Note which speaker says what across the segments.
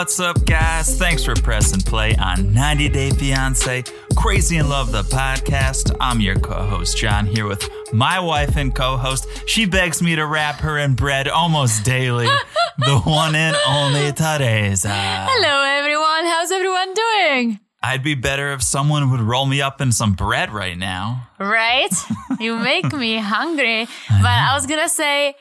Speaker 1: What's up, guys? Thanks for pressing play on 90 Day Fiance Crazy in Love, the podcast. I'm your co host, John, here with my wife and co host. She begs me to wrap her in bread almost daily. the one and only Teresa.
Speaker 2: Hello, everyone. How's everyone doing?
Speaker 1: I'd be better if someone would roll me up in some bread right now.
Speaker 2: Right? You make me hungry. But I was gonna say,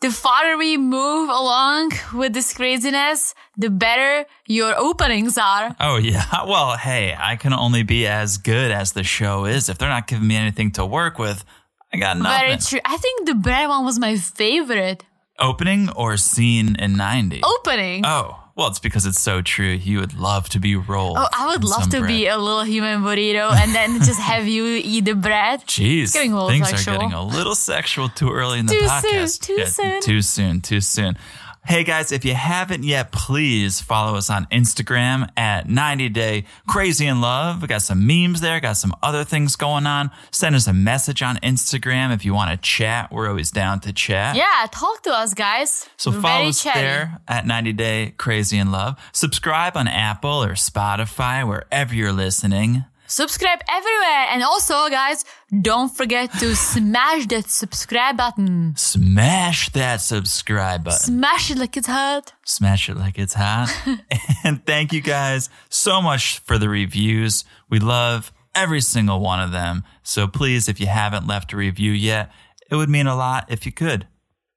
Speaker 2: the farther we move along with this craziness, the better your openings are.
Speaker 1: Oh, yeah. Well, hey, I can only be as good as the show is. If they're not giving me anything to work with, I got nothing.
Speaker 2: Very true. I think the bread one was my favorite.
Speaker 1: Opening or scene in 90?
Speaker 2: Opening.
Speaker 1: Oh, well, it's because it's so true. You would love to be rolled.
Speaker 2: Oh, I would love to
Speaker 1: bread.
Speaker 2: be a little human burrito and then just have you eat the bread.
Speaker 1: Jeez,
Speaker 2: getting a little
Speaker 1: things
Speaker 2: sexual.
Speaker 1: are getting a little sexual too early in the
Speaker 2: Too soon,
Speaker 1: podcast.
Speaker 2: too soon.
Speaker 1: Too soon, too soon. Hey guys, if you haven't yet, please follow us on Instagram at 90 Day Crazy in Love. We got some memes there, got some other things going on. Send us a message on Instagram if you want to chat. We're always down to chat.
Speaker 2: Yeah, talk to us, guys.
Speaker 1: So follow us
Speaker 2: chatty.
Speaker 1: there at 90 Day Crazy in Love. Subscribe on Apple or Spotify, wherever you're listening.
Speaker 2: Subscribe everywhere. And also, guys, don't forget to smash that subscribe button.
Speaker 1: Smash that subscribe button.
Speaker 2: Smash it like it's hot.
Speaker 1: Smash it like it's hot. and thank you guys so much for the reviews. We love every single one of them. So please, if you haven't left a review yet, it would mean a lot if you could.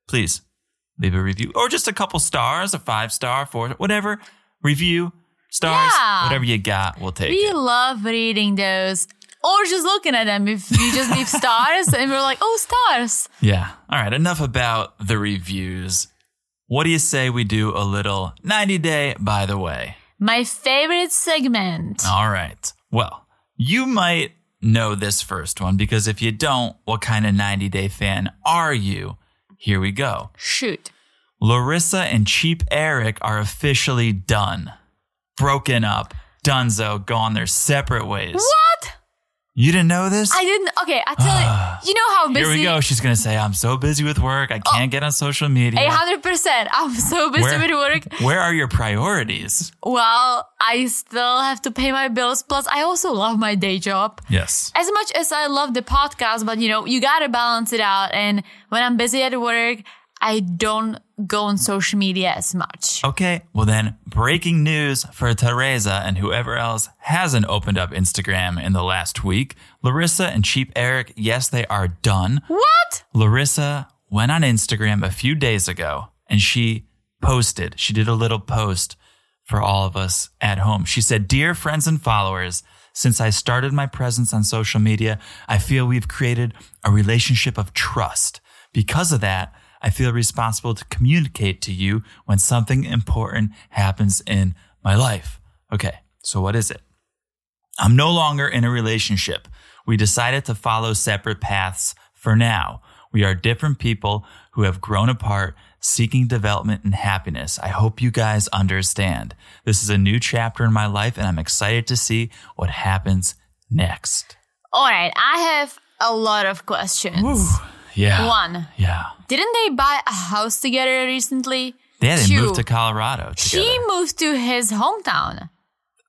Speaker 1: Please leave a review or just a couple stars, a five star, four, whatever. Review, stars,
Speaker 2: Yeah.
Speaker 1: whatever you got, we'll take
Speaker 2: We
Speaker 1: it.
Speaker 2: love reading those. Or just looking at them if you just leave stars and we're like, oh, stars.
Speaker 1: Yeah. All right. Enough about the reviews. What do you say we do a little 90 day by the way?
Speaker 2: My favorite segment.
Speaker 1: All right. Well, you might know this first one because if you don't, what kind of 90 day fan are you? Here we go.
Speaker 2: Shoot.
Speaker 1: Larissa and Cheap Eric are officially done. Broken up. Dunzo, gone their separate ways.
Speaker 2: What?
Speaker 1: You didn't know this?
Speaker 2: I didn't. Okay, I tell you, you know how busy.
Speaker 1: Here we go. She's going to say, I'm so busy with work. I oh. can't get on social media.
Speaker 2: 800%. I'm so busy
Speaker 1: Where-
Speaker 2: with work.
Speaker 1: Where are your priorities?
Speaker 2: Well, I still have to pay my bills. Plus, I also love my day job.
Speaker 1: Yes.
Speaker 2: As much as I love the podcast, but you know, you gotta balance it out. And when I'm busy at work, I don't go on social media as much.
Speaker 1: Okay, well then, breaking news for Teresa and whoever else hasn't opened up Instagram in the last week. Larissa and Cheap Eric, yes, they are done.
Speaker 2: What?
Speaker 1: Larissa went on Instagram a few days ago and she posted, she did a little post for all of us at home. She said, Dear friends and followers, since I started my presence on social media, I feel we've created a relationship of trust. Because of that, I feel responsible to communicate to you when something important happens in my life. Okay, so what is it? I'm no longer in a relationship. We decided to follow separate paths for now. We are different people who have grown apart, seeking development and happiness. I hope you guys understand. This is a new chapter in my life, and I'm excited to see what happens next.
Speaker 2: All right, I have a lot of questions.
Speaker 1: Yeah.
Speaker 2: One,
Speaker 1: Yeah.
Speaker 2: didn't they buy a house together recently?
Speaker 1: Yeah, they
Speaker 2: Two,
Speaker 1: moved to Colorado together.
Speaker 2: She moved to his hometown.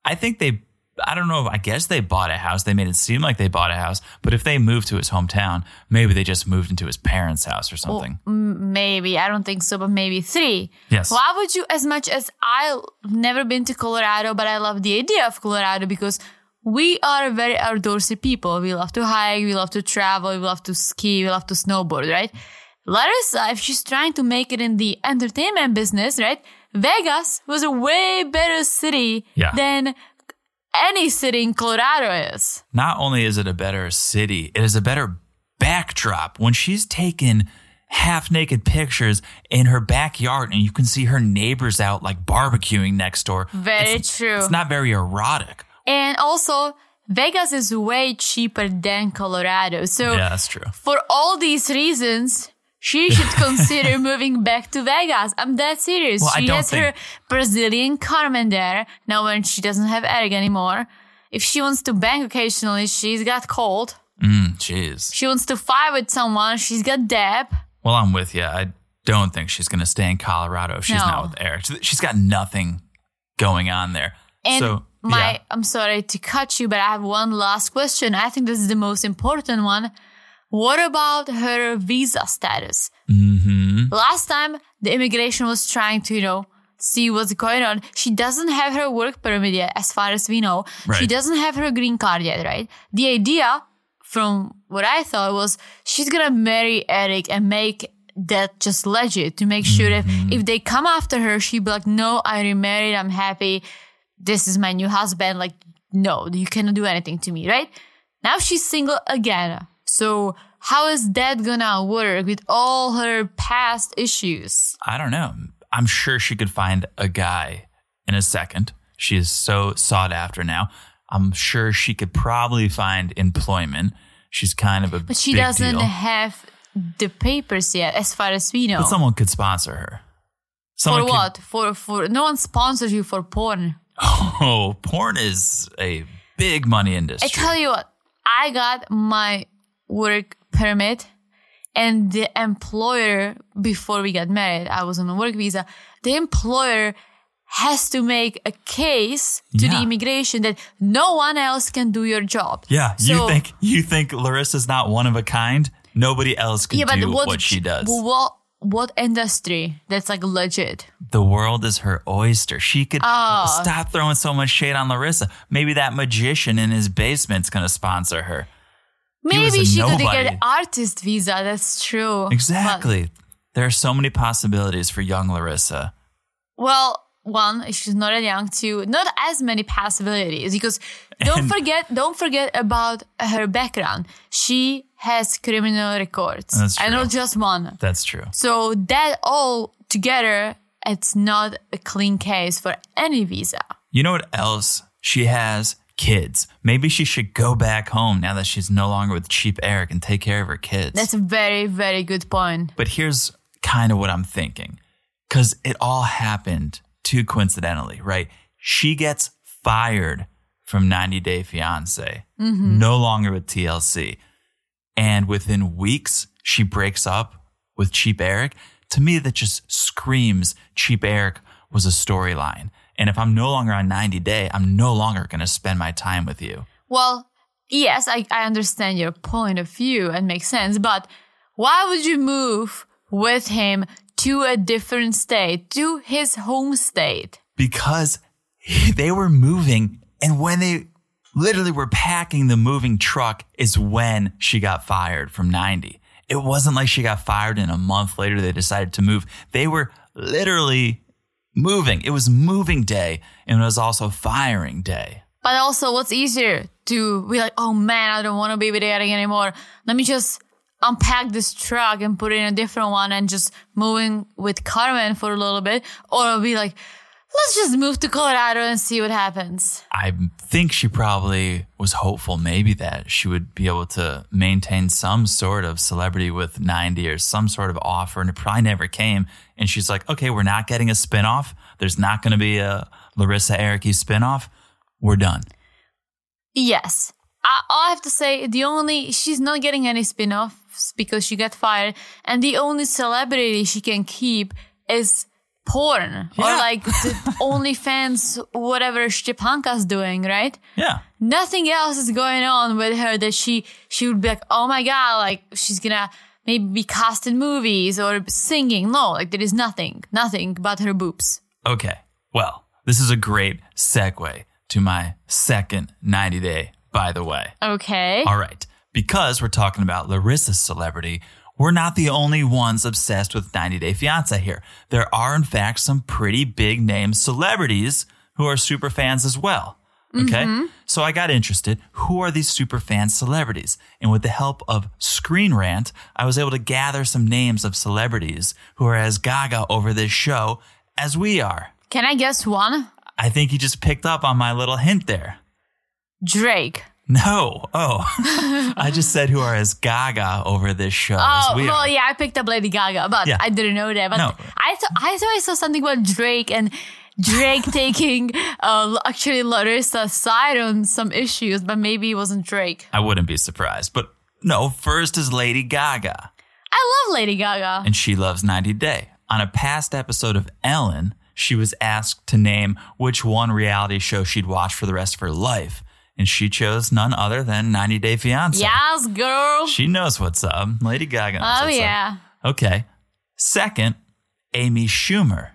Speaker 1: I think they, I don't know, I guess they bought a house. They made it seem like they bought a house, but if they moved to his hometown, maybe they just moved into his parents' house or something.
Speaker 2: M- Maybe, I don't think so, but maybe three.
Speaker 1: Yes.
Speaker 2: Why would you, as much as I've never been to Colorado, but I love the idea of Colorado because we are very outdoorsy people. We love to hike, we love to travel, we love to ski, we love to snowboard, right? Larissa, if she's trying to make it in the entertainment business, right? Vegas was a way better city
Speaker 1: Yeah.
Speaker 2: than any city in Colorado is.
Speaker 1: not only is it a better city, it is a better backdrop. When she's taken half naked pictures in her backyard and you can see her neighbors out like barbecuing next door.
Speaker 2: Very
Speaker 1: it's,
Speaker 2: true.
Speaker 1: It's not very erotic.
Speaker 2: And also, Vegas is way cheaper than Colorado. So
Speaker 1: Yeah, that's true.
Speaker 2: for all these reasons, she should consider moving back to Vegas. I'm that serious.
Speaker 1: Well,
Speaker 2: she has
Speaker 1: think-
Speaker 2: her Brazilian Carmen there. Now when she doesn't have Eric anymore, if she wants to bang occasionally, she's got Colt.
Speaker 1: Mm, jeez.
Speaker 2: She wants to fight with someone, she's got Deb.
Speaker 1: Well, I'm with you. I don't think she's going to stay in Colorado if she's
Speaker 2: No.
Speaker 1: not with Eric. She's got nothing going on there.
Speaker 2: And
Speaker 1: so,
Speaker 2: my,
Speaker 1: yeah.
Speaker 2: I'm sorry to cut you, but I have one last question. I think this is the most important one. What about her visa status?
Speaker 1: Mm-hmm.
Speaker 2: Last time the immigration was trying to, you know, see what's going on. She doesn't have her work permit yet, as far as we know. She doesn't have her green card yet, right? The idea, from what I thought, was she's gonna marry Eric and make that just legit to make sure that if they come after her, she'd be like, "No, I remarried. I'm happy. This is my new husband." Like, no, you cannot do anything to me, right? Now she's single again. So how is that gonna work with all her past issues?
Speaker 1: I don't know. I'm sure she could find a guy in a second. She is so sought after now. I'm sure she could probably find employment. She's kind of a
Speaker 2: But she doesn't
Speaker 1: deal.
Speaker 2: have the papers yet, as far as we know.
Speaker 1: But someone could sponsor her.
Speaker 2: for
Speaker 1: Someone could-
Speaker 2: what? For for no one sponsors you for porn.
Speaker 1: Oh, porn is a big money industry.
Speaker 2: I tell you what, I got my work permit, and the employer before we got married, I was on a work visa. The employer has to make a case to the immigration that no one else can do your job.
Speaker 1: yeah, you think you think Larissa's not one of a kind? Nobody else could
Speaker 2: Yeah,
Speaker 1: do
Speaker 2: what,
Speaker 1: what, she does.
Speaker 2: What what industry that's like legit?
Speaker 1: the world is her oyster. She could
Speaker 2: Oh.
Speaker 1: stop throwing so much shade on Larissa. Maybe that magician in his basement's going to sponsor her.
Speaker 2: Maybe
Speaker 1: a
Speaker 2: she could
Speaker 1: nobody.
Speaker 2: get artist visa. That's true. But-
Speaker 1: Exactly. there are so many possibilities for young Larissa.
Speaker 2: well, one, she's not that young. Two, not as many possibilities because don't
Speaker 1: And-
Speaker 2: forget, don't forget about her background. She has criminal records.
Speaker 1: That's
Speaker 2: I know
Speaker 1: true.
Speaker 2: just one.
Speaker 1: That's true.
Speaker 2: So that all together, it's not a clean case for any visa.
Speaker 1: You know what else? She has kids. Maybe she should go back home now that she's no longer with Cheap Eric and take care of her kids.
Speaker 2: That's a very, very good point.
Speaker 1: But here's kind of what I'm thinking. Because it all happened too coincidentally, right? She gets fired from 90 Day Fiance, mm-hmm. no longer with TLC. And within weeks, she breaks up with Cheap Eric. To me, that just screams Cheap Eric was a storyline. And if I'm no longer on 90 Day, I'm no longer going to spend my time with you.
Speaker 2: Well, yes, I, I understand your point of view and makes sense, but why would you move with him to a different state, to his home state?
Speaker 1: because they were moving and when they literally were packing the moving truck is when she got fired from 90 it wasn't like she got fired and a month later they decided to move. They were literally moving. It was moving day and it was also firing day.
Speaker 2: But also, what's easier? To be like, oh man, I don't want to be with Eric anymore. Let me just unpack this truck and put it in a different one and just moving with Carmen for a little bit, or I'll be like, let's just move to Colorado and see what happens.
Speaker 1: i think she probably was hopeful maybe that she would be able to maintain some sort of celebrity with 90 or some sort of offer and it probably never came and she's like okay we're not getting a spinoff there's not going to be a larissa ericy spinoff we're done
Speaker 2: Yes. I, all I have to say, the only, she's not getting any spin offs because she got fired. And the only celebrity she can keep is porn or like the OnlyFans, whatever Stepanka's doing, right?
Speaker 1: yeah
Speaker 2: Nothing else is going on with her that she, she would be like, oh my God, like she's gonna maybe be cast in movies or singing. No, like there is nothing, nothing but her boobs.
Speaker 1: okay well this is a great segue to my second 90 day by the way
Speaker 2: Okay.
Speaker 1: All right. Because we're talking about Larissa's celebrity, we're not the only ones obsessed with 90 Day Fiancé here. There are, in fact, some pretty big name celebrities who are super fans as well. Okay. Mm-hmm. So I got interested. Who are these super fan celebrities? And with the help of Screen Rant, I was able to gather some names of celebrities who are as gaga over this show as we are.
Speaker 2: Can I guess one?
Speaker 1: I think you just picked up on my little hint there.
Speaker 2: Drake.
Speaker 1: No. Oh, I just said who are as gaga over this show
Speaker 2: Oh
Speaker 1: we
Speaker 2: well, yeah, I picked up Lady Gaga, but
Speaker 1: Yeah.
Speaker 2: I didn't know that. But
Speaker 1: No.
Speaker 2: I thought I thought I saw something about Drake and Drake taking uh, actually Larissa's side on some issues, but maybe it wasn't Drake.
Speaker 1: I wouldn't be surprised. But no, first is Lady Gaga,
Speaker 2: I love Lady Gaga.
Speaker 1: and she loves 90 Day. On a past episode of Ellen, she was asked to name which one reality show she'd watch for the rest of her life. And she chose none other than 90 Day Fiancé.
Speaker 2: Yes, girl.
Speaker 1: She knows what's up. Lady Gaga
Speaker 2: oh
Speaker 1: what's up.
Speaker 2: yeah.
Speaker 1: Okay. Second, Amy Schumer.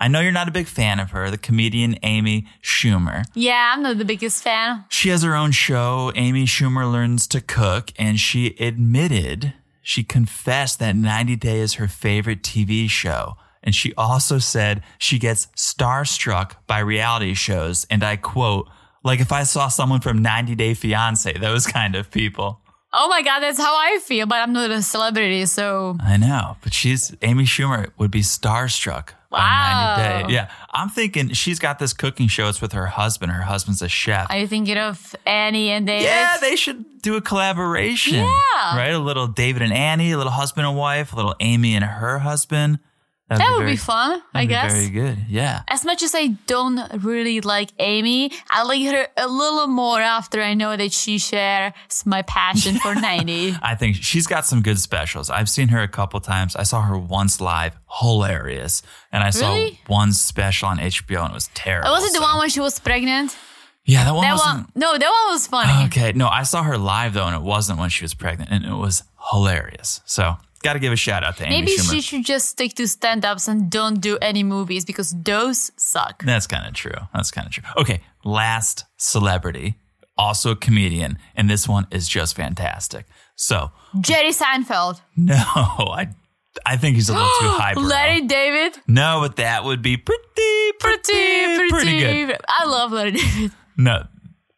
Speaker 1: I know you're not a big fan of her, the comedian Amy Schumer.
Speaker 2: Yeah, I'm not the biggest fan.
Speaker 1: She has her own show, Amy Schumer Learns to Cook, and she admitted, she confessed that 90 Day is her favorite TV show. And she also said she gets starstruck by reality shows. And I quote, like if I saw someone from 90 Day Fiance, those kind of people.
Speaker 2: Oh my god, that's how I feel, but I'm not a celebrity, so
Speaker 1: I know, but she's Amy Schumer would be starstruck
Speaker 2: Wow.
Speaker 1: Day. Yeah, I'm thinking she's got this cooking show. It's with her husband. Her husband's a chef.
Speaker 2: are you thinking of Annie and David?
Speaker 1: yeah, they should do a collaboration.
Speaker 2: Yeah.
Speaker 1: right. A little David and Annie, a little husband and wife, a little Amy and her husband. That'd
Speaker 2: that would
Speaker 1: very-
Speaker 2: be fun, I
Speaker 1: be
Speaker 2: guess.
Speaker 1: Very good. Yeah.
Speaker 2: As much as I don't really like Amy, I like her a little more after I know that she shares my passion for 90.
Speaker 1: I think she's got some good specials. I've seen her a couple times. I saw her once live, hilarious, and I
Speaker 2: Really?
Speaker 1: saw one special on HBO and it was terrible.
Speaker 2: Oh, was it the one when she was pregnant?
Speaker 1: Yeah, that one
Speaker 2: That
Speaker 1: wasn't.
Speaker 2: one, no, that one was funny.
Speaker 1: Okay, no, I saw her live though, and it wasn't when she was pregnant, and it was hilarious. So, got to give a shout out to Amy
Speaker 2: Maybe
Speaker 1: Schumer.
Speaker 2: she should just stick to stand ups and don't do any movies because those suck.
Speaker 1: That's kind of true. That's kind of true. Okay, last celebrity, also a comedian, and this one is just fantastic. So,
Speaker 2: Jerry Seinfeld.
Speaker 1: no, I, I think he's a little too hyper.
Speaker 2: Larry David.
Speaker 1: No, but that would be pretty, pretty,
Speaker 2: Pretty, pretty,
Speaker 1: good.
Speaker 2: I love Larry David.
Speaker 1: No.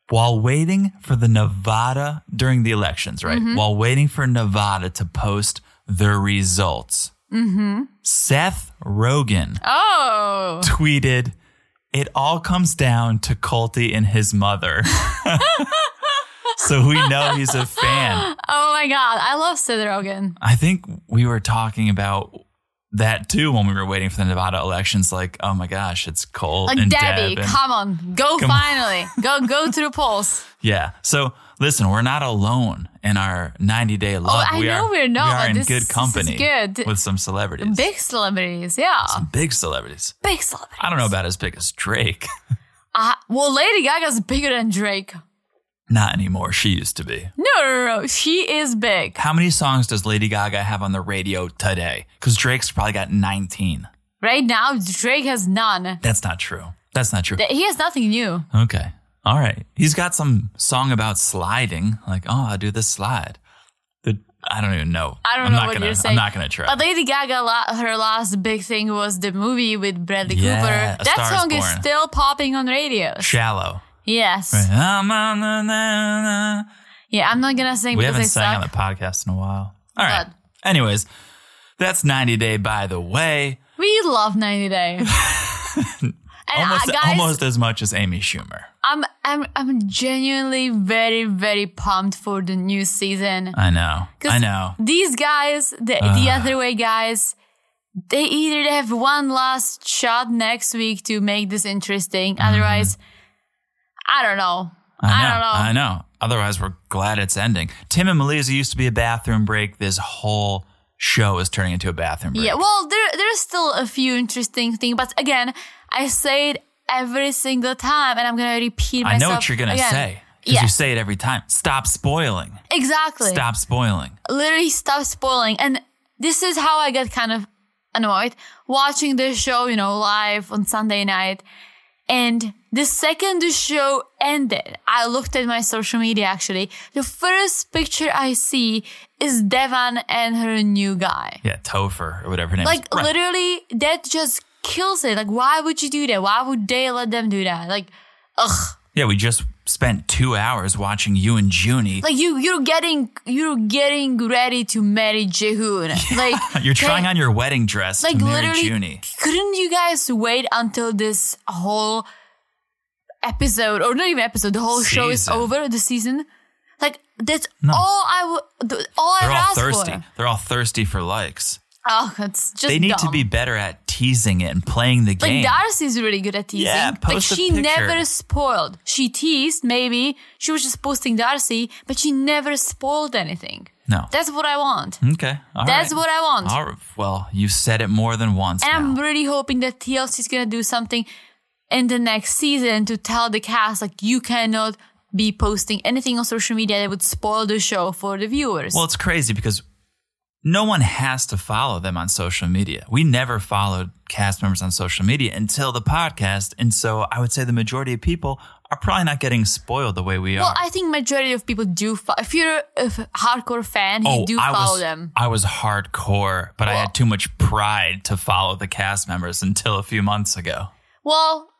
Speaker 1: While waiting for the Nevada during the elections, right?
Speaker 2: Mm-hmm.
Speaker 1: While waiting for Nevada to post their results,
Speaker 2: Mm-hmm.
Speaker 1: Seth Rogen
Speaker 2: Oh.
Speaker 1: tweeted, It all comes down to Colty and his mother. so we know he's a fan.
Speaker 2: Oh my God. I love Seth Rogen.
Speaker 1: I think we were talking about that too when we were waiting for the Nevada elections. Like, oh my gosh, it's Colt
Speaker 2: Like
Speaker 1: and
Speaker 2: Debbie,
Speaker 1: Deb and-
Speaker 2: come on. Go
Speaker 1: Come on.
Speaker 2: finally. go go to the polls.
Speaker 1: Yeah. So listen, we're not alone in our 90 day love.
Speaker 2: Oh, I
Speaker 1: we
Speaker 2: know
Speaker 1: are,
Speaker 2: we're not,
Speaker 1: We are in good company
Speaker 2: good.
Speaker 1: with some celebrities.
Speaker 2: Big celebrities. Yeah.
Speaker 1: Some big celebrities.
Speaker 2: Big celebrities.
Speaker 1: I don't know about as big as Drake.
Speaker 2: Uh, well, Lady Gaga's bigger than Drake.
Speaker 1: not anymore. She used to be.
Speaker 2: No, no, no. She is big.
Speaker 1: How many songs does Lady Gaga have on the radio today? Because Drake's probably got 19.
Speaker 2: Right now, Drake has none.
Speaker 1: That's not true. That's not true.
Speaker 2: He has nothing new.
Speaker 1: Okay. All right. He's got some song about sliding. Like, oh, I'll do this slide. I don't even know.
Speaker 2: I don't
Speaker 1: I'm
Speaker 2: know what
Speaker 1: gonna,
Speaker 2: you're saying.
Speaker 1: I'm not going to try.
Speaker 2: But Lady Gaga, la- her last big thing was the movie with Bradley
Speaker 1: Yeah,
Speaker 2: Cooper. That
Speaker 1: is
Speaker 2: song is
Speaker 1: Born.
Speaker 2: still popping on radio.
Speaker 1: Shallow.
Speaker 2: Yes.
Speaker 1: I'm on the- na- na-
Speaker 2: Yeah, I'm not gonna sing
Speaker 1: We
Speaker 2: because
Speaker 1: haven't
Speaker 2: I
Speaker 1: sang on the podcast in a while. All right.
Speaker 2: But-
Speaker 1: Anyways, that's 90 Day by the way.
Speaker 2: We love 90 Day.
Speaker 1: Almost,
Speaker 2: uh, guys,
Speaker 1: almost as much as Amy Schumer.
Speaker 2: I'm I'm I'm genuinely very very pumped for the new season.
Speaker 1: I know. I know.
Speaker 2: These guys, the the other way guys, they either have one last shot next week to make this interesting. Otherwise, I don't know.
Speaker 1: Mm-hmm. I
Speaker 2: don't know.
Speaker 1: I know. Otherwise, we're glad it's ending. Tim and Melissa used to be a bathroom break. This whole show is turning into a bathroom break.
Speaker 2: Yeah, well, there there's still a few interesting things, but again, I say it every single time, and I'm gonna repeat
Speaker 1: I know what you're to
Speaker 2: again.
Speaker 1: say. Because
Speaker 2: Yeah,
Speaker 1: you say it every time. Stop spoiling.
Speaker 2: exactly.
Speaker 1: Stop spoiling.
Speaker 2: literally stop spoiling. And this is how I get kind of annoyed watching the show, you know, live on Sunday night. And the second the show ended, I looked at my social media actually. The first picture I see is Deavan and her new guy.
Speaker 1: Yeah, Topher or whatever her name
Speaker 2: Like
Speaker 1: is. Right.
Speaker 2: literally, that just kills it. Like, why would you do that? Why would they let them do that? Like, ugh.
Speaker 1: Yeah, we just spent two hours watching you and Junie.
Speaker 2: Like you, you're getting, you're getting ready to marry Jihoon. Like
Speaker 1: You're trying on your wedding dress
Speaker 2: like
Speaker 1: to marry
Speaker 2: literally
Speaker 1: Junie.
Speaker 2: couldn't you guys wait until this whole episode or not even episode the whole show is over the season like that's all i would all
Speaker 1: They're
Speaker 2: i
Speaker 1: all
Speaker 2: asked
Speaker 1: thirsty.
Speaker 2: for
Speaker 1: They're all thirsty for likes.
Speaker 2: oh it's just
Speaker 1: They need to be better at teasing it and playing the
Speaker 2: like
Speaker 1: game.
Speaker 2: Darcy's really good at teasing.
Speaker 1: Yeah,
Speaker 2: like
Speaker 1: post a
Speaker 2: she
Speaker 1: picture.
Speaker 2: never spoiled. She teased, maybe she was just posting Darcy, but she never spoiled anything.
Speaker 1: No.
Speaker 2: That's what I want.
Speaker 1: Okay. all
Speaker 2: That's
Speaker 1: right.
Speaker 2: what I want.
Speaker 1: All right. Well, you've said it more than once.
Speaker 2: And I'm really hoping that TLC is gonna do something in the next season to tell the cast like you cannot be posting anything on social media that would spoil the show for the viewers.
Speaker 1: Well, it's crazy because no one has to follow them on social media. We never followed cast members on social media until the podcast. And so I would say the majority of people are probably not getting spoiled the way we
Speaker 2: Well,
Speaker 1: are.
Speaker 2: Well, I think majority of people do. Fo- if you're a hardcore fan, you oh, do
Speaker 1: Oh, I
Speaker 2: follow
Speaker 1: was,
Speaker 2: them.
Speaker 1: I was hardcore, but I had too much pride to follow the cast members until a few months ago.
Speaker 2: Well,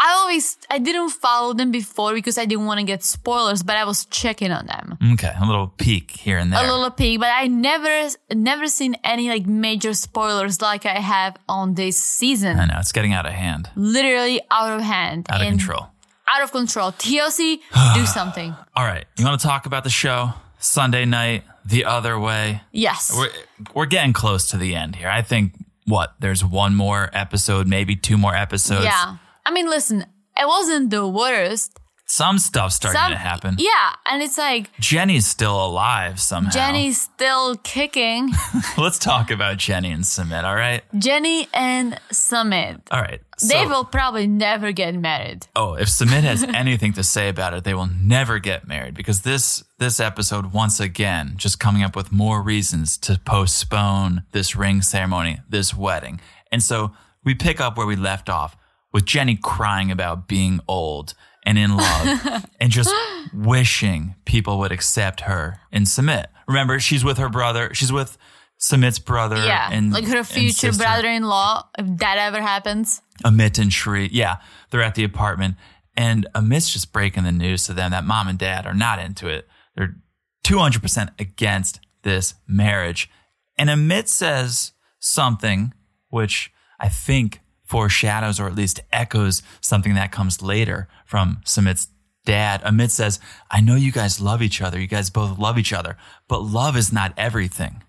Speaker 2: I always I didn't follow them before because I didn't want to get spoilers, but I was checking on them.
Speaker 1: Okay, a little peek here and there.
Speaker 2: A little peek, but I never never seen any like major spoilers like I have on this season.
Speaker 1: I know it's getting out of hand,
Speaker 2: Literally out of hand.
Speaker 1: out of control.
Speaker 2: Out of control. TLC, do something.
Speaker 1: All right, you want to talk about the show Sunday night, the other way?
Speaker 2: Yes.
Speaker 1: We're we're getting close to the end here. I think what there's one more episode, maybe two more episodes.
Speaker 2: yeah. I mean, listen, it wasn't the worst.
Speaker 1: Some stuff's starting
Speaker 2: Some-
Speaker 1: to happen.
Speaker 2: Yeah, and it's like
Speaker 1: Jenny's still alive somehow.
Speaker 2: Jenny's still kicking.
Speaker 1: Let's talk about Jenny and Sumit, all right?
Speaker 2: Jenny and Sumit.
Speaker 1: All right.
Speaker 2: they will probably never get married.
Speaker 1: Oh, if Sumit has anything to say about it, they will never get married because this this episode once again just coming up with more reasons to postpone this ring ceremony, this wedding. And so we pick up where we left off with Jenny crying about being old and in love and just wishing people would accept her and Sumit. Remember, she's with her brother, she's with Sumit's brother
Speaker 2: Yeah,
Speaker 1: and
Speaker 2: like her future brother-in-law. If that ever happens,
Speaker 1: Amit and Shri, yeah, they're at the apartment, and Amit's just breaking the news to them that mom and dad are not into it. They're 200% against this marriage. And Amit says something which I think foreshadows or at least echoes something that comes later from Sumit's dad. Amit says, I know you guys love each other. You guys both love each other, but love is not everything.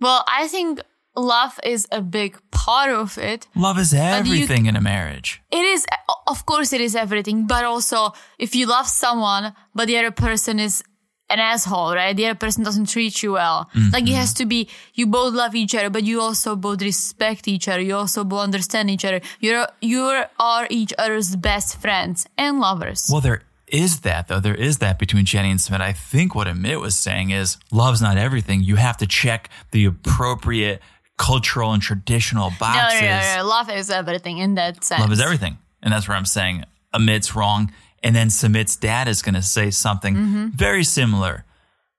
Speaker 2: well, I think love is a big part of it.
Speaker 1: Love is
Speaker 2: you-
Speaker 1: everything in a marriage.
Speaker 2: It is, of course, it is everything. But also, if you love someone, but the other person is an asshole, right? The other person doesn't treat you well. Mm-hmm. Like it has to be, you both love each other, but you also both respect each other. You also both understand each other. You're, you are each other's best friends and lovers.
Speaker 1: Well, there is that though. There is that between Jenny and Sumit. I think what Amit was saying is love's not everything. You have to check the appropriate cultural and traditional
Speaker 2: no,
Speaker 1: boxes.
Speaker 2: no, no, no. Love is everything in that sense.
Speaker 1: Love is everything. And that's where I'm saying Amit's wrong. And then Sumit's dad is going to say something
Speaker 2: Mm-hmm.
Speaker 1: very similar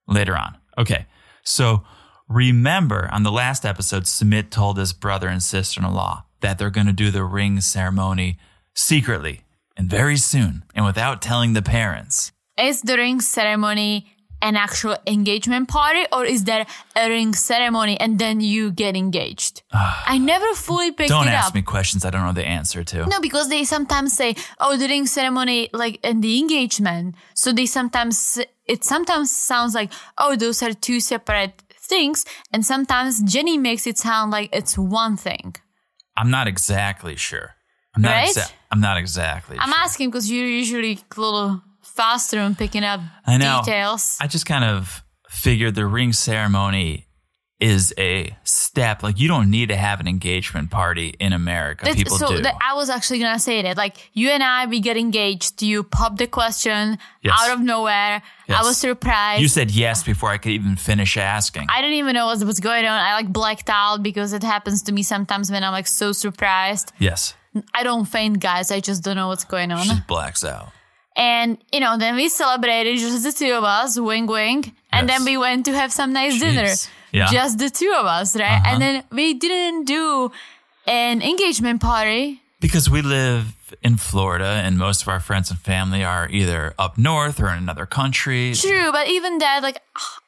Speaker 1: later on. Okay. So remember on the last episode, Sumit told his brother and sister in law that they're going to do the ring ceremony secretly and very soon and without telling the parents.
Speaker 2: Is the ring ceremony an actual engagement party or is there a ring ceremony and then you get engaged? Ah. I never fully picked
Speaker 1: Don't
Speaker 2: it up.
Speaker 1: Don't ask me questions I don't know the answer to.
Speaker 2: No, because they sometimes say, "Oh, the ring ceremony, like and the engagement." So they sometimes it sometimes sounds like, "Oh, those are two separate things," and sometimes Jenny makes it sound like it's one thing.
Speaker 1: I'm not exactly sure. I'm not,
Speaker 2: Right?
Speaker 1: exa- I'm not exactly
Speaker 2: I'm
Speaker 1: sure.
Speaker 2: asking because you're usually a little faster in picking up
Speaker 1: I know.
Speaker 2: details.
Speaker 1: I just kind of figured the ring ceremony is a step. Like you don't need to have an engagement party in America.
Speaker 2: That's-
Speaker 1: People
Speaker 2: so
Speaker 1: do.
Speaker 2: that I was actually gonna say that, like you and I, we get engaged. You pop the question
Speaker 1: Yes.
Speaker 2: out of nowhere. I was surprised.
Speaker 1: you said yes before I could even finish asking.
Speaker 2: I didn't even know what was going on. I like blacked out because it happens to me sometimes when I'm like so surprised.
Speaker 1: yes.
Speaker 2: I don't faint, guys. I just don't know what's going on.
Speaker 1: She blacks out.
Speaker 2: And you know, then we celebrated just the two of us, wing wing, and
Speaker 1: Yes.
Speaker 2: then we went to have some nice dinner,
Speaker 1: Yeah.
Speaker 2: just the two of us, right?
Speaker 1: Uh-huh.
Speaker 2: And then we didn't do an engagement party.
Speaker 1: Because we live in Florida and most of our friends and family are either up north or in another country.
Speaker 2: True, but even that, like,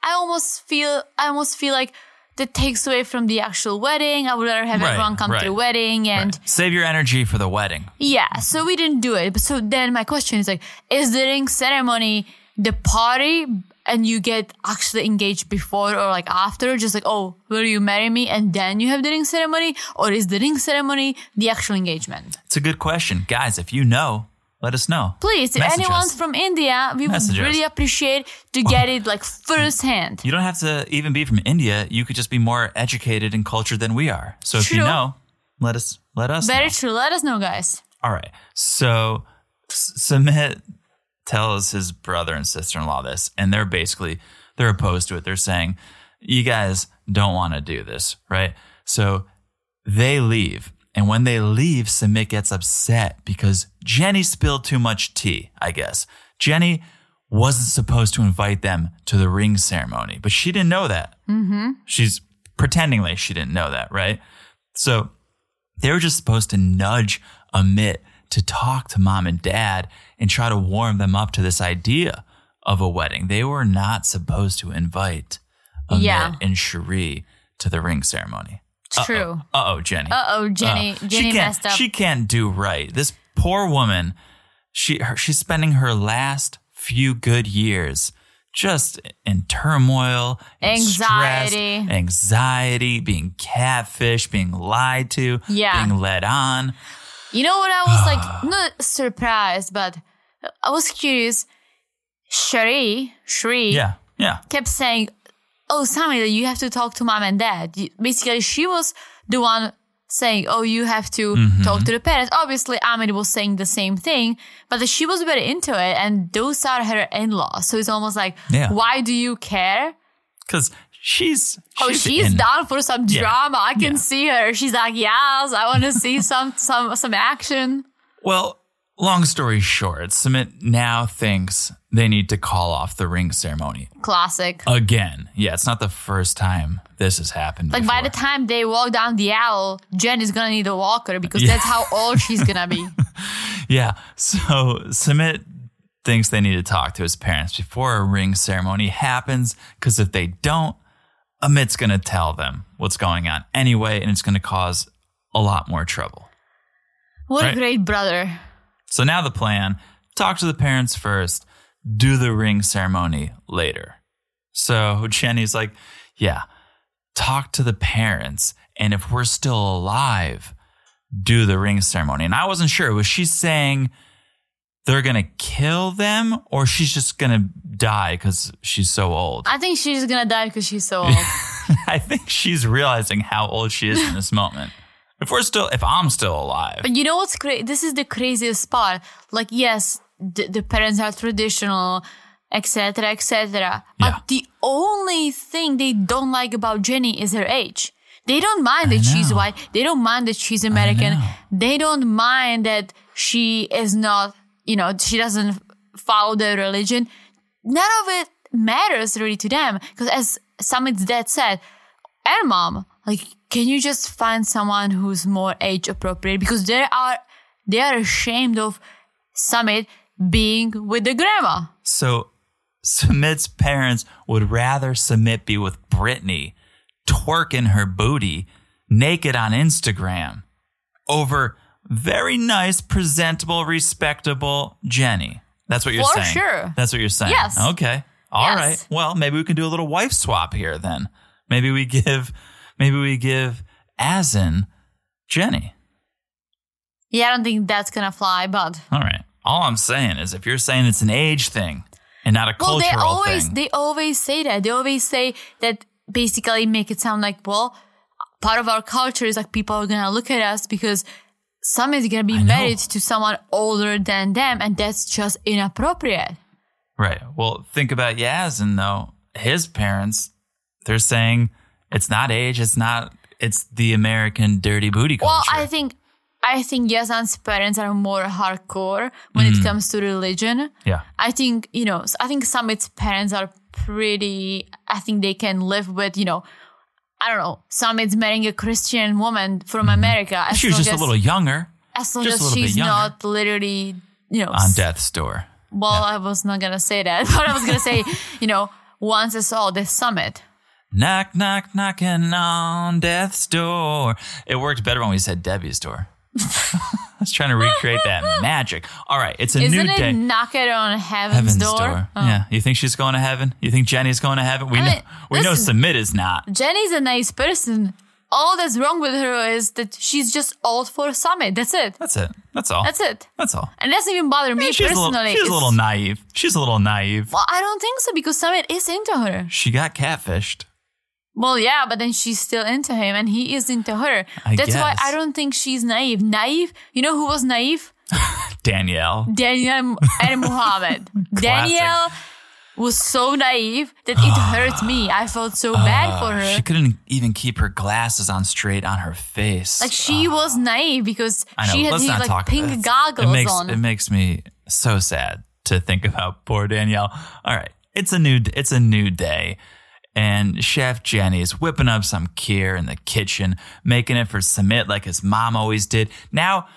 Speaker 2: I almost feel, I almost feel like that takes away from the actual wedding. I would rather have
Speaker 1: Right,
Speaker 2: everyone come
Speaker 1: right,
Speaker 2: to the wedding and
Speaker 1: Right. Save your energy for the wedding.
Speaker 2: Yeah, so we didn't do it. But so then my question is like, is the ring ceremony the party and you get actually engaged before or like after? Just like, oh, will you marry me? And then you have the ring ceremony? Or is the ring ceremony the actual engagement?
Speaker 1: It's a good question. Guys, if you know, let us know.
Speaker 2: Please, if
Speaker 1: Message
Speaker 2: anyone's
Speaker 1: us.
Speaker 2: from India, we
Speaker 1: Message
Speaker 2: would
Speaker 1: us.
Speaker 2: really appreciate to get it like firsthand.
Speaker 1: You don't have to even be from India. You could just be more educated and cultured than we are. So if you know, let us let us
Speaker 2: Very
Speaker 1: know.
Speaker 2: true. Let us know, guys.
Speaker 1: All right. So Sumit tells his brother and sister-in-law this, and they're basically they're opposed to it. They're saying, "You guys don't want to do this, right?" So they leave, and when they leave, Sumit gets upset because Jenny spilled too much tea. I guess Jenny wasn't supposed to invite them to the ring ceremony, but she didn't know that. Mm-hmm. She's pretending like she didn't know that, right? So they were just supposed to nudge Amit to talk to mom and dad and try to warm them up to this idea of a wedding. They were not supposed to invite Amit
Speaker 2: Yeah.
Speaker 1: and Cherie to the ring ceremony.
Speaker 2: It's true.
Speaker 1: Uh oh, Jenny.
Speaker 2: Uh oh, Jenny.
Speaker 1: Uh,
Speaker 2: Jenny
Speaker 1: she can't,
Speaker 2: messed up.
Speaker 1: She can't do right. This poor woman, she her, she's spending her last few good years just in turmoil, and stress,
Speaker 2: Anxiety.
Speaker 1: anxiety, being catfished, being lied to,
Speaker 2: Yeah.
Speaker 1: being led on.
Speaker 2: You know what? I was like not surprised, but I was curious. Shri, Shri,
Speaker 1: Yeah, yeah.
Speaker 2: kept saying, "Oh, Sammy, you have to talk to mom and dad." Basically, she was the one saying, "Oh, you have to
Speaker 1: Mm-hmm.
Speaker 2: talk to the parents." Obviously, Amit was saying the same thing, but she was very into it, and those are her in-laws. So it's almost like,
Speaker 1: Yeah.
Speaker 2: why do you care?
Speaker 1: Because she's,
Speaker 2: Oh, she's,
Speaker 1: in-
Speaker 2: down for some
Speaker 1: Yeah.
Speaker 2: drama. I can
Speaker 1: Yeah.
Speaker 2: see her. She's like, "Yes, I want to see some some some action."
Speaker 1: Well, long story short, Sumit now thinks they need to call off the ring ceremony
Speaker 2: Classic.
Speaker 1: again. Yeah, it's not the first time this has happened.
Speaker 2: Like by the time they walk down the aisle, Jen is gonna need a walker because
Speaker 1: Yeah.
Speaker 2: that's how old she's gonna be.
Speaker 1: Yeah. So Sumit thinks they need to talk to his parents before a ring ceremony happens because if they don't, Amit's going to tell them what's going on anyway, and it's going to cause a lot more trouble.
Speaker 2: What
Speaker 1: Right.
Speaker 2: a great brother.
Speaker 1: So now the plan talk to the parents first, do the ring ceremony later. So Jenny's like, yeah, talk to the parents. And if we're still alive, do the ring ceremony. And I wasn't sure. Was she saying they're going to kill them or she's just going to die because she's so old?
Speaker 2: I think she's gonna die because she's so old.
Speaker 1: I think she's realizing how old she is in this moment. If we're still, if I'm still alive,
Speaker 2: but you know what's crazy? This is the craziest part. Like, yes, the, the parents are traditional, etc., etc. But the only thing they don't like about Jenny is her age. They don't mind that she's white. They don't mind that she's American. They don't mind that she is not, you know, she doesn't follow their religion. None of it matters really to them. Because as Sumit's dad said, and mom, like, can you just find someone who's more age appropriate? Because they are, they are ashamed of Sumit being with the grandma.
Speaker 1: So Sumit's parents would rather Sumit be with Brittany, twerking her booty naked on Instagram over very nice, presentable, respectable Jenny. That's what you're saying?
Speaker 2: For
Speaker 1: saying.
Speaker 2: sure.
Speaker 1: That's what you're saying.
Speaker 2: Yes.
Speaker 1: Okay. All right.
Speaker 2: Yes.
Speaker 1: Well, maybe we can do a little wife swap here then. Maybe we give maybe we give Yazan Jenny.
Speaker 2: Yeah, I don't think that's gonna fly, but
Speaker 1: All right. All I'm saying is if you're saying it's an age thing and not a
Speaker 2: well,
Speaker 1: cultural
Speaker 2: they always
Speaker 1: thing.
Speaker 2: they always say that. They always say that basically make it sound like well, part of our culture is like people are gonna look at us because somebody's gonna be married to someone older than them, and that's just inappropriate.
Speaker 1: Right. Well, think about Yazan though. His parents, they're saying it's not age, it's not it's the American dirty booty culture.
Speaker 2: Well, I think I think Yazan's parents are more hardcore when
Speaker 1: Mm.
Speaker 2: it comes to religion.
Speaker 1: yeah.
Speaker 2: I think, you know, I think Sumit's parents are pretty, I think they can live with, you know, I don't know, Sumit's marrying a Christian woman from America. As
Speaker 1: Mm-hmm. She was just
Speaker 2: as,
Speaker 1: a little younger
Speaker 2: as long
Speaker 1: just
Speaker 2: as she's not literally, you know,
Speaker 1: on death's door.
Speaker 2: well, I was not going to say that, but I was going to say, you know, once it's all the Summit.
Speaker 1: Knock, knock, knocking on death's door. It worked better when we said Debbie's door. I was trying to recreate that magic. All right, it's a
Speaker 2: Isn't
Speaker 1: new
Speaker 2: it
Speaker 1: day.
Speaker 2: knock it on heaven's,
Speaker 1: Heaven's
Speaker 2: door?
Speaker 1: door.
Speaker 2: Oh.
Speaker 1: Yeah. You think she's going to heaven? You think Jenny's going to heaven? We
Speaker 2: I
Speaker 1: know
Speaker 2: mean,
Speaker 1: we know
Speaker 2: listen.
Speaker 1: Sumit is not.
Speaker 2: Jenny's a nice person. all that's wrong with her is that she's just old for Sumit. That's it.
Speaker 1: That's it. That's all.
Speaker 2: That's it.
Speaker 1: That's all.
Speaker 2: And it doesn't even bother me
Speaker 1: she's a
Speaker 2: personally.
Speaker 1: little, she's a little naive. She's a little naive.
Speaker 2: well, I don't think so because Sumit is into her.
Speaker 1: She got catfished.
Speaker 2: Well, yeah, but then she's still into him and he is into her.
Speaker 1: I
Speaker 2: That's why. I don't think she's naive. Naive? You know who was naive?
Speaker 1: Danielle.
Speaker 2: Danielle and Muhammad. Danielle was so naive that it hurt me. I felt so bad for her.
Speaker 1: Uh, She couldn't even keep her glasses on straight on her face.
Speaker 2: like she was naive because she had these like pink goggles
Speaker 1: it makes,
Speaker 2: on.
Speaker 1: It makes me so sad to think about poor Danielle. All right, it's a new it's a new day, and Chef Jenny's whipping up some kheer in the kitchen, making it for Sumit like his mom always did. Now.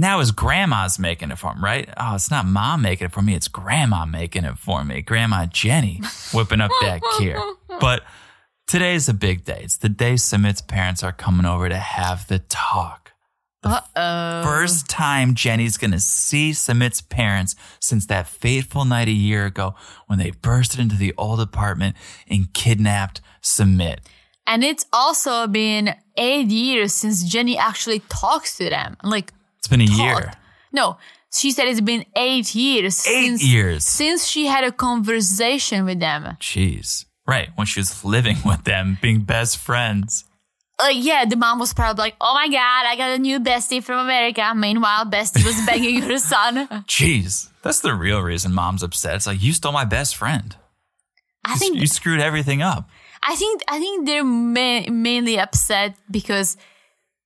Speaker 1: Now his grandma's making it for him, right? Oh, it's not mom making it for me. It's grandma making it for me. Grandma Jenny whipping up that kheer. But today's a big day. It's the day Sumit's parents are coming over to have the talk.
Speaker 2: Uh-oh.
Speaker 1: First time Jenny's gonna see Sumit's parents since that fateful night a year ago when they bursted into the old apartment and kidnapped Sumit.
Speaker 2: And it's also been eight years since Jenny actually talks to them. Like
Speaker 1: It's been a year.
Speaker 2: No, she said it's been eight years
Speaker 1: Eight
Speaker 2: since
Speaker 1: years.
Speaker 2: since she had a conversation with them.
Speaker 1: Jeez. Right, when she was living with them, being best friends.
Speaker 2: Like, yeah, the mom was probably like, "Oh my god, I got a new bestie from America." Meanwhile, bestie was begging her son.
Speaker 1: Jeez. That's the real reason mom's upset. It's like, you stole my best friend.
Speaker 2: I think,
Speaker 1: You screwed everything up.
Speaker 2: I think, I think they're ma- mainly upset because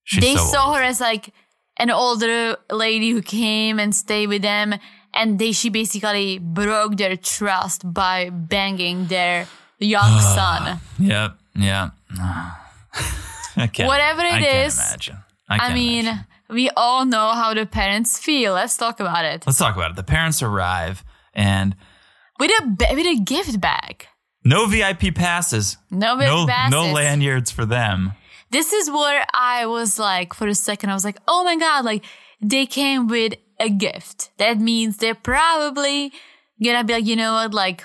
Speaker 1: She's
Speaker 2: they
Speaker 1: so
Speaker 2: saw
Speaker 1: old.
Speaker 2: her as like an older lady who came and stayed with them, and they she basically broke their trust by banging their young son.
Speaker 1: Yep, yeah. Can't,
Speaker 2: Whatever it
Speaker 1: I can't
Speaker 2: is,
Speaker 1: imagine. I,
Speaker 2: I mean,
Speaker 1: imagine.
Speaker 2: we all know how the parents feel. Let's talk about it.
Speaker 1: let's talk about it. The parents arrive and
Speaker 2: With a with a gift bag.
Speaker 1: no VIP passes.
Speaker 2: No VIP
Speaker 1: no,
Speaker 2: passes.
Speaker 1: No lanyards for them.
Speaker 2: This is where I was like, for a second, I was like, oh my God, like they came with a gift. That means they're probably gonna be like, you know what, like,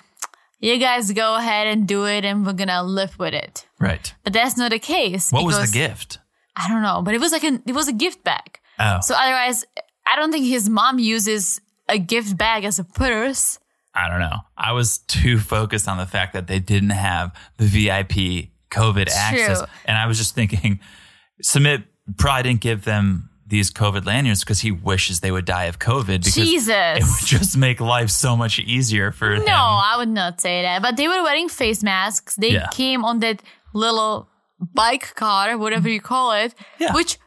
Speaker 2: you guys go ahead and do it and we're gonna live with it.
Speaker 1: Right.
Speaker 2: But that's not the case.
Speaker 1: What was the gift?
Speaker 2: I don't know, but it was like an, it was a gift bag.
Speaker 1: Oh,
Speaker 2: So otherwise, I don't think his mom uses a gift bag as a purse.
Speaker 1: I don't know. I was too focused on the fact that they didn't have the VIP COVID access. And I was just thinking, Sumit probably didn't give them these COVID lanyards because he wishes they would die of COVID because
Speaker 2: Jesus.
Speaker 1: it would just make life so much easier for him.
Speaker 2: No, I would not say that. But they were wearing face masks. They
Speaker 1: Yeah.
Speaker 2: came on that little bike car, whatever you call it,
Speaker 1: Yeah.
Speaker 2: which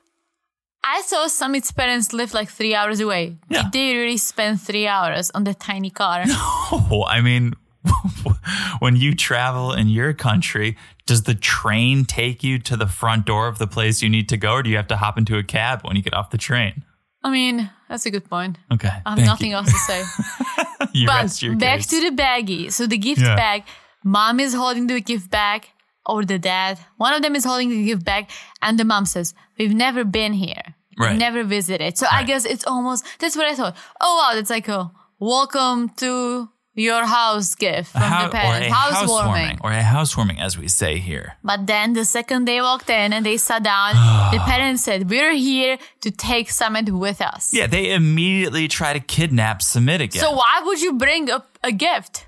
Speaker 2: I saw Sumit's parents live like three hours away.
Speaker 1: Yeah.
Speaker 2: Did they really spend three hours on that tiny car?
Speaker 1: Oh, I mean, when you travel in your country, does the train take you to the front door of the place you need to go, or do you have to hop into a cab when you get off the train?
Speaker 2: I mean, that's a good point.
Speaker 1: Okay.
Speaker 2: I have nothing
Speaker 1: you.
Speaker 2: else to say.
Speaker 1: You
Speaker 2: but back
Speaker 1: case.
Speaker 2: to the baggie. So the gift
Speaker 1: Yeah.
Speaker 2: bag, mom is holding the gift bag, or the dad. One of them is holding the gift bag, and the mom says, We've never been here.
Speaker 1: Right.
Speaker 2: We've never visited. So I guess it's almost, that's what I thought. Oh, wow, that's like a welcome to your house gift from
Speaker 1: How-
Speaker 2: the parents.
Speaker 1: a
Speaker 2: Housewarming.
Speaker 1: or a housewarming, as we say here.
Speaker 2: But then the second they walked in and they sat down, the parents said, We're here to take Sumit with us.
Speaker 1: Yeah, they immediately try to kidnap Sumit again.
Speaker 2: So why would you bring a, a gift?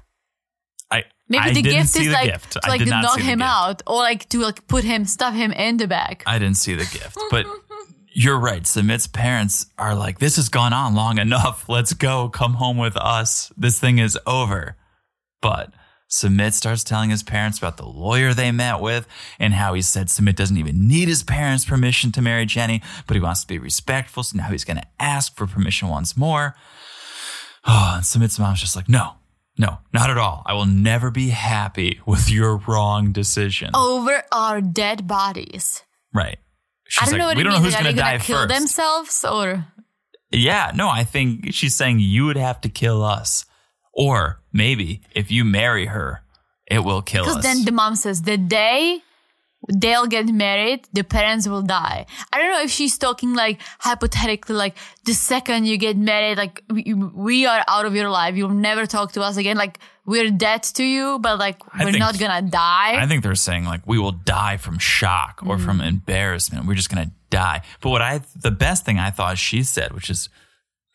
Speaker 1: I
Speaker 2: Maybe
Speaker 1: I
Speaker 2: the gift
Speaker 1: see
Speaker 2: is
Speaker 1: the
Speaker 2: like
Speaker 1: gift.
Speaker 2: to like to knock him out or like to like put him stuff him in the bag.
Speaker 1: I didn't see the gift, but you're right. Sumit's parents are like, "This has gone on long enough. Let's go. Come home with us. This thing is over." But Sumit starts telling his parents about the lawyer they met with and how he said Sumit doesn't even need his parents' permission to marry Jenny, but he wants to be respectful. So now he's going to ask for permission once more. Oh, and Sumit's mom's just like, "No, no, not at all. I will never be happy with your wrong decision."
Speaker 2: Over our dead bodies.
Speaker 1: Right. She's
Speaker 2: I don't
Speaker 1: like,
Speaker 2: know what
Speaker 1: we
Speaker 2: it
Speaker 1: don't
Speaker 2: means.
Speaker 1: know who's going to die
Speaker 2: kill
Speaker 1: first.
Speaker 2: themselves or
Speaker 1: Yeah, no, I think she's saying you would have to kill us. Or maybe if you marry her, it will kill us.
Speaker 2: because then the mom says the day they'll get married, the parents will die. I don't know if she's talking like hypothetically, like the second you get married, like we, we are out of your life, you'll never talk to us again. Like we're dead to you, but like
Speaker 1: I
Speaker 2: we're
Speaker 1: think-
Speaker 2: not gonna die.
Speaker 1: I think they're saying like we will die from shock or from mm. embarrassment. We're just gonna die. But what I the best thing I thought she said, which is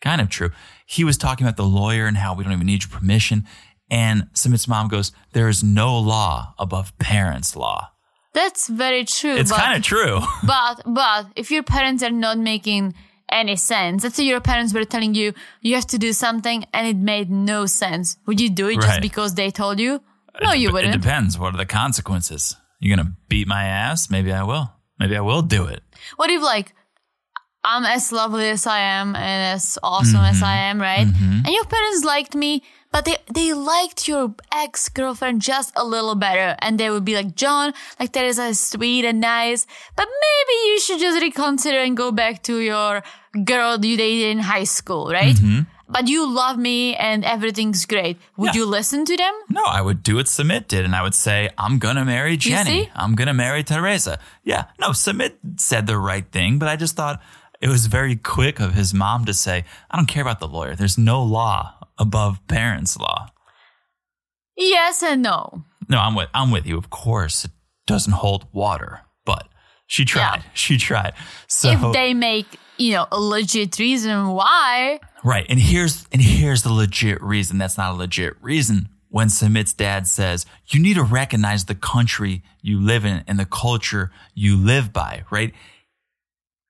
Speaker 1: kind of true, he was talking about the lawyer and how we don't even need your permission. And Sumit's mom goes, There is no law above parents' law.
Speaker 2: That's very true.
Speaker 1: It's kind of true.
Speaker 2: but but if your parents are not making any sense, let's say your parents were telling you you have to do something and it made no sense, would you do it just
Speaker 1: Right.
Speaker 2: because they told you? No, you
Speaker 1: It
Speaker 2: wouldn't.
Speaker 1: It depends. What are the consequences? You're gonna beat my ass? Maybe I will. Maybe I will do it.
Speaker 2: What if like I'm as lovely as I am and as awesome as I mm-hmm. am, right? Mm-hmm. And your parents liked me, but they they liked your ex girlfriend just a little better, and they would be like, John, like Teresa is sweet and nice, but maybe you should just reconsider and go back to your girl you dated in high school, right? Mm-hmm. But you love me and everything's great. Would
Speaker 1: Yeah.
Speaker 2: you listen to them?
Speaker 1: No, I would do what Sumit did, and I would say, I'm gonna marry Jenny. I'm gonna marry Teresa. Yeah, no, Sumit said the right thing, but I just thought it was very quick of his mom to say, I don't care about the lawyer. There's no law above parents' law.
Speaker 2: Yes and no.
Speaker 1: No, I'm with I'm with you. Of course, it doesn't hold water, but she tried.
Speaker 2: Yeah.
Speaker 1: She tried. So
Speaker 2: if they make, you know, a legit reason why,
Speaker 1: Right. And here's and here's the legit reason that's not a legit reason. When Sumit's dad says, you need to recognize the country you live in and the culture you live by, right?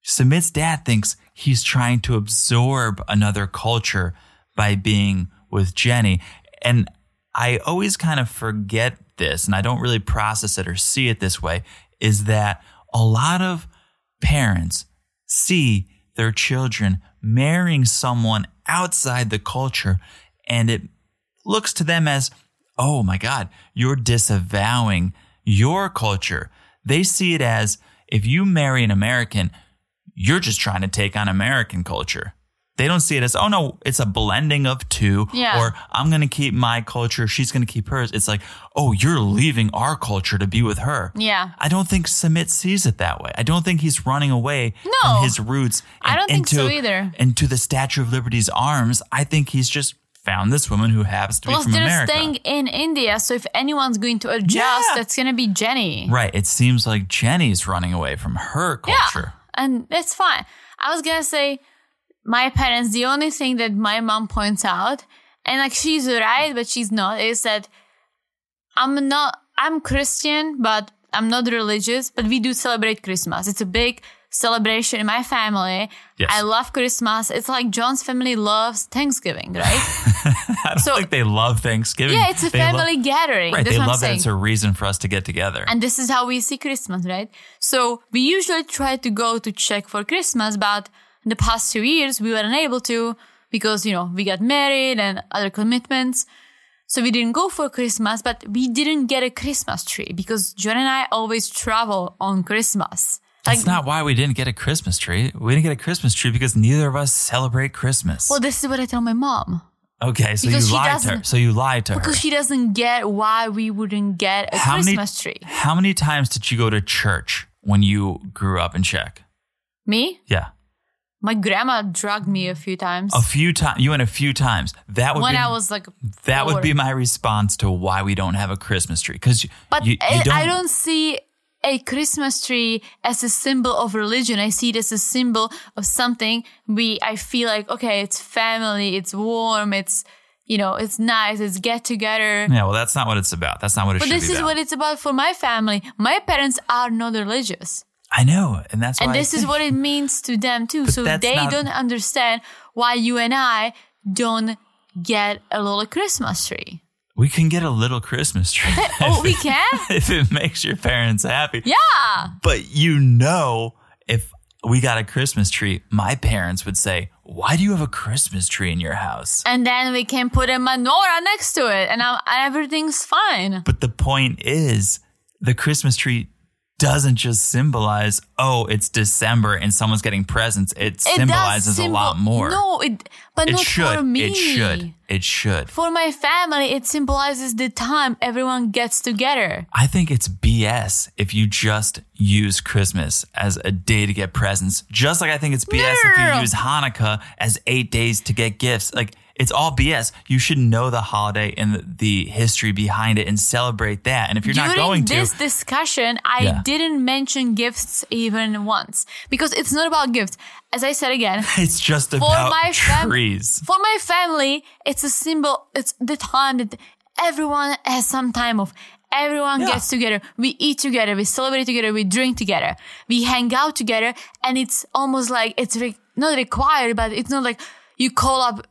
Speaker 1: Sumit's dad thinks he's trying to absorb another culture by being with Jenny. And I always kind of forget this, and I don't really process it or see it this way, is that a lot of parents see their children marrying someone outside the culture, and it looks to them as, oh my God, you're disavowing your culture. They see it as if you marry an American, you're just trying to take on American culture. They don't see it as, oh no, it's a blending of two,
Speaker 2: Yeah.
Speaker 1: or I'm going to keep my culture, she's going to keep hers. It's like, oh, you're leaving our culture to be with her.
Speaker 2: yeah.
Speaker 1: I don't think Sumit sees it that way. I don't think he's running away
Speaker 2: No.
Speaker 1: from his roots.
Speaker 2: I don't think
Speaker 1: into,
Speaker 2: so either.
Speaker 1: Into the Statue of Liberty's arms. I think he's just found this woman who happens to
Speaker 2: Plus,
Speaker 1: be from
Speaker 2: they're
Speaker 1: America.
Speaker 2: staying in India, so if anyone's going to adjust,
Speaker 1: Yeah.
Speaker 2: that's going to be Jenny.
Speaker 1: right. It seems like Jenny's running away from her culture.
Speaker 2: And that's fine. I was gonna say, my parents. The only thing that my mom points out, and like she's right, but she's not, is that I'm not. I'm Christian, but I'm not religious. But we do celebrate Christmas. It's a big celebration in my family.
Speaker 1: Yes.
Speaker 2: I love Christmas. It's like John's family loves Thanksgiving, right?
Speaker 1: I don't
Speaker 2: So-
Speaker 1: think they love Thanksgiving.
Speaker 2: yeah, it's a
Speaker 1: They
Speaker 2: family gathering.
Speaker 1: right.
Speaker 2: That's
Speaker 1: They love that it's a reason for us to get together.
Speaker 2: And this is how we see Christmas, right? So we usually try to go to Czech for Christmas, but in the past two years we were unable to because, you know, we got married and other commitments. So we didn't go for Christmas, but we didn't get a Christmas tree because John and I always travel on Christmas.
Speaker 1: That's not why we didn't get a Christmas tree. We didn't get a Christmas tree because neither of us celebrate Christmas.
Speaker 2: well, this is what I tell my mom
Speaker 1: okay, so
Speaker 2: because
Speaker 1: you lied to her. So you lied to her.
Speaker 2: because she doesn't get why we wouldn't get a
Speaker 1: how
Speaker 2: Christmas
Speaker 1: many,
Speaker 2: tree.
Speaker 1: How many times did you go to church when you grew up in Czech?
Speaker 2: Me?
Speaker 1: Yeah.
Speaker 2: My grandma drugged me a few times
Speaker 1: A few times. You went a few times. That would
Speaker 2: when
Speaker 1: be,
Speaker 2: I was like
Speaker 1: that would be my response to why we don't have a Christmas tree. Because
Speaker 2: But
Speaker 1: you, you don't,
Speaker 2: I don't see a Christmas tree as a symbol of religion. I see it as a symbol of something we I feel like okay, it's family, it's warm, it's you know, it's nice, it's get together.
Speaker 1: Yeah, well, that's not what it's about. That's not what it
Speaker 2: But this is
Speaker 1: about.
Speaker 2: what it's about for my family. My parents are not religious.
Speaker 1: I know, and that's
Speaker 2: And this is what it means to them too. so they
Speaker 1: not-
Speaker 2: don't understand why you and I don't get a little Christmas tree.
Speaker 1: We can get a little Christmas tree
Speaker 2: Oh, we can?
Speaker 1: if it makes your parents happy.
Speaker 2: Yeah.
Speaker 1: But you know, if we got a Christmas tree, my parents would say, "Why do you have a Christmas tree in your house?"
Speaker 2: And then we can put a menorah next to it and, i and everything's fine.
Speaker 1: But the point is, the Christmas tree doesn't just symbolize, oh, it's December and someone's getting presents. It,
Speaker 2: It
Speaker 1: symbolizes a lot more.
Speaker 2: No, it but
Speaker 1: it
Speaker 2: not
Speaker 1: should.
Speaker 2: for me.
Speaker 1: It should. It should.
Speaker 2: For my family, it symbolizes the time everyone gets together.
Speaker 1: I think it's BS if you just use Christmas as a day to get presents. Just like I think it's BS
Speaker 2: No,
Speaker 1: if you use Hanukkah as eight days to get gifts. Like it's all BS. You should know the holiday and the, history behind it and celebrate that. And if you're
Speaker 2: During
Speaker 1: not going to this
Speaker 2: discussion, I
Speaker 1: Yeah.
Speaker 2: didn't mention gifts even once because it's not about gifts. As I said again,
Speaker 1: it's just about
Speaker 2: my fam-
Speaker 1: trees.
Speaker 2: for my family, it's a symbol. It's the time that everyone has some time off. Everyone
Speaker 1: Yeah.
Speaker 2: gets together. We eat together. We celebrate together. We drink together. We hang out together. And it's almost like it's re- not required, but it's not like you call up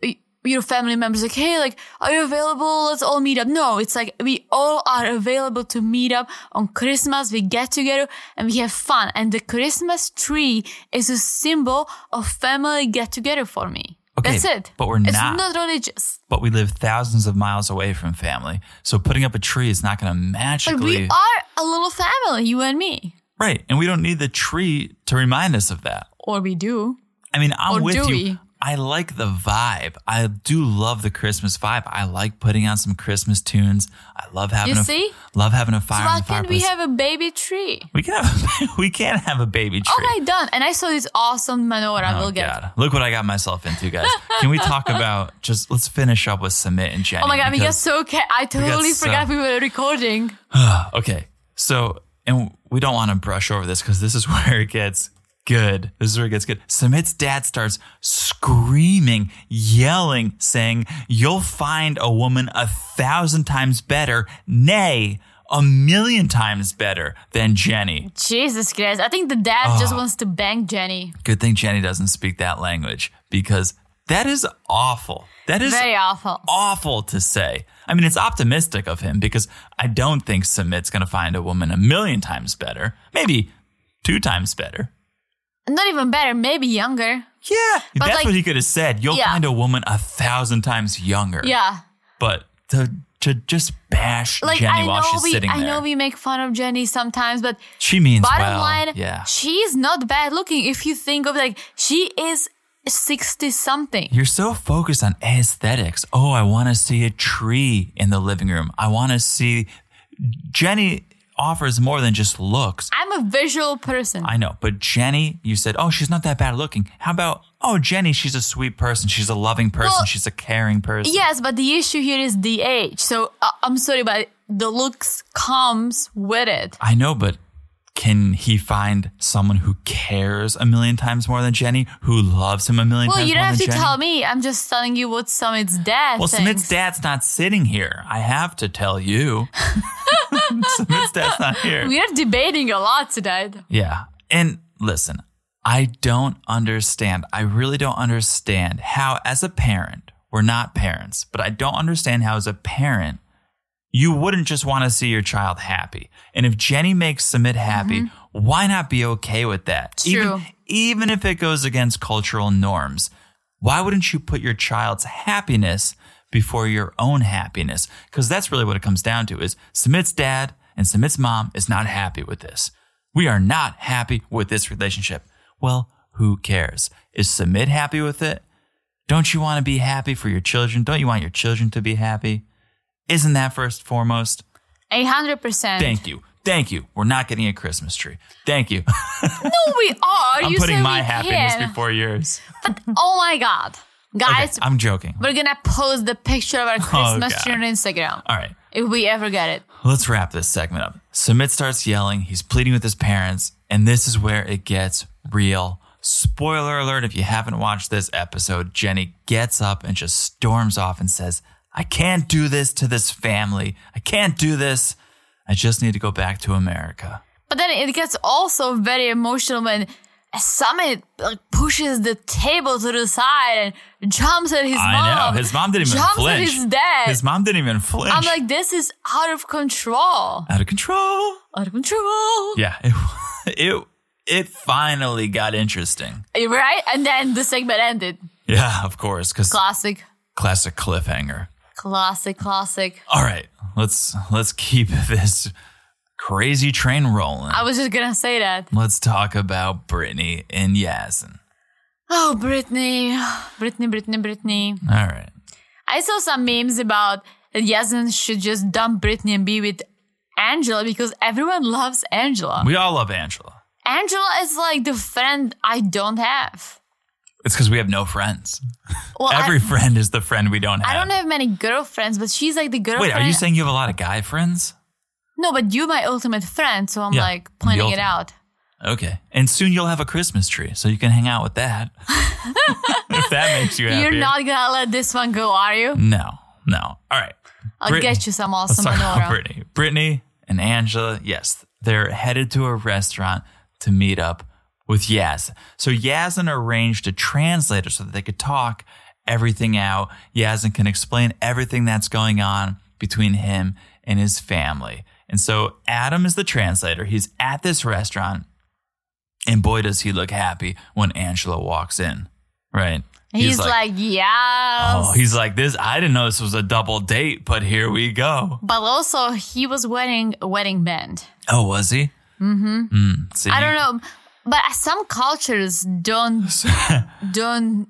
Speaker 2: y- your family members like, Hey, like, are you available? Let's all meet up. No, it's like we all are available to meet up on Christmas. We get together and we have fun. And the Christmas tree is a symbol of family get together for me.
Speaker 1: Okay,
Speaker 2: That's it.
Speaker 1: but we're not.
Speaker 2: it's
Speaker 1: not.
Speaker 2: religious.
Speaker 1: But we live thousands of miles away from family. So putting up a tree is not going to magically.
Speaker 2: But we are a little family, you and me.
Speaker 1: right. And we don't need the tree to remind us of that.
Speaker 2: Or we do.
Speaker 1: I mean, I'm
Speaker 2: Or
Speaker 1: with you.
Speaker 2: we?
Speaker 1: I like the vibe. I do love the Christmas vibe. I like putting on some Christmas tunes. I love having
Speaker 2: You
Speaker 1: a
Speaker 2: see?
Speaker 1: love having a
Speaker 2: So
Speaker 1: fire
Speaker 2: why can't we have a baby tree?
Speaker 1: we can have we can't have a baby oh tree.
Speaker 2: Okay, done. And I saw this awesome menorah.
Speaker 1: Oh
Speaker 2: we'll get.
Speaker 1: God! Look what I got myself into, guys. Can we talk about just let's finish up with Sumit and Jenny?
Speaker 2: Oh my god, we got so ca- I totally
Speaker 1: so-
Speaker 2: forgot we were recording.
Speaker 1: Okay. So, and we don't want to brush over this because this is where it gets good. This is where it gets good. Sumit's dad starts screaming, yelling, saying, You'll find a woman a thousand times better, nay, a million times better than Jenny.
Speaker 2: Jesus Christ. I think the dad just
Speaker 1: Oh.
Speaker 2: wants to bang Jenny.
Speaker 1: Good thing Jenny doesn't speak that language because that is awful. That is
Speaker 2: Very awful.
Speaker 1: awful to say. I mean, it's optimistic of him because I don't think Sumit's going to find a woman a million times better, maybe two times better.
Speaker 2: Not even better, maybe younger.
Speaker 1: Yeah, that's
Speaker 2: like-
Speaker 1: what he could have said. You'll
Speaker 2: Yeah.
Speaker 1: find a woman a thousand times younger.
Speaker 2: Yeah.
Speaker 1: but to to just bash
Speaker 2: Like
Speaker 1: Jenny
Speaker 2: I
Speaker 1: while
Speaker 2: know
Speaker 1: she's
Speaker 2: we
Speaker 1: sitting
Speaker 2: I
Speaker 1: there, I
Speaker 2: know we make fun of Jenny sometimes, but
Speaker 1: she means
Speaker 2: bottom
Speaker 1: well.
Speaker 2: line,
Speaker 1: yeah,
Speaker 2: she's not bad looking if you think of like she is 60 something.
Speaker 1: You're so focused on aesthetics. Oh, I want to see a tree in the living room. I want to see. Jenny offers more than just looks.
Speaker 2: I'm a visual person.
Speaker 1: I know, but Jenny, you said, oh, she's not that bad looking. How about, oh, Jenny, she's a sweet person. She's a loving person.
Speaker 2: Well,
Speaker 1: she's a caring person.
Speaker 2: yes, but the issue here is the age. So uh, I'm sorry, but the looks comes with it.
Speaker 1: I know, but can he find someone who cares a million times more than Jenny, who loves him a million
Speaker 2: Well,
Speaker 1: times
Speaker 2: you don't have to
Speaker 1: Jenny?
Speaker 2: tell me. I'm just telling you what Sumit's dad
Speaker 1: well,
Speaker 2: thinks.
Speaker 1: Sumit's dad's not sitting here. I have to tell you. Sumit's dad's not here.
Speaker 2: We are debating a lot today.
Speaker 1: Yeah. And listen, I don't understand. I really don't understand how, as a parent, we're not parents, but I don't understand how, as a parent, you wouldn't just want to see your child happy. And if Jenny makes Sumit happy, mm-hmm. why not be okay with that?
Speaker 2: True.
Speaker 1: Even, even if it goes against cultural norms, why wouldn't you put your child's happiness before your own happiness? Because that's really what it comes down to is Sumit's dad and Sumit's mom is not happy with this. We are not happy with this relationship. Well, who cares? Is Sumit happy with it? Don't you want to be happy for your children? Don't you want your children to be happy? Isn't that first foremost?
Speaker 2: A hundred percent.
Speaker 1: Thank you. Thank you. We're not getting a Christmas tree. Thank you.
Speaker 2: No, we are.
Speaker 1: I'm
Speaker 2: you
Speaker 1: putting my happiness
Speaker 2: can.
Speaker 1: before yours.
Speaker 2: But Oh my god,
Speaker 1: Okay,
Speaker 2: guys,
Speaker 1: I'm joking.
Speaker 2: we're gonna post the picture of our oh, Christmas
Speaker 1: God.
Speaker 2: tree on Instagram
Speaker 1: All right.
Speaker 2: if we ever get it.
Speaker 1: Let's wrap this segment up. Sumit starts yelling. He's pleading with his parents, and this is where it gets real. Spoiler alert if you haven't watched this episode, Jenny gets up and just storms off and says, I can't do this to this family. I can't do this. I just need to go back to America.
Speaker 2: But then it gets also very emotional when Sumit like pushes the table to the side and jumps at his
Speaker 1: I
Speaker 2: mom.
Speaker 1: know. His mom didn't even
Speaker 2: jumps
Speaker 1: flinch.
Speaker 2: at his dad.
Speaker 1: His mom didn't even flinch.
Speaker 2: I'm like, this is out of control.
Speaker 1: out of control.
Speaker 2: Out of control.
Speaker 1: Yeah. It, it, it finally got interesting.
Speaker 2: Right? And then the segment ended.
Speaker 1: Yeah, of course, because
Speaker 2: Classic.
Speaker 1: classic cliffhanger.
Speaker 2: Classic, classic.
Speaker 1: All right, let's let's keep this crazy train rolling.
Speaker 2: I was just gonna say that.
Speaker 1: Let's talk about Brittany and Yazan.
Speaker 2: Oh, Brittany, Brittany, Brittany, Brittany.
Speaker 1: All right.
Speaker 2: I saw some memes about that Yazan should just dump Brittany and be with Angela because everyone loves Angela.
Speaker 1: We all love Angela.
Speaker 2: Angela is like the friend I don't have.
Speaker 1: It's because we have no friends.
Speaker 2: Well, I-
Speaker 1: Every friend is the friend we don't have.
Speaker 2: I don't have many girlfriends, but she's like the girlfriend.
Speaker 1: Wait, are you saying you have a lot of guy friends?
Speaker 2: No, but you're my ultimate friend, so I'm
Speaker 1: Yeah,
Speaker 2: like pointing it out.
Speaker 1: Okay. And soon you'll have a Christmas tree, so you can hang out with that. if that makes you happy.
Speaker 2: You're not gonna let this one go, are you?
Speaker 1: No, no. All right.
Speaker 2: I'll
Speaker 1: Brittany.
Speaker 2: get you some awesome menorah.
Speaker 1: Brittany. Brittany and Angela, yes, they're headed to a restaurant to meet up with Yaz. So Yazan arranged a translator so that they could talk everything out. Yazan can explain everything that's going on between him and his family. And so Adam is the translator. He's at this restaurant, and boy, does he look happy when Angela walks in, right?
Speaker 2: He's, like, yeah.
Speaker 1: Oh, he's like this. I didn't know this was a double date, but here we go.
Speaker 2: but also, he was wearing a wedding band.
Speaker 1: Oh, was he? Mm-hmm. Mm, see,
Speaker 2: I don't know, but some cultures don't don't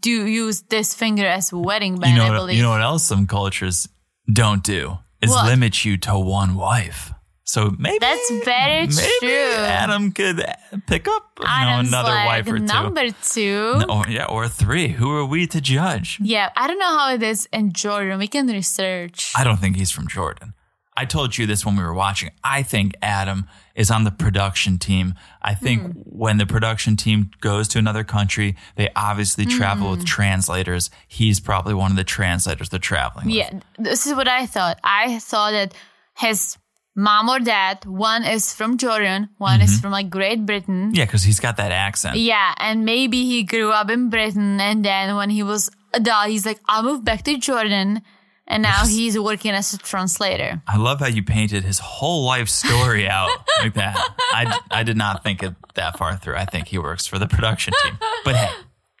Speaker 2: do use this finger as wedding band.
Speaker 1: You know,
Speaker 2: I
Speaker 1: what,
Speaker 2: believe.
Speaker 1: you know what else some cultures don't do is
Speaker 2: What?
Speaker 1: limit you to one wife. So maybe
Speaker 2: That's very
Speaker 1: maybe
Speaker 2: true.
Speaker 1: Adam could pick up you know, another
Speaker 2: like
Speaker 1: wife or two.
Speaker 2: number two.
Speaker 1: Or, yeah, or three. Who are we to judge?
Speaker 2: Yeah, I don't know how it is in Jordan. We can research.
Speaker 1: I don't think he's from Jordan. I told you this when we were watching. I think Adam is on the production team. I think
Speaker 2: Hmm.
Speaker 1: when the production team goes to another country, they obviously travel
Speaker 2: Hmm.
Speaker 1: with translators. He's probably one of the translators they're traveling with.
Speaker 2: Yeah, this is what I thought. I thought that his mom or dad, one is from Jordan, one is from like Great Britain.
Speaker 1: Yeah, because he's got that accent.
Speaker 2: Yeah, and maybe he grew up in Britain, and then when he was adult, he's like, I'll move back to Jordan, and now he's working as a translator.
Speaker 1: I love how you painted his whole life story out like that. I, I did not think it that far through. I think he works for the production team. But hey,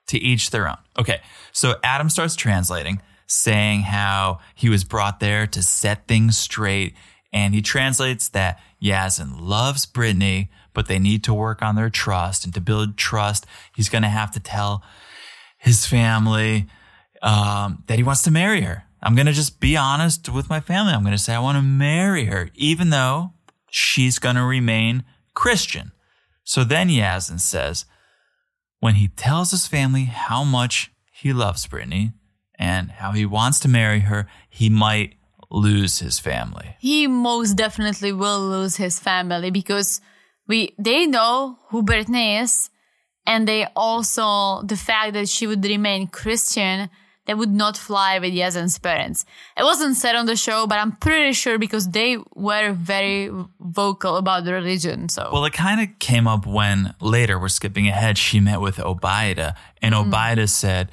Speaker 1: to each their own. Okay, so Adam starts translating, saying how he was brought there to set things straight. And he translates that Yazan loves Brittany, but they need to work on their trust. And to build trust, he's going to have to tell his family um, that he wants to marry her. I'm going to just be honest with my family. I'm going to say I want to marry her, even though she's going to remain Christian. So then Yazan says, when he tells his family how much he loves Brittany and how he wants to marry her, he might lose his family.
Speaker 2: He most definitely will lose his family because we they know who Brittany is, and they also the fact that she would remain Christian. That would not fly with Yazan's parents. It wasn't said on the show, but I'm pretty sure because they were very vocal about the religion. So
Speaker 1: Well, it kind of came up when later, we're skipping ahead, she met with Obaida, and
Speaker 2: Mm.
Speaker 1: Obaida said,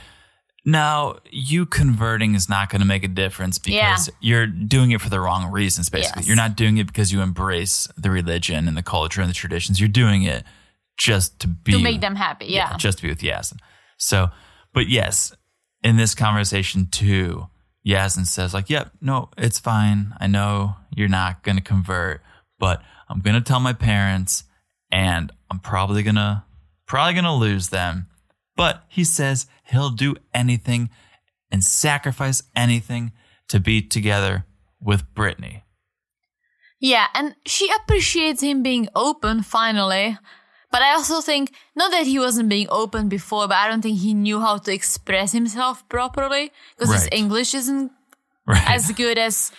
Speaker 1: Now, you converting is not going to make a difference because
Speaker 2: Yeah.
Speaker 1: you're doing it for the wrong reasons, basically.
Speaker 2: Yes.
Speaker 1: You're not doing it because you embrace the religion and the culture and the traditions. You're doing it just to be
Speaker 2: to make them happy, yeah.
Speaker 1: just to be with Yazan. So, but yes, in this conversation too, Yazan says like, "Yep, no, it's fine. I know you're not going to convert, but I'm going to tell my parents and I'm probably going to probably going to lose them." But he says he'll do anything and sacrifice anything to be together with Brittany.
Speaker 2: Yeah, and she appreciates him being open finally. But I also think not that he wasn't being open before, but I don't think he knew how to express himself properly because his English isn't
Speaker 1: Right.
Speaker 2: as good as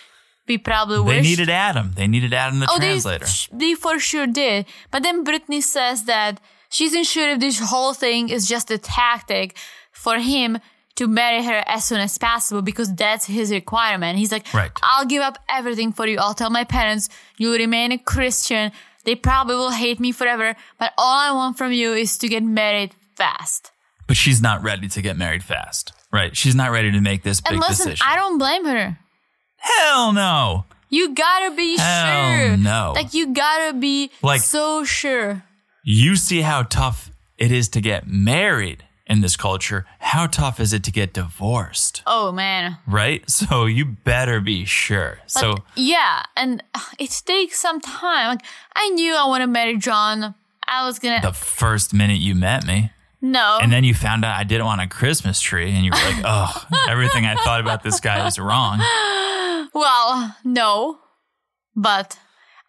Speaker 2: we probably wish.
Speaker 1: they needed Adam. They needed Adam the
Speaker 2: oh,
Speaker 1: translator.
Speaker 2: they, they for sure did. But then Brittany says that she's unsure if this whole thing is just a tactic for him to marry her as soon as possible because that's his requirement. He's like,
Speaker 1: Right.
Speaker 2: I'll give up everything for you. I'll tell my parents you'll remain a Christian. They probably will hate me forever, but all I want from you is to get married fast.
Speaker 1: But she's not ready to get married fast. Right. She's not ready to make this big
Speaker 2: And listen,
Speaker 1: decision.
Speaker 2: I don't blame her.
Speaker 1: Hell no.
Speaker 2: You gotta be
Speaker 1: Hell
Speaker 2: sure.
Speaker 1: no.
Speaker 2: Like you gotta be
Speaker 1: Like-
Speaker 2: so sure.
Speaker 1: You see how tough it is to get married in this culture, how tough is it to get divorced?
Speaker 2: Oh man.
Speaker 1: Right? So you better be sure. so
Speaker 2: yeah, and it takes some time. Like I knew I want to marry John. I was gonna
Speaker 1: the first minute you met me,
Speaker 2: no.
Speaker 1: and then you found out I didn't want a Christmas tree, and you were like, oh, everything I thought about this guy is wrong.
Speaker 2: well, no, but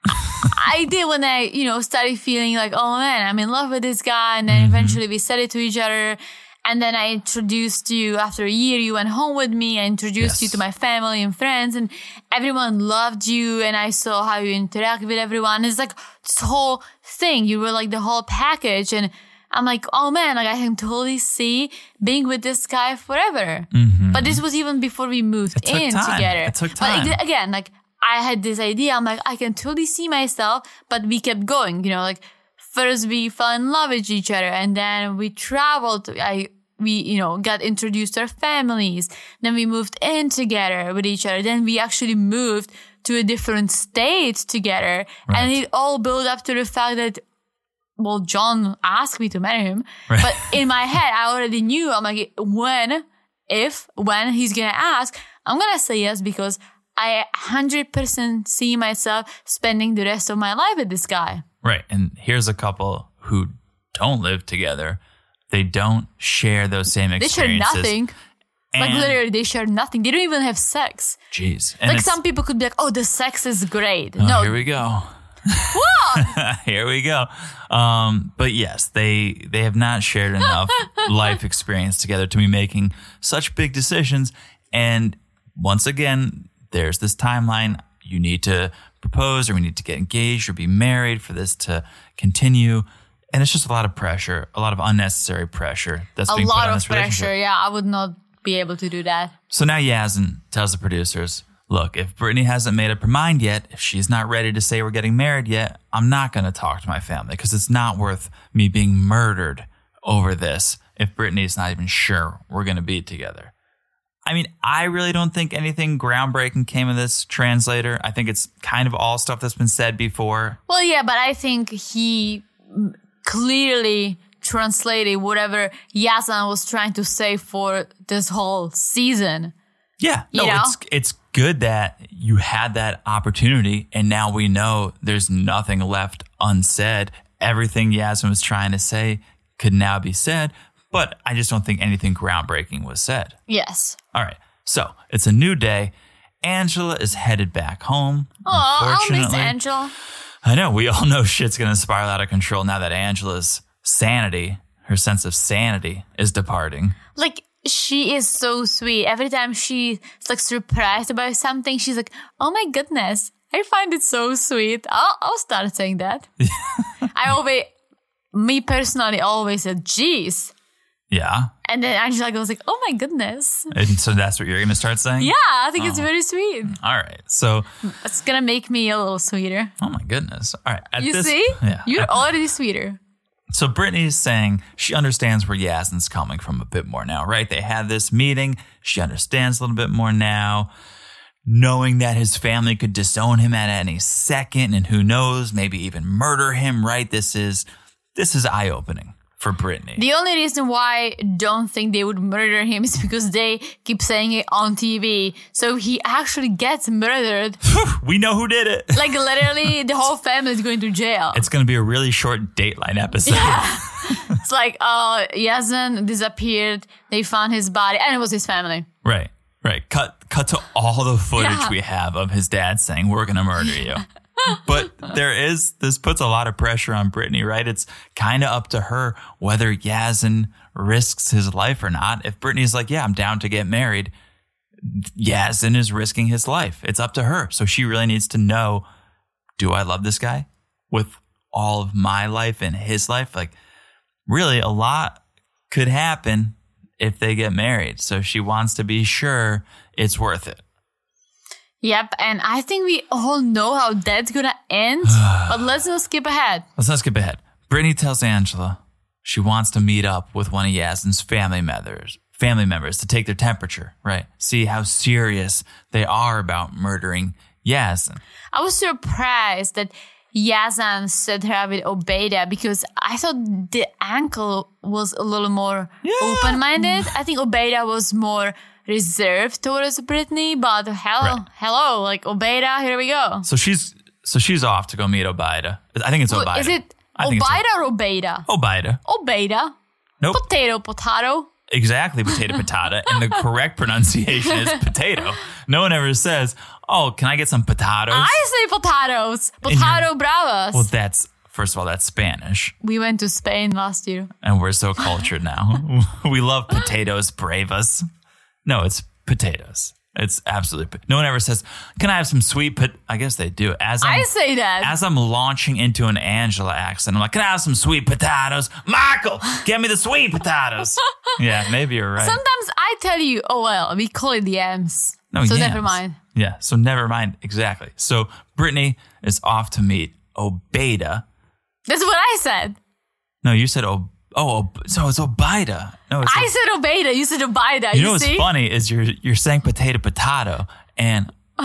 Speaker 2: I did when I you know started feeling like oh man I'm in love with this guy, and then eventually we said it to each other. And then I introduced you after a year. You went home with me. I introduced you to my family and friends, and everyone loved you. And I saw how you interact with everyone. It's like this whole thing. You were like the whole package. And I'm like, oh man, like I can totally see being with this guy forever. But this was even before we moved
Speaker 1: Mm-hmm.
Speaker 2: in
Speaker 1: time.
Speaker 2: together.
Speaker 1: It took time.
Speaker 2: ag- again, like I had this idea. I'm like, I can totally see myself, but we kept going, you know, like first we fell in love with each other and then we traveled. I, we, you know, got introduced to our families. Then we moved in together with each other. Then we actually moved to a different state together. And it all built up to the fact that well, John asked me to marry him,
Speaker 1: Right.
Speaker 2: but in my head, I already knew. I'm like, when, if, when he's gonna ask, I'm gonna say yes because I 100% see myself spending the rest of my life with this guy.
Speaker 1: Right. And here's a couple who don't live together. They don't share those same experiences.
Speaker 2: They share nothing. Like literally, they share nothing. They don't even have sex.
Speaker 1: Jeez. And
Speaker 2: like some people could be like, "Oh, the sex is great."
Speaker 1: Oh,
Speaker 2: no,
Speaker 1: here we go. here we go. Um, but yes, they they have not shared enough life experience together to be making such big decisions. And once again, there's this timeline. You need to propose, or we need to get engaged, or be married for this to continue. And it's just a lot of pressure, a lot of unnecessary pressure that's
Speaker 2: a
Speaker 1: being put
Speaker 2: lot
Speaker 1: on
Speaker 2: of pressure. Yeah, I would not be able to do that.
Speaker 1: So now Yazan tells the producers, look, if Brittany hasn't made up her mind yet, if she's not ready to say we're getting married yet, I'm not going to talk to my family because it's not worth me being murdered over this if Brittany's not even sure we're going to be together. I mean, I really don't think anything groundbreaking came of this translator. I think it's kind of all stuff that's been said before.
Speaker 2: Well, yeah, but I think he clearly translated whatever Yazan was trying to say for this whole season.
Speaker 1: Yeah, no,
Speaker 2: You know?
Speaker 1: it's it's good that you had that opportunity, and now we know there's nothing left unsaid. Everything Yazan was trying to say could now be said, but I just don't think anything groundbreaking was said.
Speaker 2: Yes.
Speaker 1: All right, so it's a new day. Angela is headed back home.
Speaker 2: Oh, I'll miss
Speaker 1: Unfortunately-
Speaker 2: Angel.
Speaker 1: I know we all know shit's gonna spiral out of control now that Angela's sanity, her sense of sanity, is departing.
Speaker 2: Like she is so sweet. Every time she's like surprised about something, she's like, "Oh my goodness." I find it so sweet. I'll, I'll start saying that. I always, me personally, always said, "Geez,"
Speaker 1: Yeah,
Speaker 2: and then Angela goes like, "Oh my goodness."
Speaker 1: and so that's what you're gonna start saying.
Speaker 2: Yeah, I think it's oh. very sweet.
Speaker 1: All right, so.
Speaker 2: It's gonna make me a little sweeter.
Speaker 1: Oh my goodness. All right. At
Speaker 2: You
Speaker 1: this-
Speaker 2: see?
Speaker 1: Yeah.
Speaker 2: You're
Speaker 1: At-
Speaker 2: already sweeter.
Speaker 1: so Brittany is saying she understands where Yazan's coming from a bit more now, right? They had this meeting. She understands a little bit more now, knowing that his family could disown him at any second, and who knows, maybe even murder him, right? This is this is eye opening for Brittany.
Speaker 2: The only reason why I don't think they would murder him is because they keep saying it on TV. So he actually gets murdered.
Speaker 1: we know who did it.
Speaker 2: Like literally the whole family is going to jail.
Speaker 1: It's going to be a really short Dateline episode. Yeah.
Speaker 2: It's like, uh, Yazan disappeared. They found his body and it was his family.
Speaker 1: Right, right. Cut, cut to all the footage
Speaker 2: Yeah.
Speaker 1: we have of his dad saying, "We're gonna murder you." But there is this puts a lot of pressure on Brittany, right? It's kind of up to her whether Yazan risks his life or not. If Brittany's like, "Yeah, I'm down to get married," Yazan is risking his life. It's up to her. So she really needs to know: Do I love this guy with all of my life and his life? Like, really, a lot could happen if they get married. So she wants to be sure it's worth it.
Speaker 2: Yep. And I think we all know how that's to end. but let's not skip ahead.
Speaker 1: Let's not skip ahead. Brittany tells Angela she wants to meet up with one of Yazan's family members, family members to take their temperature, right? See how serious they are about murdering Yazan.
Speaker 2: I was surprised that Yazan set her up with Obeda because I thought the uncle was a little more
Speaker 1: Yeah.
Speaker 2: open minded. I think Obeda was more reserved towards Brittany, but hello,
Speaker 1: Right.
Speaker 2: hello, like Obeda, here we go.
Speaker 1: So she's so she's off to go meet Obida. I think it's Obida.
Speaker 2: Is it
Speaker 1: I think it's
Speaker 2: Obida or Obeda?
Speaker 1: Obida.
Speaker 2: Obeda.
Speaker 1: Nope.
Speaker 2: Potato, potato.
Speaker 1: Exactly, potato patata. And the correct pronunciation is potato. No one ever says, "Oh, can I get some potatoes?"
Speaker 2: I say potatoes. Potato bravas.
Speaker 1: well, that's first of all, that's Spanish,
Speaker 2: we went to Spain last year.
Speaker 1: and we're so cultured now. we love potatoes bravas. No, it's potatoes. It's absolutely. No one ever says, "Can I have some sweet?" Pot-? I guess they do. As I'm,
Speaker 2: I say that.
Speaker 1: as I'm launching into an Angela accent, I'm like, "Can I have some sweet potatoes?" Michael, get me the sweet potatoes. yeah, maybe you're right.
Speaker 2: Sometimes I tell you, oh well, we call it yams.
Speaker 1: No,
Speaker 2: so
Speaker 1: yams.
Speaker 2: never mind.
Speaker 1: Yeah, so never mind. Exactly. So Brittany is off to meet Obeda.
Speaker 2: That's what I said.
Speaker 1: No, you said oh oh so it's Obida. No, it's
Speaker 2: I said Obeda. You said Obida.
Speaker 1: you
Speaker 2: You,
Speaker 1: know what's funny is you're you're saying potato potato and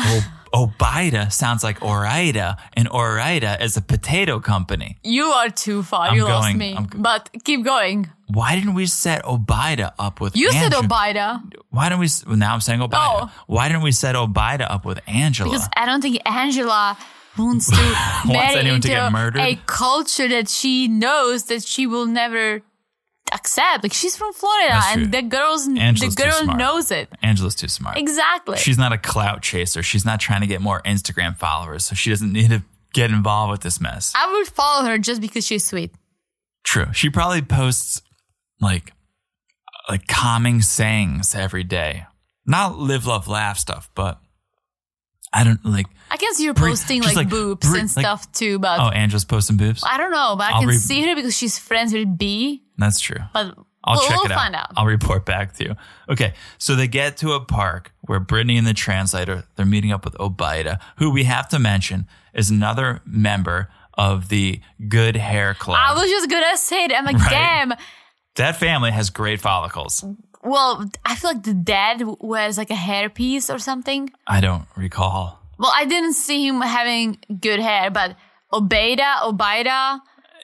Speaker 1: Obida sounds like Ore-Ida and Ore-Ida is a potato company.
Speaker 2: You are too far.
Speaker 1: I'm
Speaker 2: you lost me.
Speaker 1: I'm
Speaker 2: but keep going.
Speaker 1: Why didn't we set Obida up with
Speaker 2: You said? Obida
Speaker 1: Why don't we? well, Now I'm saying Obida.
Speaker 2: Oh.
Speaker 1: Why didn't we set Obida up with Angela?
Speaker 2: because I don't think Angela wants to marry
Speaker 1: anyone to
Speaker 2: into
Speaker 1: get murdered?
Speaker 2: a culture that she knows that she will never accept. Like she's from Florida, and the girls,
Speaker 1: Angela's
Speaker 2: the girl knows it
Speaker 1: Angela's too smart.
Speaker 2: exactly.
Speaker 1: She's not a clout chaser. She's not trying to get more Instagram followers, so she doesn't need to get involved with this mess.
Speaker 2: I would follow her just because she's sweet.
Speaker 1: True. She probably posts like like calming sayings every day. Not live, love, laugh stuff, but I don't like.
Speaker 2: I can see her posting like,
Speaker 1: like
Speaker 2: boobs and
Speaker 1: like-
Speaker 2: stuff too, but
Speaker 1: Oh, Angela's posting boobs.
Speaker 2: I don't know. But I
Speaker 1: I'll
Speaker 2: can
Speaker 1: re-
Speaker 2: see her because she's friends with B.
Speaker 1: That's true.
Speaker 2: But
Speaker 1: I'll
Speaker 2: we'll,
Speaker 1: check
Speaker 2: we'll
Speaker 1: it out.
Speaker 2: find out.
Speaker 1: I'll report back to you. Okay, so they get to a park where Brittany and the translator they're meeting up with Obaida, who we have to mention is another member of the Good Hair Club.
Speaker 2: I was just gonna say that. I'm like,
Speaker 1: Right.
Speaker 2: damn.
Speaker 1: that family has great follicles.
Speaker 2: Well, I feel like the dad wears like a hairpiece or something.
Speaker 1: I don't recall.
Speaker 2: Well, I didn't see him having good hair, but Obeda, Obida,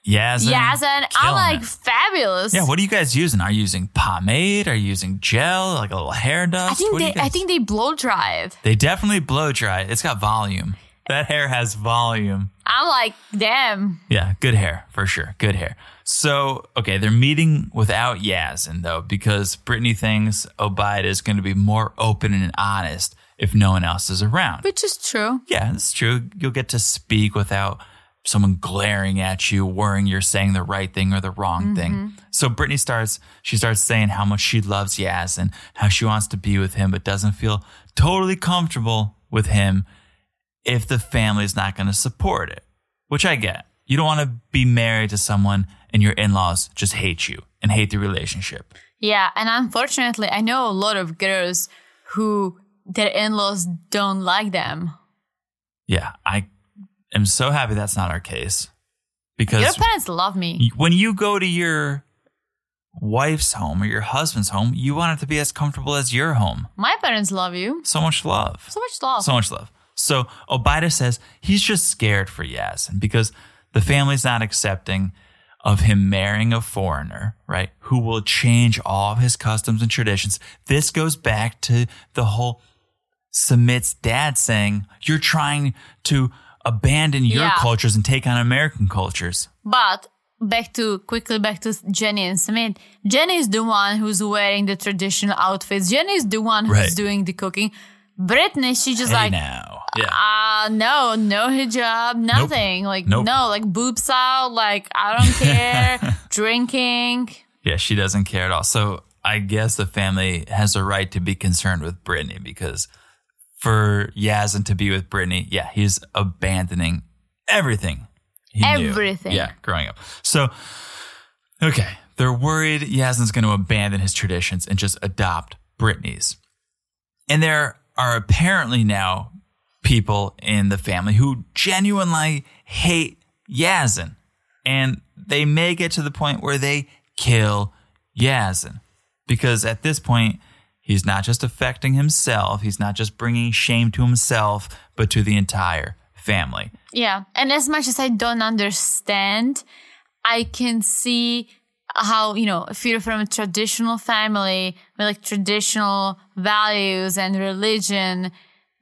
Speaker 1: Yazan.
Speaker 2: Yazan, I'm like
Speaker 1: it.
Speaker 2: fabulous.
Speaker 1: Yeah, what are you guys using? Are you using pomade? Are you using gel, like a little hair dust?
Speaker 2: I think
Speaker 1: What
Speaker 2: they,
Speaker 1: guys-
Speaker 2: I think they blow dried.
Speaker 1: they definitely blow dry. It's got volume. That hair has volume.
Speaker 2: I'm like, damn.
Speaker 1: Yeah, good hair for sure. Good hair. So, okay, they're meeting without Yazan though, because Brittany thinks Obida is going to be more open and honest if no one else is around.
Speaker 2: Which is true.
Speaker 1: Yeah, it's true. You'll get to speak without someone glaring at you, worrying you're saying the right thing or the wrong mm-hmm. thing. So Brittany starts, she starts saying how much she loves Yaz and how she wants to be with him, but doesn't feel totally comfortable with him if the family's not going to support it, which I get. You don't want to be married to someone and your in laws just hate you and hate the relationship.
Speaker 2: Yeah, and unfortunately, I know a lot of girls who their in-laws don't like them.
Speaker 1: Yeah, I am so happy that's not our case because
Speaker 2: Your parents love me.
Speaker 1: when you go to your wife's home or your husband's home, you want it to be as comfortable as your home.
Speaker 2: My parents love you.
Speaker 1: So much love.
Speaker 2: So much love.
Speaker 1: So much love. So Obida says he's just scared for Yazan because the family's not accepting of him marrying a foreigner, right? Who will change all of his customs and traditions. This goes back to the whole Sumit's dad saying, You're trying to abandon your
Speaker 2: Yeah.
Speaker 1: cultures and take on American cultures.
Speaker 2: But back to quickly back to Jenny and Sumit. Jenny is the one who's wearing the traditional outfits. Jenny is the one who's
Speaker 1: Right.
Speaker 2: doing the cooking. Brittany, she just
Speaker 1: Hey
Speaker 2: like
Speaker 1: now. Yeah.
Speaker 2: uh no, no hijab, nothing. Like
Speaker 1: Nope.
Speaker 2: no, like boobs out, like I don't care. Drinking.
Speaker 1: Yeah, she doesn't care at all. So I guess the family has a right to be concerned with Brittany because for Yazan to be with Brittany, yeah, he's abandoning everything. He knew.
Speaker 2: Everything.
Speaker 1: Yeah, growing up. So, okay, they're worried Yazan's going to abandon his traditions and just adopt Brittany's. And there are apparently now people in the family who genuinely hate Yazan. And they may get to the point where they kill Yazan. Because at this point, he's not just affecting himself, he's not just bringing shame to himself, but to the entire family.
Speaker 2: Yeah. And as much as I don't understand, I can see how, you know, if you're from a traditional family with like traditional values and religion,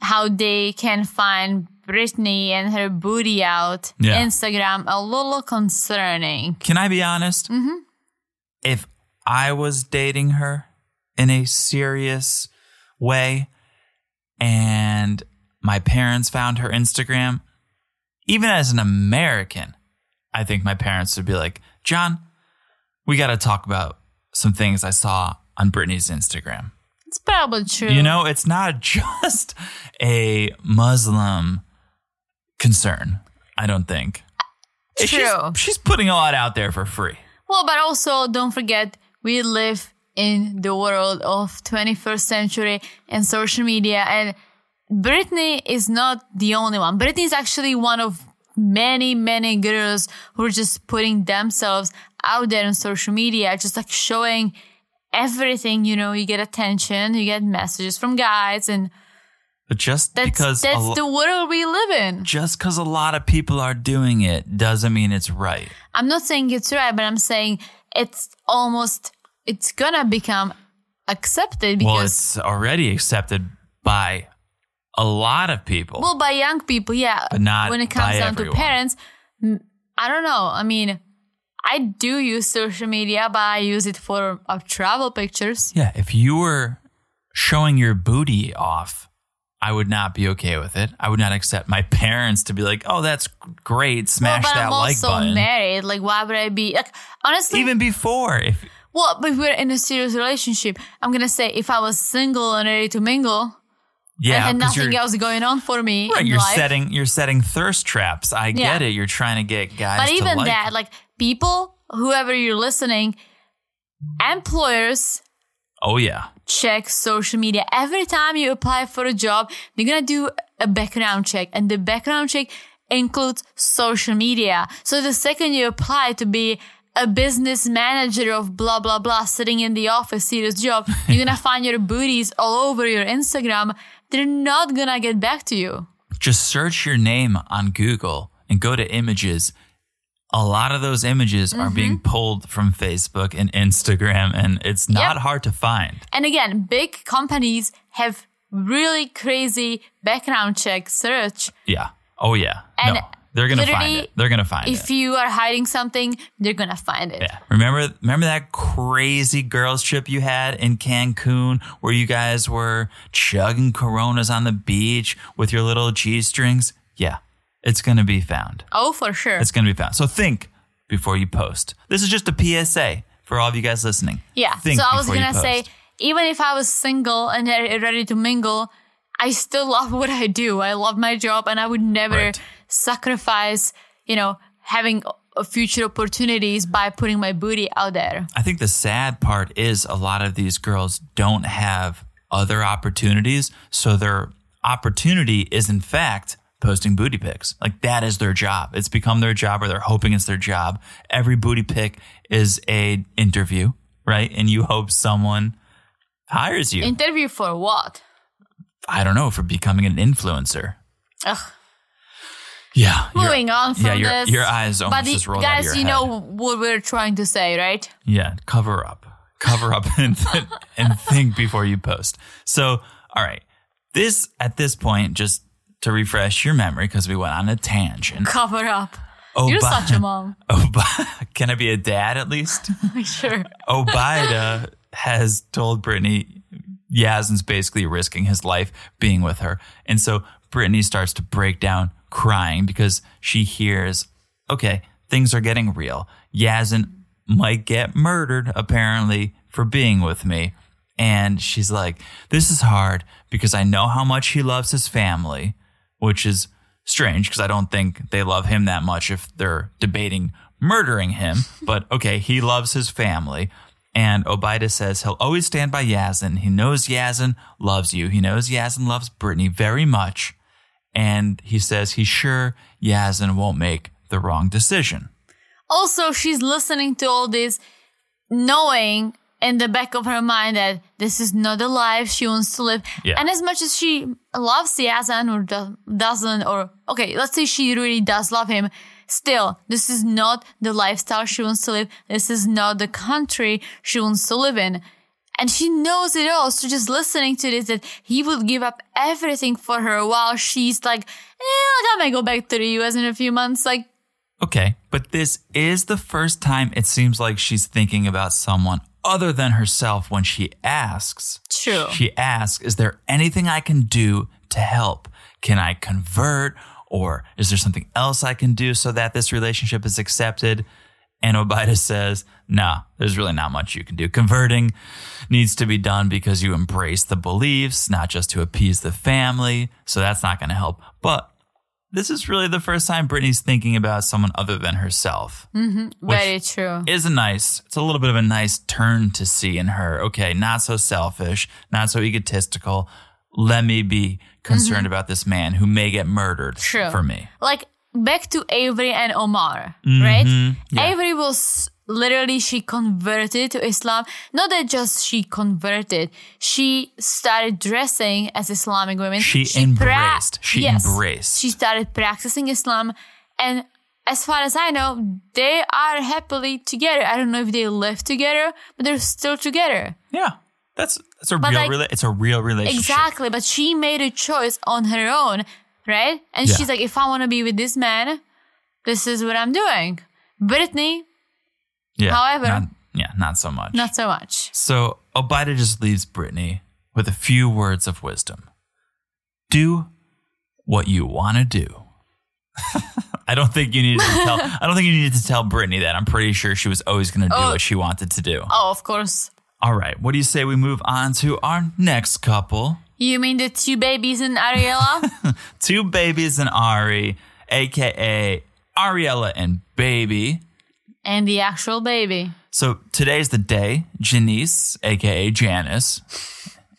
Speaker 2: how they can find Britney and her booty out
Speaker 1: Yeah.
Speaker 2: Instagram a little concerning.
Speaker 1: Can I be honest? Mm-hmm. If I was dating her in a serious way and my parents found her Instagram, even as an American, I think my parents would be like, John, we got to talk about some things I saw on Britney's Instagram.
Speaker 2: It's probably true.
Speaker 1: You know, it's not just a Muslim concern, I don't think. She's-
Speaker 2: True.
Speaker 1: she's putting a lot out there for free.
Speaker 2: Well, but also don't forget we live in the world of 21st century and social media and Britney is not the only one. Britney is actually one of many, many girls who are just putting themselves out there on social media, just like showing everything, you know, you get attention, you get messages from guys and
Speaker 1: But just
Speaker 2: that's,
Speaker 1: because
Speaker 2: that's
Speaker 1: lo-
Speaker 2: the world we live in.
Speaker 1: just because a lot of people are doing it doesn't mean it's right.
Speaker 2: I'm not saying it's right, but I'm saying it's almost, it's gonna become accepted because
Speaker 1: well, it's already accepted by a lot of people.
Speaker 2: Well, by young people, yeah.
Speaker 1: But not
Speaker 2: when it comes down
Speaker 1: everyone.
Speaker 2: to parents. I don't know. I mean, I do use social media, but I use it for uh, travel pictures.
Speaker 1: yeah, if you were showing your booty off, I would not be okay with it. I would not accept my parents to be like, "Oh, that's great, smash
Speaker 2: well, but
Speaker 1: that
Speaker 2: I'm
Speaker 1: like
Speaker 2: also
Speaker 1: button."
Speaker 2: married. Like, why would I be like? Honestly,
Speaker 1: Even before, if
Speaker 2: well, but if we're in a serious relationship, I'm gonna say if I was single and ready to mingle
Speaker 1: yeah,
Speaker 2: and nothing else going on for me
Speaker 1: right, you're
Speaker 2: life,
Speaker 1: setting you're setting thirst traps. I
Speaker 2: Yeah.
Speaker 1: get it. You're trying to get guys.
Speaker 2: but even
Speaker 1: like
Speaker 2: that, like people, whoever you're listening, employers
Speaker 1: oh yeah,
Speaker 2: check social media. Every time you apply for a job, they're gonna do a background check, and the background check includes social media. So the second you apply to be a business manager of blah blah blah sitting in the office, serious job, you're gonna find your booties all over your Instagram. They're not gonna get back to you.
Speaker 1: just search your name on Google and go to images. A lot of those images are being
Speaker 2: Mm-hmm.
Speaker 1: pulled from Facebook and Instagram, and it's not
Speaker 2: Yep.
Speaker 1: hard to find.
Speaker 2: And again, big companies have really crazy background check search.
Speaker 1: Yeah. Oh yeah.
Speaker 2: And
Speaker 1: no, they're gonna find it. They're gonna find
Speaker 2: If
Speaker 1: it.
Speaker 2: If you are hiding something, they're gonna find it.
Speaker 1: Yeah. Remember remember that crazy girls trip you had in Cancun where you guys were chugging coronas on the beach with your little G strings? Yeah. It's gonna be found.
Speaker 2: Oh, for sure.
Speaker 1: It's gonna be found. So think before you post. This is just a PSA for all of you guys listening.
Speaker 2: Yeah.
Speaker 1: Think
Speaker 2: so I was gonna say, even if I was single and ready to mingle, I still love what I do. I love my job, and I would never
Speaker 1: Right.
Speaker 2: sacrifice, you know, having future opportunities by putting my booty out there.
Speaker 1: I think the sad part is a lot of these girls don't have other opportunities. So their opportunity is, in fact, posting booty pics. Like that is their job. It's become their job or they're hoping it's their job. Every booty pic is a interview, right? And you hope someone hires you.
Speaker 2: Interview for what?
Speaker 1: I don't know, for becoming an influencer.
Speaker 2: Ugh.
Speaker 1: Yeah.
Speaker 2: Moving on from
Speaker 1: yeah, your,
Speaker 2: this.
Speaker 1: your eyes almost
Speaker 2: but the-
Speaker 1: just rolled out of
Speaker 2: guys,
Speaker 1: your
Speaker 2: you
Speaker 1: head.
Speaker 2: know what we're trying to say, right?
Speaker 1: Yeah, cover up. Cover up and, and think before you post. So, all right. This, at this point, just to refresh your memory, because we went on a tangent.
Speaker 2: Cover up.
Speaker 1: Oh,
Speaker 2: You're such a mom.
Speaker 1: Oh, Obi- can I be a dad at least?
Speaker 2: sure.
Speaker 1: Obida has told Brittany Yazan's basically risking his life being with her. And so Brittany starts to break down crying because she hears, okay, things are getting real. Yazan might get murdered apparently for being with me. And she's like, this is hard because I know how much he loves his family, which is strange because I don't think they love him that much if they're debating murdering him. But okay, he loves his family. And Obida says he'll always stand by Yazan. He knows Yazan loves you. He knows Yazan loves Brittany very much. And he says he's sure Yazan won't make the wrong decision.
Speaker 2: Also, she's listening to all this, knowing in the back of her mind that this is not the life she wants to live.
Speaker 1: Yeah.
Speaker 2: And as much as she loves Yazan or do- doesn't, or okay, let's say she really does love him, still, this is not the lifestyle she wants to live. This is not the country she wants to live in. And she knows it all. So just listening to this, that he would give up everything for her while she's like, eh, I might go back to the US in a few months. Like,
Speaker 1: Okay, but this is the first time it seems like she's thinking about someone other than herself when she asks.
Speaker 2: True.
Speaker 1: She asks, Is there anything I can do to help? Can I convert? Or is there something else I can do so that this relationship is accepted? And Obida says, Nah, there's really not much you can do. Converting needs to be done because you embrace the beliefs, not just to appease the family. So that's not going to help. But this is really the first time Brittany's thinking about someone other than herself.
Speaker 2: very true.
Speaker 1: Is a nice, it's a little bit of a nice turn to see in her. Okay, not so selfish, not so egotistical. Let me be concerned about this man who may get murdered
Speaker 2: True.
Speaker 1: for me.
Speaker 2: like back to Avery and Omar,
Speaker 1: Mm-hmm.
Speaker 2: right?
Speaker 1: Yeah.
Speaker 2: Avery was literally she converted to Islam. Not that just she converted, she started dressing as Islamic women.
Speaker 1: She embraced. She embraced.
Speaker 2: She started practicing Islam, and as far as I know, they are happily together. I don't know if they live together, but they're still together.
Speaker 1: Yeah, that's that's a
Speaker 2: But
Speaker 1: real,
Speaker 2: like-
Speaker 1: rela- it's a real relationship.
Speaker 2: Exactly, but she made a choice on her own, right? And
Speaker 1: Yeah.
Speaker 2: she's like, if I want to be with this man, this is what I'm doing. Brittany,
Speaker 1: Yeah.
Speaker 2: However-
Speaker 1: not, yeah, not so much.
Speaker 2: not so much.
Speaker 1: So Obida just leaves Brittany with a few words of wisdom. Do what you want to do. I don't think you needed to tell. I don't think you needed to tell Brittany that. I'm pretty sure she was always going to do
Speaker 2: Oh.
Speaker 1: what she wanted to do.
Speaker 2: Oh, of course.
Speaker 1: All right. What do you say we move on to our next couple?
Speaker 2: You mean the two babies in Ariella?
Speaker 1: Two babies and Ari, aka Ariella and Baby.
Speaker 2: And the actual baby.
Speaker 1: So today's the day. Janice, aka Janice,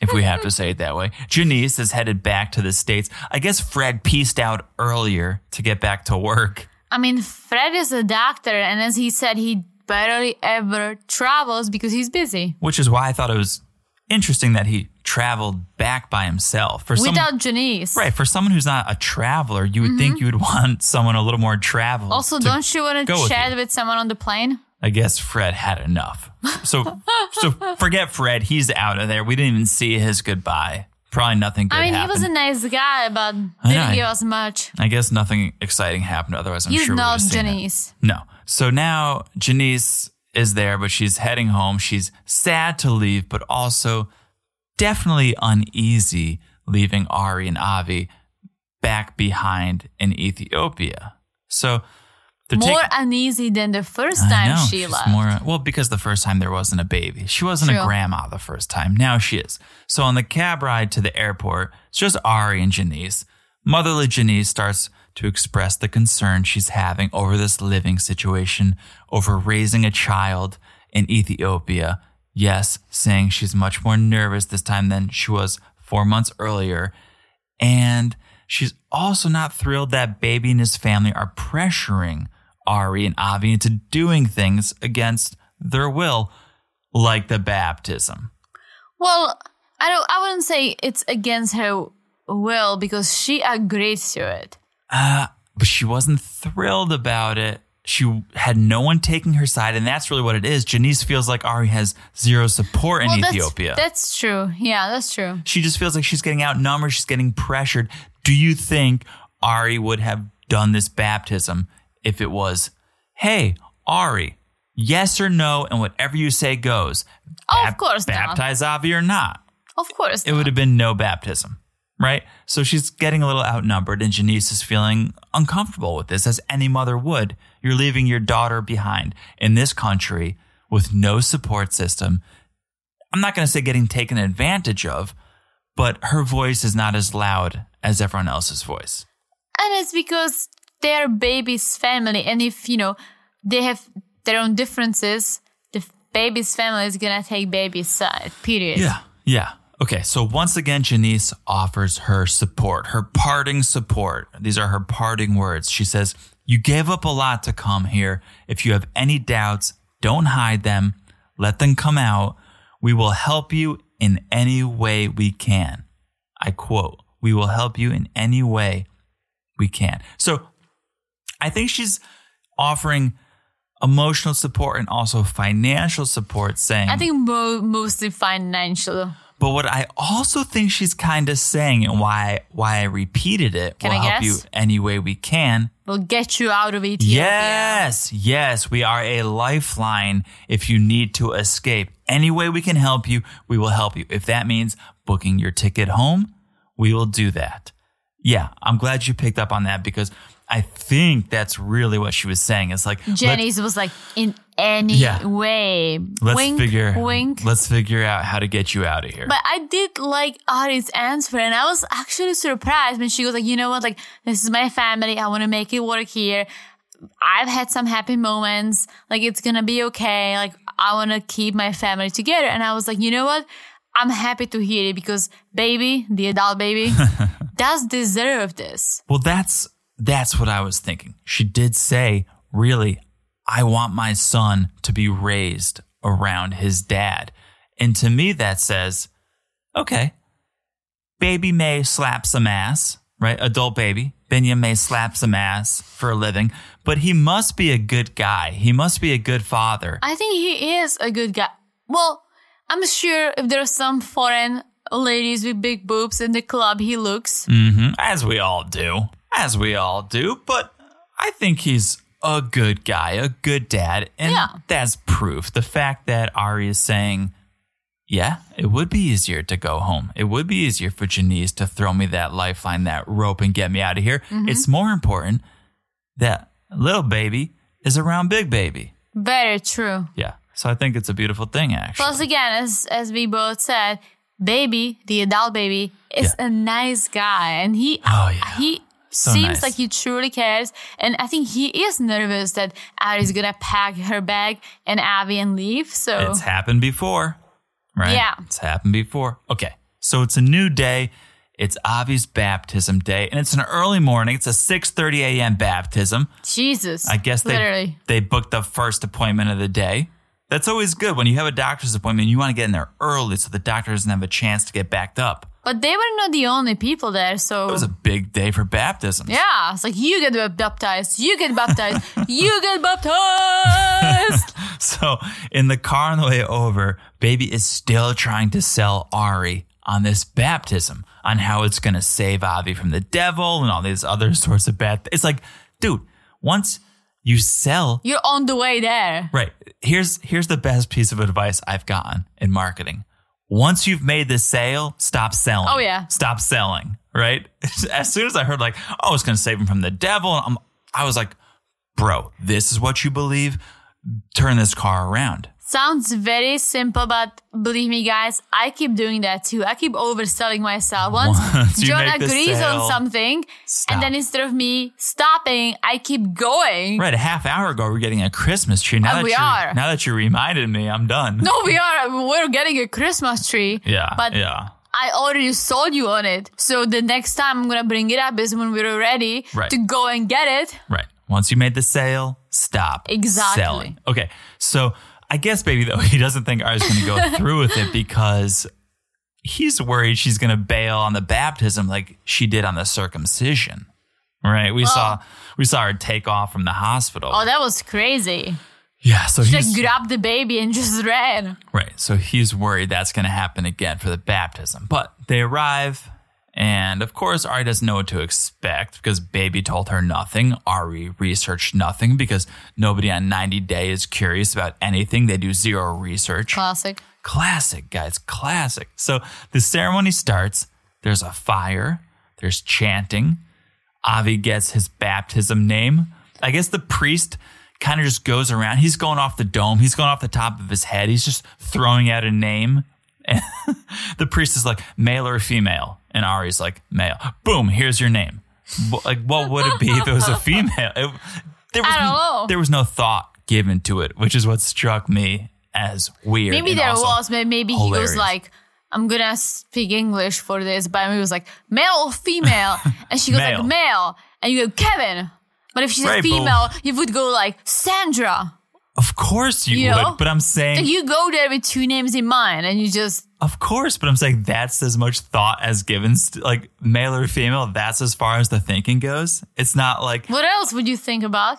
Speaker 1: if we have to say it that way, Janice is headed back to the States. I guess Fred pieced out earlier to get back to work.
Speaker 2: I mean, Fred is a doctor, and as he said, he barely ever travels because he's busy.
Speaker 1: Which is why I thought it was interesting that he traveled back by himself. For some,
Speaker 2: Without Janice.
Speaker 1: right, for someone who's not a traveler, you would think you would want someone a little more travel.
Speaker 2: Mm-hmm. Also, don't you want to chat
Speaker 1: you.
Speaker 2: with someone on the plane?
Speaker 1: I guess Fred had enough. So, so forget Fred. He's out of there. We didn't even see his goodbye. Probably nothing good
Speaker 2: I mean,
Speaker 1: happened.
Speaker 2: he was a nice guy, but didn't give us much.
Speaker 1: I guess nothing exciting happened. Otherwise, I'm
Speaker 2: He's
Speaker 1: sure we
Speaker 2: not
Speaker 1: would've seen it.
Speaker 2: Janice.
Speaker 1: No. So now Janice is there, but she's heading home. She's sad to leave, but also definitely uneasy leaving Ari and Avi back behind in Ethiopia. So
Speaker 2: More
Speaker 1: taking-
Speaker 2: uneasy than the first time
Speaker 1: know,
Speaker 2: she left.
Speaker 1: More, well, because the first time there wasn't a baby. She wasn't a grandma the first time. Now she is. So on the cab ride to the airport, it's just Ari and Janice. Motherly Janice starts to express the concern she's having over this living situation, over raising a child in Ethiopia. Yes, saying she's much more nervous this time than she was four months earlier. And she's also not thrilled that Baby and his family are pressuring Ari and Avi into doing things against their will, like the baptism.
Speaker 2: Well, I don't. I wouldn't say it's against her will because she agreed to it.
Speaker 1: Uh, but she wasn't thrilled about it. She had no one taking her side, and that's really what it is. Janice feels like Ari has zero support in
Speaker 2: well,
Speaker 1: Ethiopia.
Speaker 2: That's, true. Yeah, that's true.
Speaker 1: she just feels like she's getting outnumbered. She's getting pressured. Do you think Ari would have done this baptism if it was, hey, Ari, yes or no, and whatever you say goes?
Speaker 2: Oh,
Speaker 1: Bap-
Speaker 2: of course not.
Speaker 1: Baptize Avi or not?
Speaker 2: Of course.
Speaker 1: It would have been no baptism, right? So she's getting a little outnumbered, and Janice is feeling uncomfortable with this, as any mother would. You're leaving your daughter behind in this country with no support system. I'm not going to say getting taken advantage of, but her voice is not as loud as everyone else's voice.
Speaker 2: And it's because they're baby's family. And if, you know, they have their own differences, the baby's family is going to take baby's side, period.
Speaker 1: Yeah. Yeah. Okay. So once again, Janice offers her support, her parting support. These are her parting words. She says, You gave up a lot to come here. If you have any doubts, don't hide them. Let them come out. We will help you in any way we can. I quote, we will help you in any way we can. So I think she's offering emotional support and also financial support, saying,
Speaker 2: I think mo- mostly financial.
Speaker 1: But what I also think she's kind of saying and why why I repeated it
Speaker 2: Can
Speaker 1: will
Speaker 2: I
Speaker 1: help
Speaker 2: guess?
Speaker 1: you any way we can.
Speaker 2: We'll get you out of Ethiopia.
Speaker 1: Yes, yes, we are a lifeline if you need to escape. Any way we can help you, we will help you. If that means booking your ticket home, we will do that. Yeah, I'm glad you picked up on that because I think that's really what she was saying. It's like let-
Speaker 2: Jenny's was like, in any
Speaker 1: Yeah.
Speaker 2: way.
Speaker 1: let's
Speaker 2: wink,
Speaker 1: figure
Speaker 2: wink.
Speaker 1: let's figure out how to get you out of here.
Speaker 2: But I did like Ari's answer, and I was actually surprised when she goes like, "You know what? Like, this is my family. I want to make it work here. I've had some happy moments. Like, it's gonna be okay. Like, I want to keep my family together." And I was like, "You know what? I'm happy to hear it because baby, the adult baby, does deserve this."
Speaker 1: Well, that's that's what I was thinking. She did say, "Really, I want my son to be raised around his dad." And to me that says, "Okay. Baby may slap some ass, right? Adult baby. Biniyam may slap some ass for a living, but he must be a good guy. He must be a good father."
Speaker 2: I think he is a good guy. Well, I'm sure if there are some foreign ladies with big boobs in the club, he looks.
Speaker 1: hmm As we all do. As we all do. But I think he's a good guy, a good dad. And
Speaker 2: Yeah.
Speaker 1: that's proof. The fact that Ari is saying, yeah, it would be easier to go home. It would be easier for Janice to throw me that lifeline, that rope, and get me out of here. Mm-hmm. It's more important that little baby is around big baby.
Speaker 2: Very true.
Speaker 1: Yeah. So I think it's a beautiful thing, actually.
Speaker 2: Plus, again, as as we both said, baby, the adult baby, is
Speaker 1: Yeah.
Speaker 2: a nice guy, and he
Speaker 1: Oh, yeah.
Speaker 2: he
Speaker 1: So
Speaker 2: seems
Speaker 1: nice.
Speaker 2: like he truly cares. And I think he is nervous that Ari's gonna pack her bag and Avi and leave. So
Speaker 1: It's happened before, right?
Speaker 2: Yeah.
Speaker 1: It's happened before. Okay. So it's a new day. It's Avi's baptism day, and it's an early morning. It's a 6:30 a.m. baptism.
Speaker 2: Jesus,
Speaker 1: I guess they
Speaker 2: literally.
Speaker 1: they booked the first appointment of the day. That's always good when you have a doctor's appointment. You want to get in there early so the doctor doesn't have a chance to get backed up.
Speaker 2: But they were not the only people there, so
Speaker 1: It was a big day for baptisms.
Speaker 2: yeah, it's like you get baptized, you get baptized, you get baptized.
Speaker 1: So in the car on the way over, baby is still trying to sell Ari on this baptism, on how it's going to save Avi from the devil and all these other sorts of bad. It's like, dude, once you sell,
Speaker 2: You're on the way there.
Speaker 1: right? Here's here's the best piece of advice I've gotten in marketing. Once you've made the sale, stop selling.
Speaker 2: Oh, yeah.
Speaker 1: stop selling. Right? As soon as I heard like, oh, it's going to save him from the devil, I'm, I was like, bro, this is what you believe. Turn this car around.
Speaker 2: Sounds very simple, but believe me, guys, I keep doing that too. I keep overselling myself. Once,
Speaker 1: Once
Speaker 2: John agrees
Speaker 1: sale,
Speaker 2: on something,
Speaker 1: stop.
Speaker 2: and then instead of me stopping, I keep going.
Speaker 1: Right, a half hour ago, we are getting a Christmas tree. Now
Speaker 2: Oh,
Speaker 1: that
Speaker 2: we
Speaker 1: you
Speaker 2: are.
Speaker 1: now that you reminded me, I'm done.
Speaker 2: No, we are. We're getting a Christmas tree.
Speaker 1: Yeah,
Speaker 2: But
Speaker 1: yeah.
Speaker 2: I already sold you on it. So the next time I'm going to bring it up is when we're ready
Speaker 1: Right.
Speaker 2: to go and get it.
Speaker 1: Right. Once you made the sale, stop
Speaker 2: Exactly.
Speaker 1: selling. Okay. So I guess, baby, though, he doesn't think Ari's going to go through with it because he's worried she's going to bail on the baptism like she did on the circumcision. Right. We saw we saw her take off from the hospital.
Speaker 2: Oh, that was crazy.
Speaker 1: yeah. So
Speaker 2: She like grabbed the baby and just ran.
Speaker 1: Right. So he's worried that's going to happen again for the baptism. But they arrive, and of course, Ari doesn't know what to expect because Baby told her nothing. Ari researched nothing because nobody on 90 Day is curious about anything. They do zero research.
Speaker 2: Classic.
Speaker 1: Classic, guys. Classic. So the ceremony starts. There's a fire, there's chanting. Avi gets his baptism name. I guess the priest kind of just goes around. He's going off the dome. He's going off the top of his head. He's just throwing out a name. And the priest is like, male or female? And Ari's like, male. Boom, here's your name. Like, what would it be if it was a female? It- there was
Speaker 2: I don't
Speaker 1: no,
Speaker 2: know.
Speaker 1: There was no thought given to it, which is what struck me as weird.
Speaker 2: Maybe there was, but maybe he
Speaker 1: hilarious.
Speaker 2: goes like, I'm gonna speak English for this, but he was like, male or female? And she goes
Speaker 1: Male.
Speaker 2: like, male. And you go, Kevin. But if she's a female, you would go like, Sandra.
Speaker 1: Of course you,
Speaker 2: You
Speaker 1: would,
Speaker 2: know?
Speaker 1: but I'm saying
Speaker 2: you go there with two names in mind and you just
Speaker 1: Of course, but I'm saying that's as much thought as given, st- like male or female. That's as far as the thinking goes. It's not like,
Speaker 2: what else would you think about?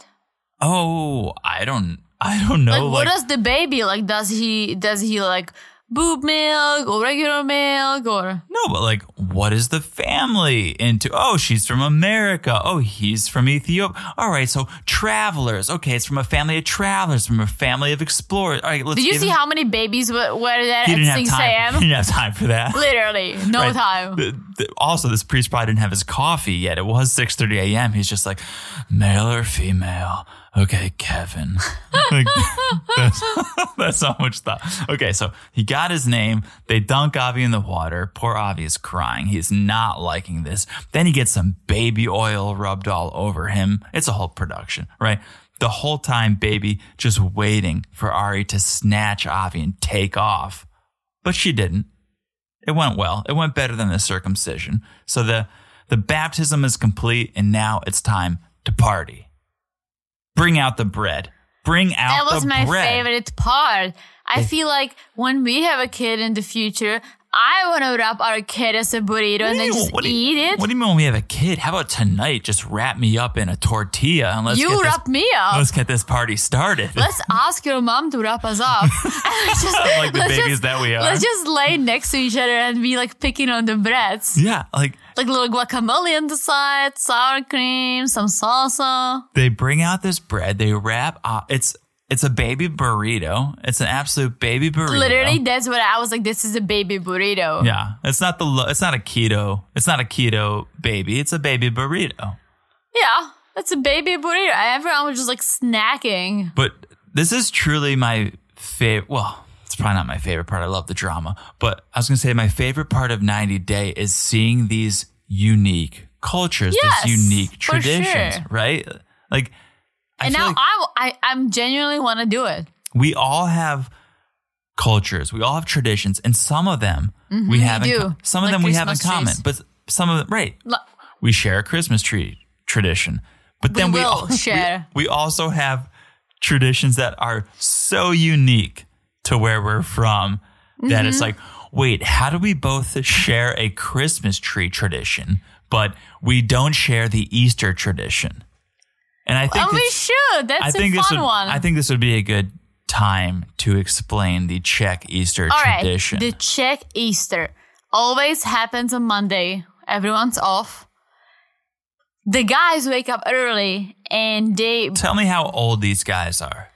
Speaker 1: oh, I don't, I don't know.
Speaker 2: Like,
Speaker 1: Like,
Speaker 2: what does the baby like? Does he does he like boob milk or regular milk or
Speaker 1: no, but like, what is the family into? Oh, she's from America. Oh, he's from Ethiopia. All right, so travelers. Okay, it's from a family of travelers, from a family of explorers. All right, let's.
Speaker 2: did you see
Speaker 1: him-
Speaker 2: how many babies were, were there
Speaker 1: he
Speaker 2: at
Speaker 1: didn't have
Speaker 2: 6
Speaker 1: time? He
Speaker 2: a.m.?
Speaker 1: didn't have time for that.
Speaker 2: Literally, no
Speaker 1: Right.
Speaker 2: time.
Speaker 1: The- the- also, this priest probably didn't have his coffee yet. It was 6.30 a.m. He's just like, male or female? Okay, Kevin. Like, that's, that's how much thought. Okay, so he got his name. They dunk Avi in the water. Poor Avi is crying. He's not liking this. Then he gets some baby oil rubbed all over him. It's a whole production, right? The whole time, baby just waiting for Ari to snatch Avi and take off. But she didn't it went well. It went better than the circumcision. So the the baptism is complete, and now it's time to party. Bring out the bread. Bring out the bread.
Speaker 2: That was my
Speaker 1: bread.
Speaker 2: favorite part. I feel like when we have a kid in the future, I want to wrap our kid as a burrito and then just
Speaker 1: what do you-
Speaker 2: eat it.
Speaker 1: What do you mean when we have a kid? How about tonight? Just wrap me up in a tortilla and let's
Speaker 2: you
Speaker 1: get this,
Speaker 2: wrap me up.
Speaker 1: let's get this party started.
Speaker 2: Let's ask your mom to wrap us up. Let's just,
Speaker 1: Like the
Speaker 2: let's
Speaker 1: babies
Speaker 2: just-
Speaker 1: that we are.
Speaker 2: Let's just lay next to each other and be like picking on the breads.
Speaker 1: yeah, like
Speaker 2: Like little guacamole on the side, sour cream, some salsa.
Speaker 1: they bring out this bread. They wrap. Uh, it's it's a baby burrito. It's an absolute baby burrito.
Speaker 2: Literally, that's what I was like. This is a baby burrito.
Speaker 1: Yeah, it's not the lo- it's not a keto it's not a keto baby. It's a baby burrito.
Speaker 2: Yeah, it's a baby burrito. Everyone was just like snacking.
Speaker 1: But this is truly my favorite. Well, it's probably not my favorite part. I love the drama, but I was gonna say my favorite part of 90 Day is seeing these unique cultures,
Speaker 2: Yes,
Speaker 1: these unique traditions,
Speaker 2: sure.
Speaker 1: right? Like,
Speaker 2: and now
Speaker 1: like
Speaker 2: I, I, I'm genuinely want to do it.
Speaker 1: we all have cultures, we all have traditions, and some of them we have
Speaker 2: Mm-hmm,
Speaker 1: co- some of
Speaker 2: Like
Speaker 1: them we have in common,
Speaker 2: trees.
Speaker 1: but some of them right.
Speaker 2: Lo-
Speaker 1: we share a Christmas tree tradition, but
Speaker 2: We
Speaker 1: then we,
Speaker 2: will
Speaker 1: al- we-
Speaker 2: share.
Speaker 1: We, also have traditions that are so unique to where we're from that it's
Speaker 2: Mm-hmm.
Speaker 1: like, wait, how do we both share a Christmas tree tradition, but we don't share the Easter tradition? And I think
Speaker 2: And we should. That's
Speaker 1: I think
Speaker 2: a fun
Speaker 1: would,
Speaker 2: one.
Speaker 1: I think this would be a good time to explain the Czech Easter
Speaker 2: All right,
Speaker 1: tradition.
Speaker 2: the Czech Easter always happens on Monday. Everyone's off. The guys wake up early and they
Speaker 1: Tell me how old these guys are.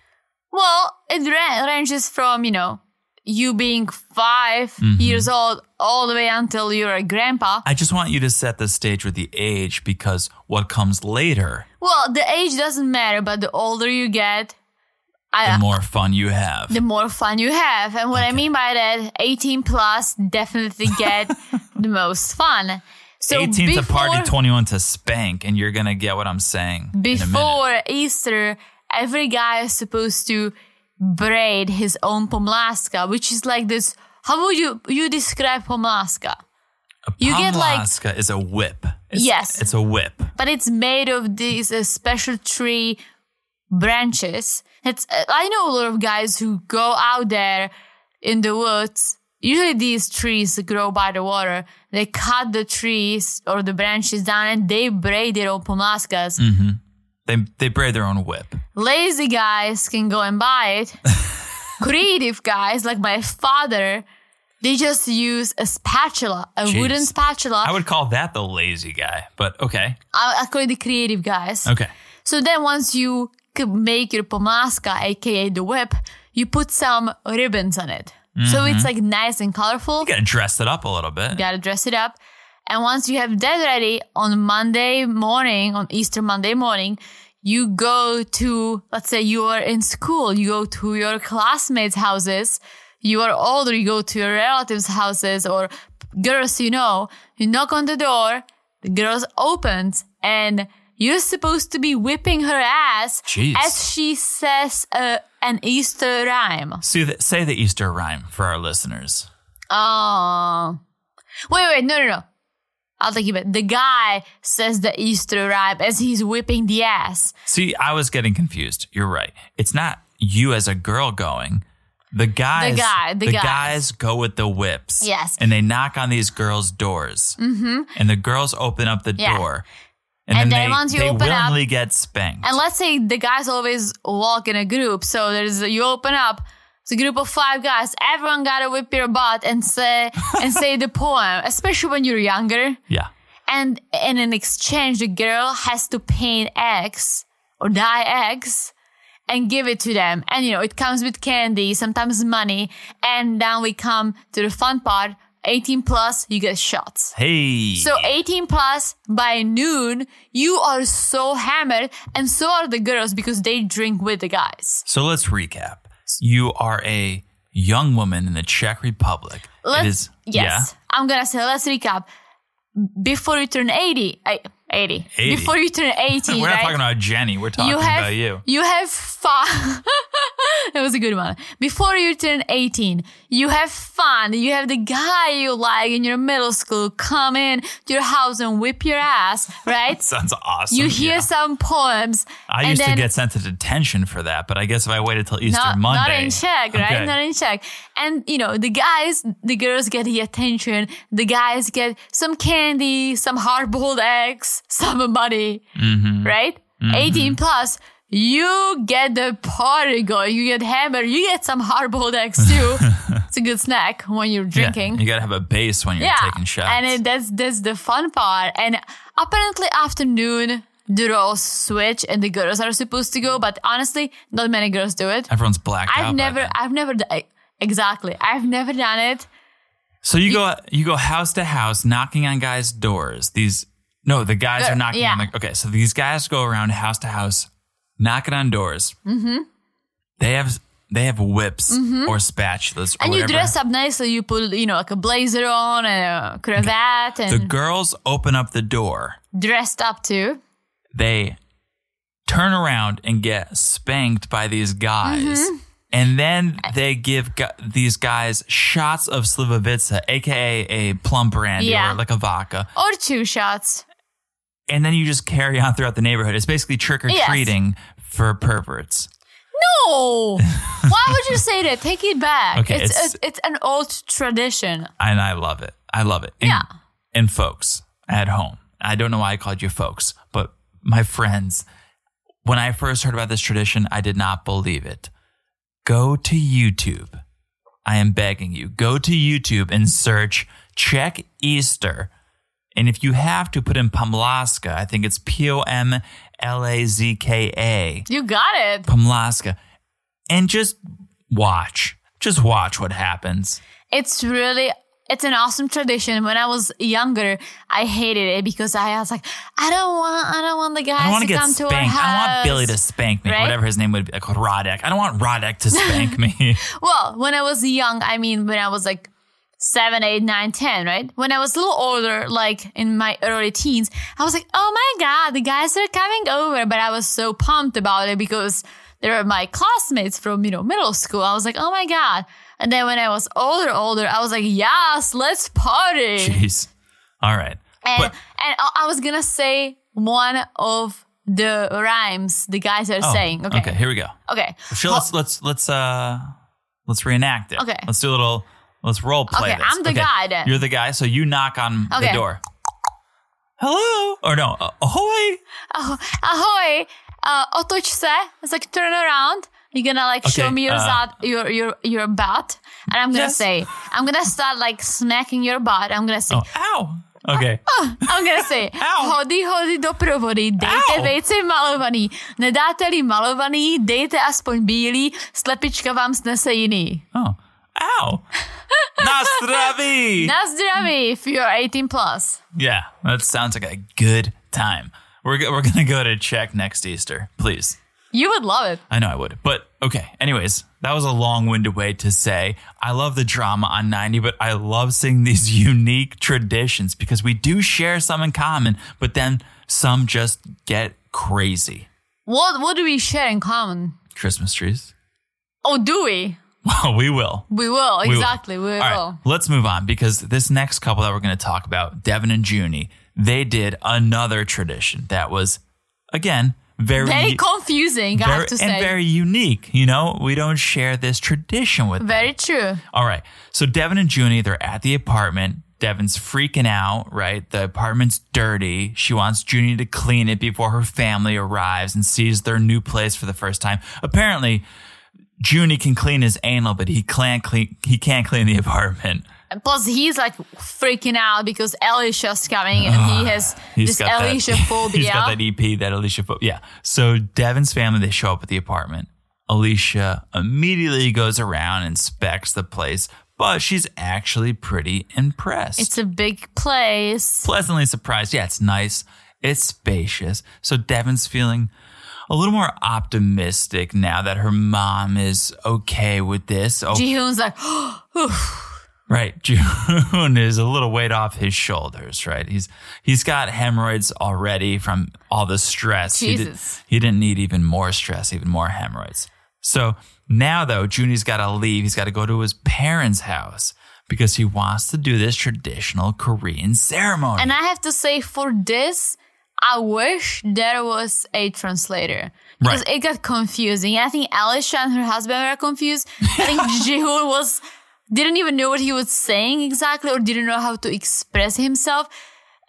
Speaker 2: Well, it ra- ranges from, you know, you being 5
Speaker 1: Mm-hmm.
Speaker 2: years old all the way until you're a grandpa.
Speaker 1: I just want you to set the stage with the age because what comes later,
Speaker 2: Well, the age doesn't matter, but the older you get, I,
Speaker 1: the more fun you have.
Speaker 2: the more fun you have. And what I mean by that, 18 plus definitely get the most fun. So
Speaker 1: 18 to party, 21 to spank, and you're going to get what I'm saying.
Speaker 2: before Easter, every guy is supposed to braid his own pomlázka, which is like this. How would you you describe pomlázka?
Speaker 1: A
Speaker 2: you get, like-
Speaker 1: pomlaska is a whip. It's,
Speaker 2: Yes.
Speaker 1: It's a whip.
Speaker 2: But it's made of these uh, special tree branches. It's uh, I know a lot of guys who go out there in the woods. Usually these trees grow by the water. They cut the trees or the branches down and they braid their own pomlázkas.
Speaker 1: They, they braid their own whip.
Speaker 2: Lazy guys can go and buy it. Creative guys like my father, they just use a spatula, a
Speaker 1: Jeez.
Speaker 2: wooden spatula.
Speaker 1: I would call that the lazy guy, but okay.
Speaker 2: I, I call it the creative guys.
Speaker 1: Okay.
Speaker 2: So then once you make your pomlázka, aka the whip, you put some ribbons on it. So it's mm-hmm. like nice and colorful.
Speaker 1: You got to dress it up a little bit.
Speaker 2: You gotta dress it up. And once you have that ready on Monday morning, on Easter Monday morning, you go to, let's say you are in school, you go to your classmates' houses, you are older, you go to your relatives' houses or girls you know, you knock on the door, the girls opens, and you're supposed to be whipping her ass
Speaker 1: Jeez.
Speaker 2: as she says uh, an Easter rhyme.
Speaker 1: See the, say the Easter rhyme for our listeners.
Speaker 2: Oh. Wait, wait, no, no, no. I'll take you back. The guy says the Easter rhyme as he's whipping the ass.
Speaker 1: See, I was getting confused. You're right. It's not you as a girl going. The guys,
Speaker 2: guy- the guys.
Speaker 1: guys go with the whips.
Speaker 2: Yes.
Speaker 1: and they knock on these girls' doors, mm-hmm. and the girls open up the
Speaker 2: Yeah.
Speaker 1: door, and,
Speaker 2: And
Speaker 1: then
Speaker 2: then
Speaker 1: they,
Speaker 2: once you
Speaker 1: they
Speaker 2: open up-
Speaker 1: willingly get spanked.
Speaker 2: And let's say the guys always walk in a group. So there's you open up, it's a group of five guys. Everyone gotta whip your butt and say and say the poem, especially when you're younger.
Speaker 1: yeah,
Speaker 2: And and in exchange, the girl has to paint X or dye X and give it to them. And you know, it comes with candy, sometimes money. And then we come to the fun part. 18 plus, you get shots.
Speaker 1: hey,
Speaker 2: So 18 plus by noon, you are so hammered, and so are the girls because they drink with the guys.
Speaker 1: So let's recap. You are a young woman in the Czech Republic.
Speaker 2: Let's,
Speaker 1: it is
Speaker 2: yes, I'm gonna say let's recap. Before you turn 80, I, 80,
Speaker 1: 80.
Speaker 2: before you turn 18,
Speaker 1: Yeah. We're
Speaker 2: right?
Speaker 1: not talking about Jenny. We're talking
Speaker 2: you have
Speaker 1: about you.
Speaker 2: you have fun. that was a good one. Before you turn 18, you have fun. You have the guy you like in your middle school come in to your house and whip your ass, right?
Speaker 1: Sounds awesome.
Speaker 2: You hear
Speaker 1: yeah.
Speaker 2: some poems.
Speaker 1: I used to get sent to detention for that, but I guess if I waited till Easter
Speaker 2: not,
Speaker 1: Monday,
Speaker 2: not in Czech, right?
Speaker 1: Okay.
Speaker 2: Not in Czech. And you know, the guys, the girls get the attention. The guys get some candy, some hard-boiled eggs, some money,
Speaker 1: Mm-hmm.
Speaker 2: right? 18 plus. You get the party going. You get hammered. You get some hard-boiled eggs too. it's a good snack when you're
Speaker 1: Yeah,
Speaker 2: drinking.
Speaker 1: you gotta have a base when you're taking shots.
Speaker 2: And it, that's that's the fun part. And apparently afternoon the roles switch and the girls are supposed to go, but honestly, not many girls do it.
Speaker 1: Everyone's blacked out.
Speaker 2: I've
Speaker 1: by
Speaker 2: never
Speaker 1: then.
Speaker 2: I've never exactly. I've never done it.
Speaker 1: So you go you go house to house knocking on guys' doors. These no, the guys are knocking on the okay. So these guys go around house to house knocking on doors. Mm-hmm. They have they have whips or spatulas or
Speaker 2: Mm-hmm. And you
Speaker 1: whatever.
Speaker 2: dress up nicely. You put you know like a blazer on and a cravat and
Speaker 1: the girls open up the door.
Speaker 2: dressed up too.
Speaker 1: They turn around and get spanked by these guys.
Speaker 2: Mm-hmm.
Speaker 1: And then they give gu- these guys shots of Slivovica, aka a plum brandy
Speaker 2: Yeah.
Speaker 1: or like a vodka.
Speaker 2: Or two shots.
Speaker 1: and then you just carry on throughout the neighborhood. It's basically trick or treating for perverts.
Speaker 2: No. Why would you say that? Take it back.
Speaker 1: Okay,
Speaker 2: it's
Speaker 1: it's-
Speaker 2: it's, an old tradition.
Speaker 1: And I love it. I love it. And,
Speaker 2: Yeah.
Speaker 1: And folks at home, I don't know why I called you folks, but my friends, when I first heard about this tradition, I did not believe it. Go to YouTube. I am begging you, go to YouTube and search Czech Easter. And if you have to put in Pomlázka, I think it's P O M L A Z K A.
Speaker 2: You got it.
Speaker 1: Pomlázka and just watch. Just watch what happens.
Speaker 2: It's really it's an awesome tradition. When I was younger, I hated it because I was like, I don't want I don't want the guys
Speaker 1: I don't want
Speaker 2: to come to our house.
Speaker 1: I want Billy to spank me,
Speaker 2: Right?
Speaker 1: whatever his name would be, like Rodek. I don't want Rodek to spank me.
Speaker 2: Well, when I was young, I mean when I was like seven, eight, nine, ten, right? When I was a little older, like in my early teens, I was like, oh my God, the guys are coming over. But I was so pumped about it because they were my classmates from, you know, middle school. I was like, oh my God. And then when I was older, older, I was like, yes, let's party.
Speaker 1: Jeez. All right.
Speaker 2: And,
Speaker 1: But
Speaker 2: and I was gonna say one of the rhymes the guys are
Speaker 1: oh,
Speaker 2: saying. Okay.
Speaker 1: okay, here we go.
Speaker 2: Okay.
Speaker 1: Sure, let's let's let's uh let's reenact it.
Speaker 2: Okay.
Speaker 1: Let's do a little let's role play
Speaker 2: Okay,
Speaker 1: this.
Speaker 2: I'm the guy then.
Speaker 1: You're the guy, so you knock on the
Speaker 2: Okay.
Speaker 1: door. Hello? Or no, uh, ahoy.
Speaker 2: Oh, ahoy, uh, otoč se. It's like turn around. You're gonna like show me your
Speaker 1: uh,
Speaker 2: zad, your your your butt, and I'm gonna
Speaker 1: Yes.
Speaker 2: say, I'm gonna start like smacking your butt. I'm gonna say,
Speaker 1: Oh, ow. Okay.
Speaker 2: I'm gonna say, hody, hody do provody, dejte
Speaker 1: Ow.
Speaker 2: vejce malovaný, nedáte-li malovaný, dejte aspoň bílý, slepička vám snese jiný.
Speaker 1: Oh. Ow. Na zdraví.
Speaker 2: Na if you're 18 plus.
Speaker 1: Yeah, that sounds like a good time. We're, go- we're going to go to Czech next Easter, please.
Speaker 2: You would love it.
Speaker 1: I know I would. But okay, anyways, that was a long winded way to say I love the drama on 90, but I love seeing these unique traditions because we do share some in common, but then some just get crazy.
Speaker 2: What what do we share in common?
Speaker 1: Christmas trees?
Speaker 2: Oh, do we?
Speaker 1: Well, we will.
Speaker 2: We will,
Speaker 1: We will.
Speaker 2: exactly. We will.
Speaker 1: All right, let's move on because this next couple that we're going to talk about, Deavan and Junie, they did another tradition that was, again, very,
Speaker 2: Very confusing, I have to say.
Speaker 1: and very unique. You know, we don't share this tradition with them.
Speaker 2: very true.
Speaker 1: All right. So Deavan and Junie, they're at the apartment. Deavan's freaking out, right? The apartment's dirty. She wants Junie to clean it before her family arrives and sees their new place for the first time. Apparently, Junie can clean his anal, but he can't clean he can't clean the apartment.
Speaker 2: And Plus, he's like freaking out because Alicia's coming and he ah, has this
Speaker 1: that-
Speaker 2: Alicia phobia.
Speaker 1: He's got that EP, that Alicia phobia. Yeah. So Deavan's family, they show up at the apartment. Alicia immediately goes around and inspects the place, but she's actually pretty impressed.
Speaker 2: it's a big place.
Speaker 1: pleasantly surprised. Yeah, it's nice. It's spacious. So Deavan's feeling a little more optimistic now that her mom is okay with this. Oh,
Speaker 2: Jihoon's like,
Speaker 1: right. June is a little weight off his shoulders, right? He's he's got hemorrhoids already from all the stress. He, did,
Speaker 2: Jesus.
Speaker 1: he didn't need even more stress, even more hemorrhoids. So now though, Junie's got to leave. He's got to go to his parents' house because he wants to do this traditional Korean ceremony.
Speaker 2: and I have to say, for this, I wish there was a translator because
Speaker 1: Right.
Speaker 2: it got confusing. I think Alicia and her husband were confused. I think Jihoon was didn't even know what he was saying exactly or didn't know how to express himself.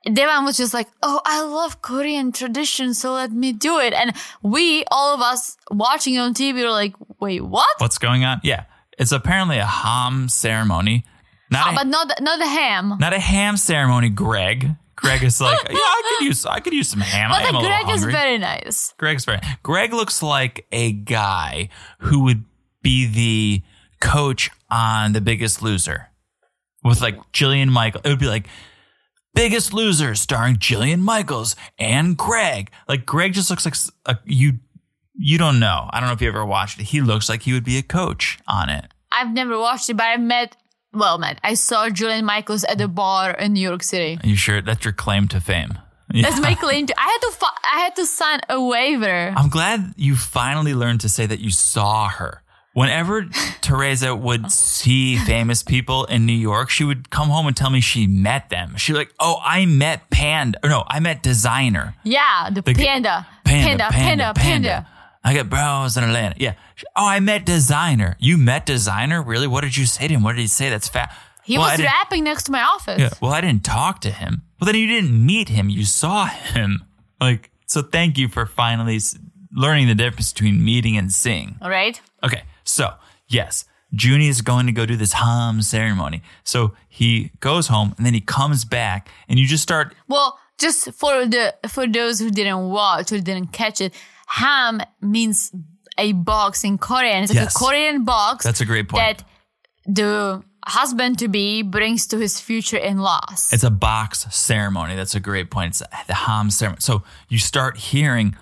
Speaker 2: Deavan was just like, "Oh, I love Korean tradition, so let me do it." And we, all of us watching on TV, were like, "Wait, what?"
Speaker 1: what's going on? Yeah, it's apparently a ham ceremony, not a,
Speaker 2: But not not the ham.
Speaker 1: not a ham ceremony. Greg, Greg is like, yeah, I could use I could use some ham. I
Speaker 2: But
Speaker 1: am
Speaker 2: the
Speaker 1: a little
Speaker 2: Greg is very nice.
Speaker 1: Greg's very. Greg looks like a guy who would be the coach on The Biggest Loser, with like Jillian Michael. It would be like. Biggest Loser, starring Jillian Michaels and Greg. Like Greg just looks like a, you. You don't know. I don't know if you ever watched it. He looks like he would be a coach on it.
Speaker 2: I've never watched it, but I've met, well, met, I saw Jillian Michaels at a bar in New York City.
Speaker 1: Are you sure that's your claim to fame? Yeah.
Speaker 2: That's my claim to. I had to. I had to sign a waiver.
Speaker 1: I'm glad you finally learned to say that you saw her. Whenever Teresa would see famous people in New York, she would come home and tell me she met them. She'd be like, "Oh, I met Panda. Or no, I met Desiigner.
Speaker 2: Yeah, the,
Speaker 1: The-
Speaker 2: panda,
Speaker 1: Panda,
Speaker 2: panda, panda, panda.
Speaker 1: I got bros in Atlanta. Yeah. Oh, I met Desiigner. You met Desiigner? Really? What did you say to him? What did he say? That's fat.
Speaker 2: He
Speaker 1: Well,
Speaker 2: was rapping next to my office.
Speaker 1: Yeah. Well, I didn't talk to him. Well, then you didn't meet him. You saw him. Like, so thank you for finally learning the difference between meeting and seeing.
Speaker 2: All right.
Speaker 1: Okay. So, yes, Junie is going to go do this ham ceremony. So he goes home and then he comes back and you just start.
Speaker 2: Well, just for the for those who didn't watch or didn't catch it, ham means a box in Korean. It's like
Speaker 1: Yes.
Speaker 2: a Korean box.
Speaker 1: That's a great point.
Speaker 2: That the husband to be brings to his future in laws.
Speaker 1: It's a box ceremony. That's a great point. It's the ham ceremony. So you start hearing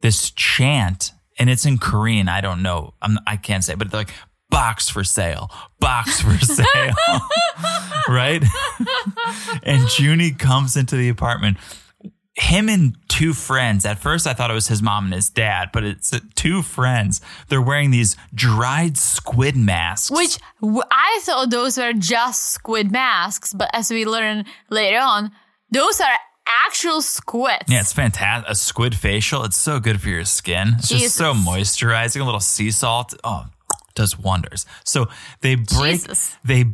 Speaker 1: this chant, and it's in Korean. I don't know. I'm, I can't say, but they're like box for sale, box for sale, right? and Junie comes into the apartment. Him and two friends. At first, I thought it was his mom and his dad, but it's two friends. They're wearing these dried squid masks.
Speaker 2: Which I thought those were just squid masks, but as we learn later on, those are actual squids.
Speaker 1: Yeah, it's fantastic. A squid facial. It's so good for your skin. It's just so moisturizing. A little sea salt. Oh, does wonders. So they break
Speaker 2: Jesus.
Speaker 1: they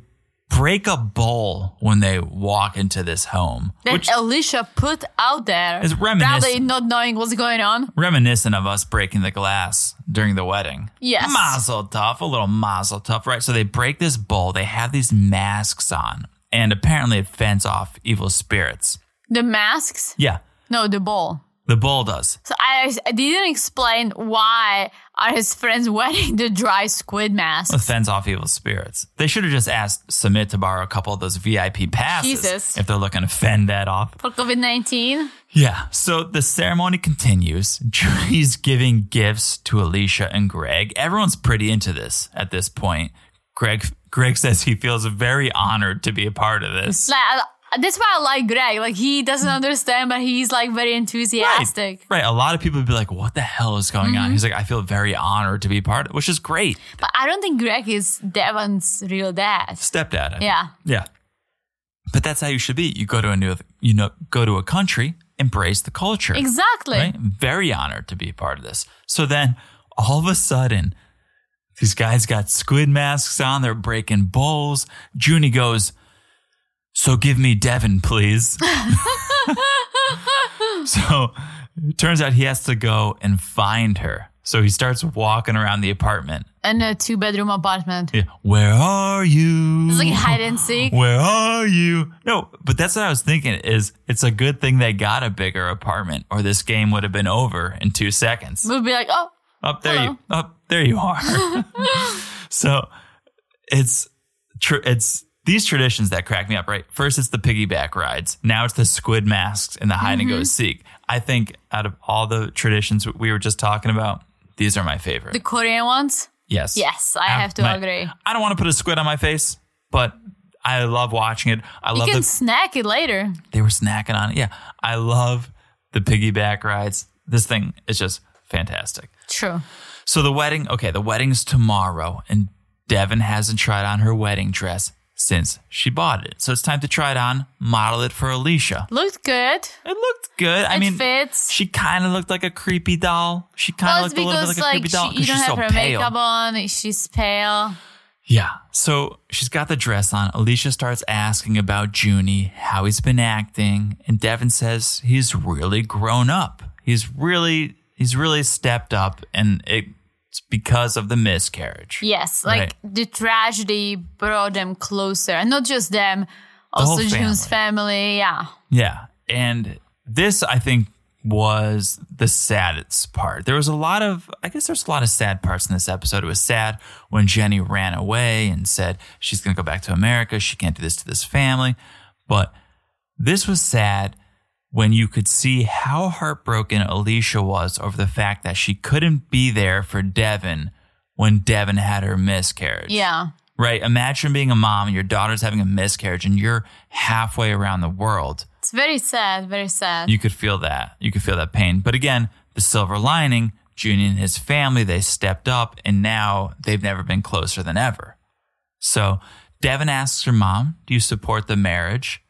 Speaker 1: break a bowl when they walk into this home.
Speaker 2: that
Speaker 1: which
Speaker 2: Alicia put out there.
Speaker 1: Is reminiscent-
Speaker 2: Probably not knowing what's going on.
Speaker 1: reminiscent of us breaking the glass during the wedding.
Speaker 2: Yes.
Speaker 1: Mazel tov, a little mazel tov, right? So they break this bowl. They have these masks on, and apparently it fends off evil spirits.
Speaker 2: The masks?
Speaker 1: Yeah,
Speaker 2: No, the ball.
Speaker 1: The bowl does.
Speaker 2: So I, I didn't explain why are his friends wearing the dry squid masks.
Speaker 1: It fends off evil spirits. They should have just asked Sumit to borrow a couple of those VIP passes
Speaker 2: Jesus.
Speaker 1: if they're looking to fend that off.
Speaker 2: For COVID 19?
Speaker 1: Yeah. So the ceremony continues. Junie's giving gifts to Alicia and Greg. Everyone's pretty into this at this point. Greg Greg says he feels very honored to be a part of this.
Speaker 2: Like, that's why I like Greg. Like, he doesn't understand, but he's like very enthusiastic.
Speaker 1: Right. right. A lot of people would be like, what the hell is going
Speaker 2: Mm-hmm.
Speaker 1: on? He's like, I feel very honored to be part of it, which is great.
Speaker 2: But I don't think Greg is Deavan's real dad.
Speaker 1: Stepdad. I
Speaker 2: Yeah.
Speaker 1: Yeah. But that's how you should be. You go to a new, you know, go to a country embrace the culture.
Speaker 2: Exactly.
Speaker 1: Right? Very honored to be a part of this. So then all of a sudden, these guys got squid masks on. They're breaking bowls. Junie goes, So give me Deavan, please. so it turns out he has to go and find her. So he starts walking around the apartment.
Speaker 2: And a two bedroom apartment.
Speaker 1: Yeah. Where are you?
Speaker 2: It's like hide and seek.
Speaker 1: Where are you? No, but that's what I was thinking is it's a good thing they got a bigger apartment or this game would have been over in two seconds.
Speaker 2: We'd be like, oh,
Speaker 1: Up there
Speaker 2: Hello.
Speaker 1: you up there you are. so it's true it's these traditions that crack me up, right? First it's the piggyback rides. Now it's the squid masks and the hide and
Speaker 2: Mm-hmm.
Speaker 1: go seek. I think out of all the traditions we were just talking about, these are my favorite.
Speaker 2: the Korean ones?
Speaker 1: yes.
Speaker 2: Yes, I have to
Speaker 1: My-
Speaker 2: agree.
Speaker 1: I don't want to put a squid on my face, but I love watching it. I
Speaker 2: You
Speaker 1: love
Speaker 2: can
Speaker 1: the
Speaker 2: snack it later.
Speaker 1: they were snacking on it. Yeah. I love the piggyback rides. This thing is just fantastic.
Speaker 2: True.
Speaker 1: So the wedding, okay, the wedding's tomorrow, and Deavan hasn't tried on her wedding dress since she bought it. So it's time to try it on, model it for Alicia.
Speaker 2: Looked good.
Speaker 1: It looked good. I
Speaker 2: It
Speaker 1: mean,
Speaker 2: fits.
Speaker 1: she kind of looked like a creepy doll. She kind of
Speaker 2: it's
Speaker 1: looked a little bit
Speaker 2: because
Speaker 1: like a
Speaker 2: like
Speaker 1: creepy doll
Speaker 2: she, you
Speaker 1: because
Speaker 2: don't have
Speaker 1: so
Speaker 2: her
Speaker 1: pale.
Speaker 2: makeup on. She's pale.
Speaker 1: Yeah. So she's got the dress on. Alicia starts asking about Junie, how he's been acting, and Deavan says he's really grown up. He's really he's really stepped up and it's because of the miscarriage.
Speaker 2: Yes, like
Speaker 1: Right.
Speaker 2: the tragedy brought them closer, and not just them,
Speaker 1: whole
Speaker 2: also June's family. Yeah,
Speaker 1: Yeah. And this I think was the saddest part. There was a lot of I guess there's a lot of sad parts in this episode. It was sad when Jenny ran away and said she's going to go back to America. She can't do this to this family. But this was sad when you could see how heartbroken Alicia was over the fact that she couldn't be there for Deavan when Deavan had her miscarriage.
Speaker 2: yeah,
Speaker 1: Right? Imagine being a mom and your daughter's having a miscarriage and you're halfway around the world.
Speaker 2: it's very sad, very sad.
Speaker 1: You could feel that. You could feel that pain. But again, the silver lining, Junior and his family, they stepped up and now they've never been closer than ever. So Deavan asks her mom, Do you support the marriage?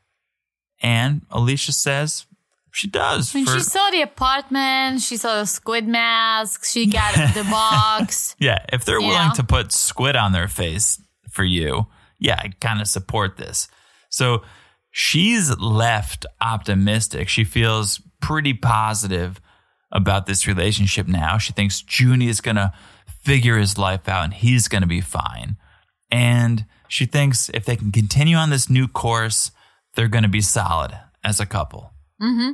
Speaker 1: And Alicia says she does.
Speaker 2: when
Speaker 1: for-
Speaker 2: she saw the apartment, she saw the squid mask. She got the box.
Speaker 1: yeah, if they're willing
Speaker 2: know?
Speaker 1: to put squid on their face for you, yeah, I kind of support this. So she's left optimistic. She feels pretty positive about this relationship now. She thinks Junie is going to figure his life out and he's going to be fine. And she thinks if they can continue on this new course, they're going to be solid as a couple. Mm-hmm.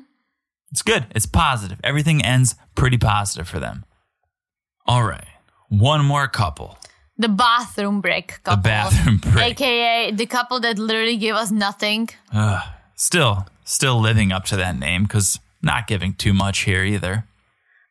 Speaker 1: It's good. It's positive. Everything ends pretty positive for them. All right. One more couple.
Speaker 2: The bathroom break couple.
Speaker 1: The bathroom break.
Speaker 2: AKA the couple that literally gave us nothing.
Speaker 1: Still, still living up to that name because not giving too much here either.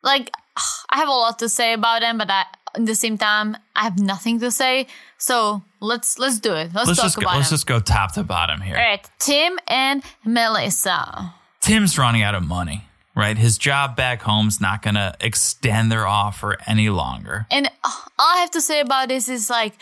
Speaker 2: Like, I have a lot to say about them, but I, at the same time, I have nothing to say. So let's let's do it. Let's,
Speaker 1: Let's
Speaker 2: talk
Speaker 1: just go,
Speaker 2: about
Speaker 1: let's
Speaker 2: them.
Speaker 1: just go top to bottom here.
Speaker 2: All right, Tim and Melissa.
Speaker 1: Tim's running out of money, right? His job back home's not going to extend their offer any longer.
Speaker 2: And all I have to say about this is like,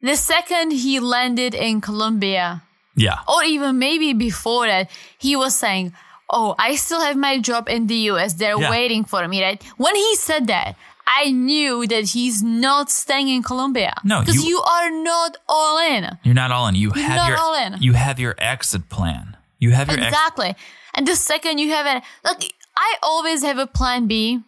Speaker 2: the second he landed in Colombia,
Speaker 1: Yeah.
Speaker 2: or even maybe before that, he was saying, Oh, I still have my job in the US. They're
Speaker 1: Yeah.
Speaker 2: waiting for me, right? When he said that, I knew that he's not staying in Colombia.
Speaker 1: No,
Speaker 2: because
Speaker 1: you-
Speaker 2: you, are not all in.
Speaker 1: You're not all in. You have your
Speaker 2: all in.
Speaker 1: you have your exit plan. You have your.
Speaker 2: Exactly. And the second you have it, look, I always have a plan B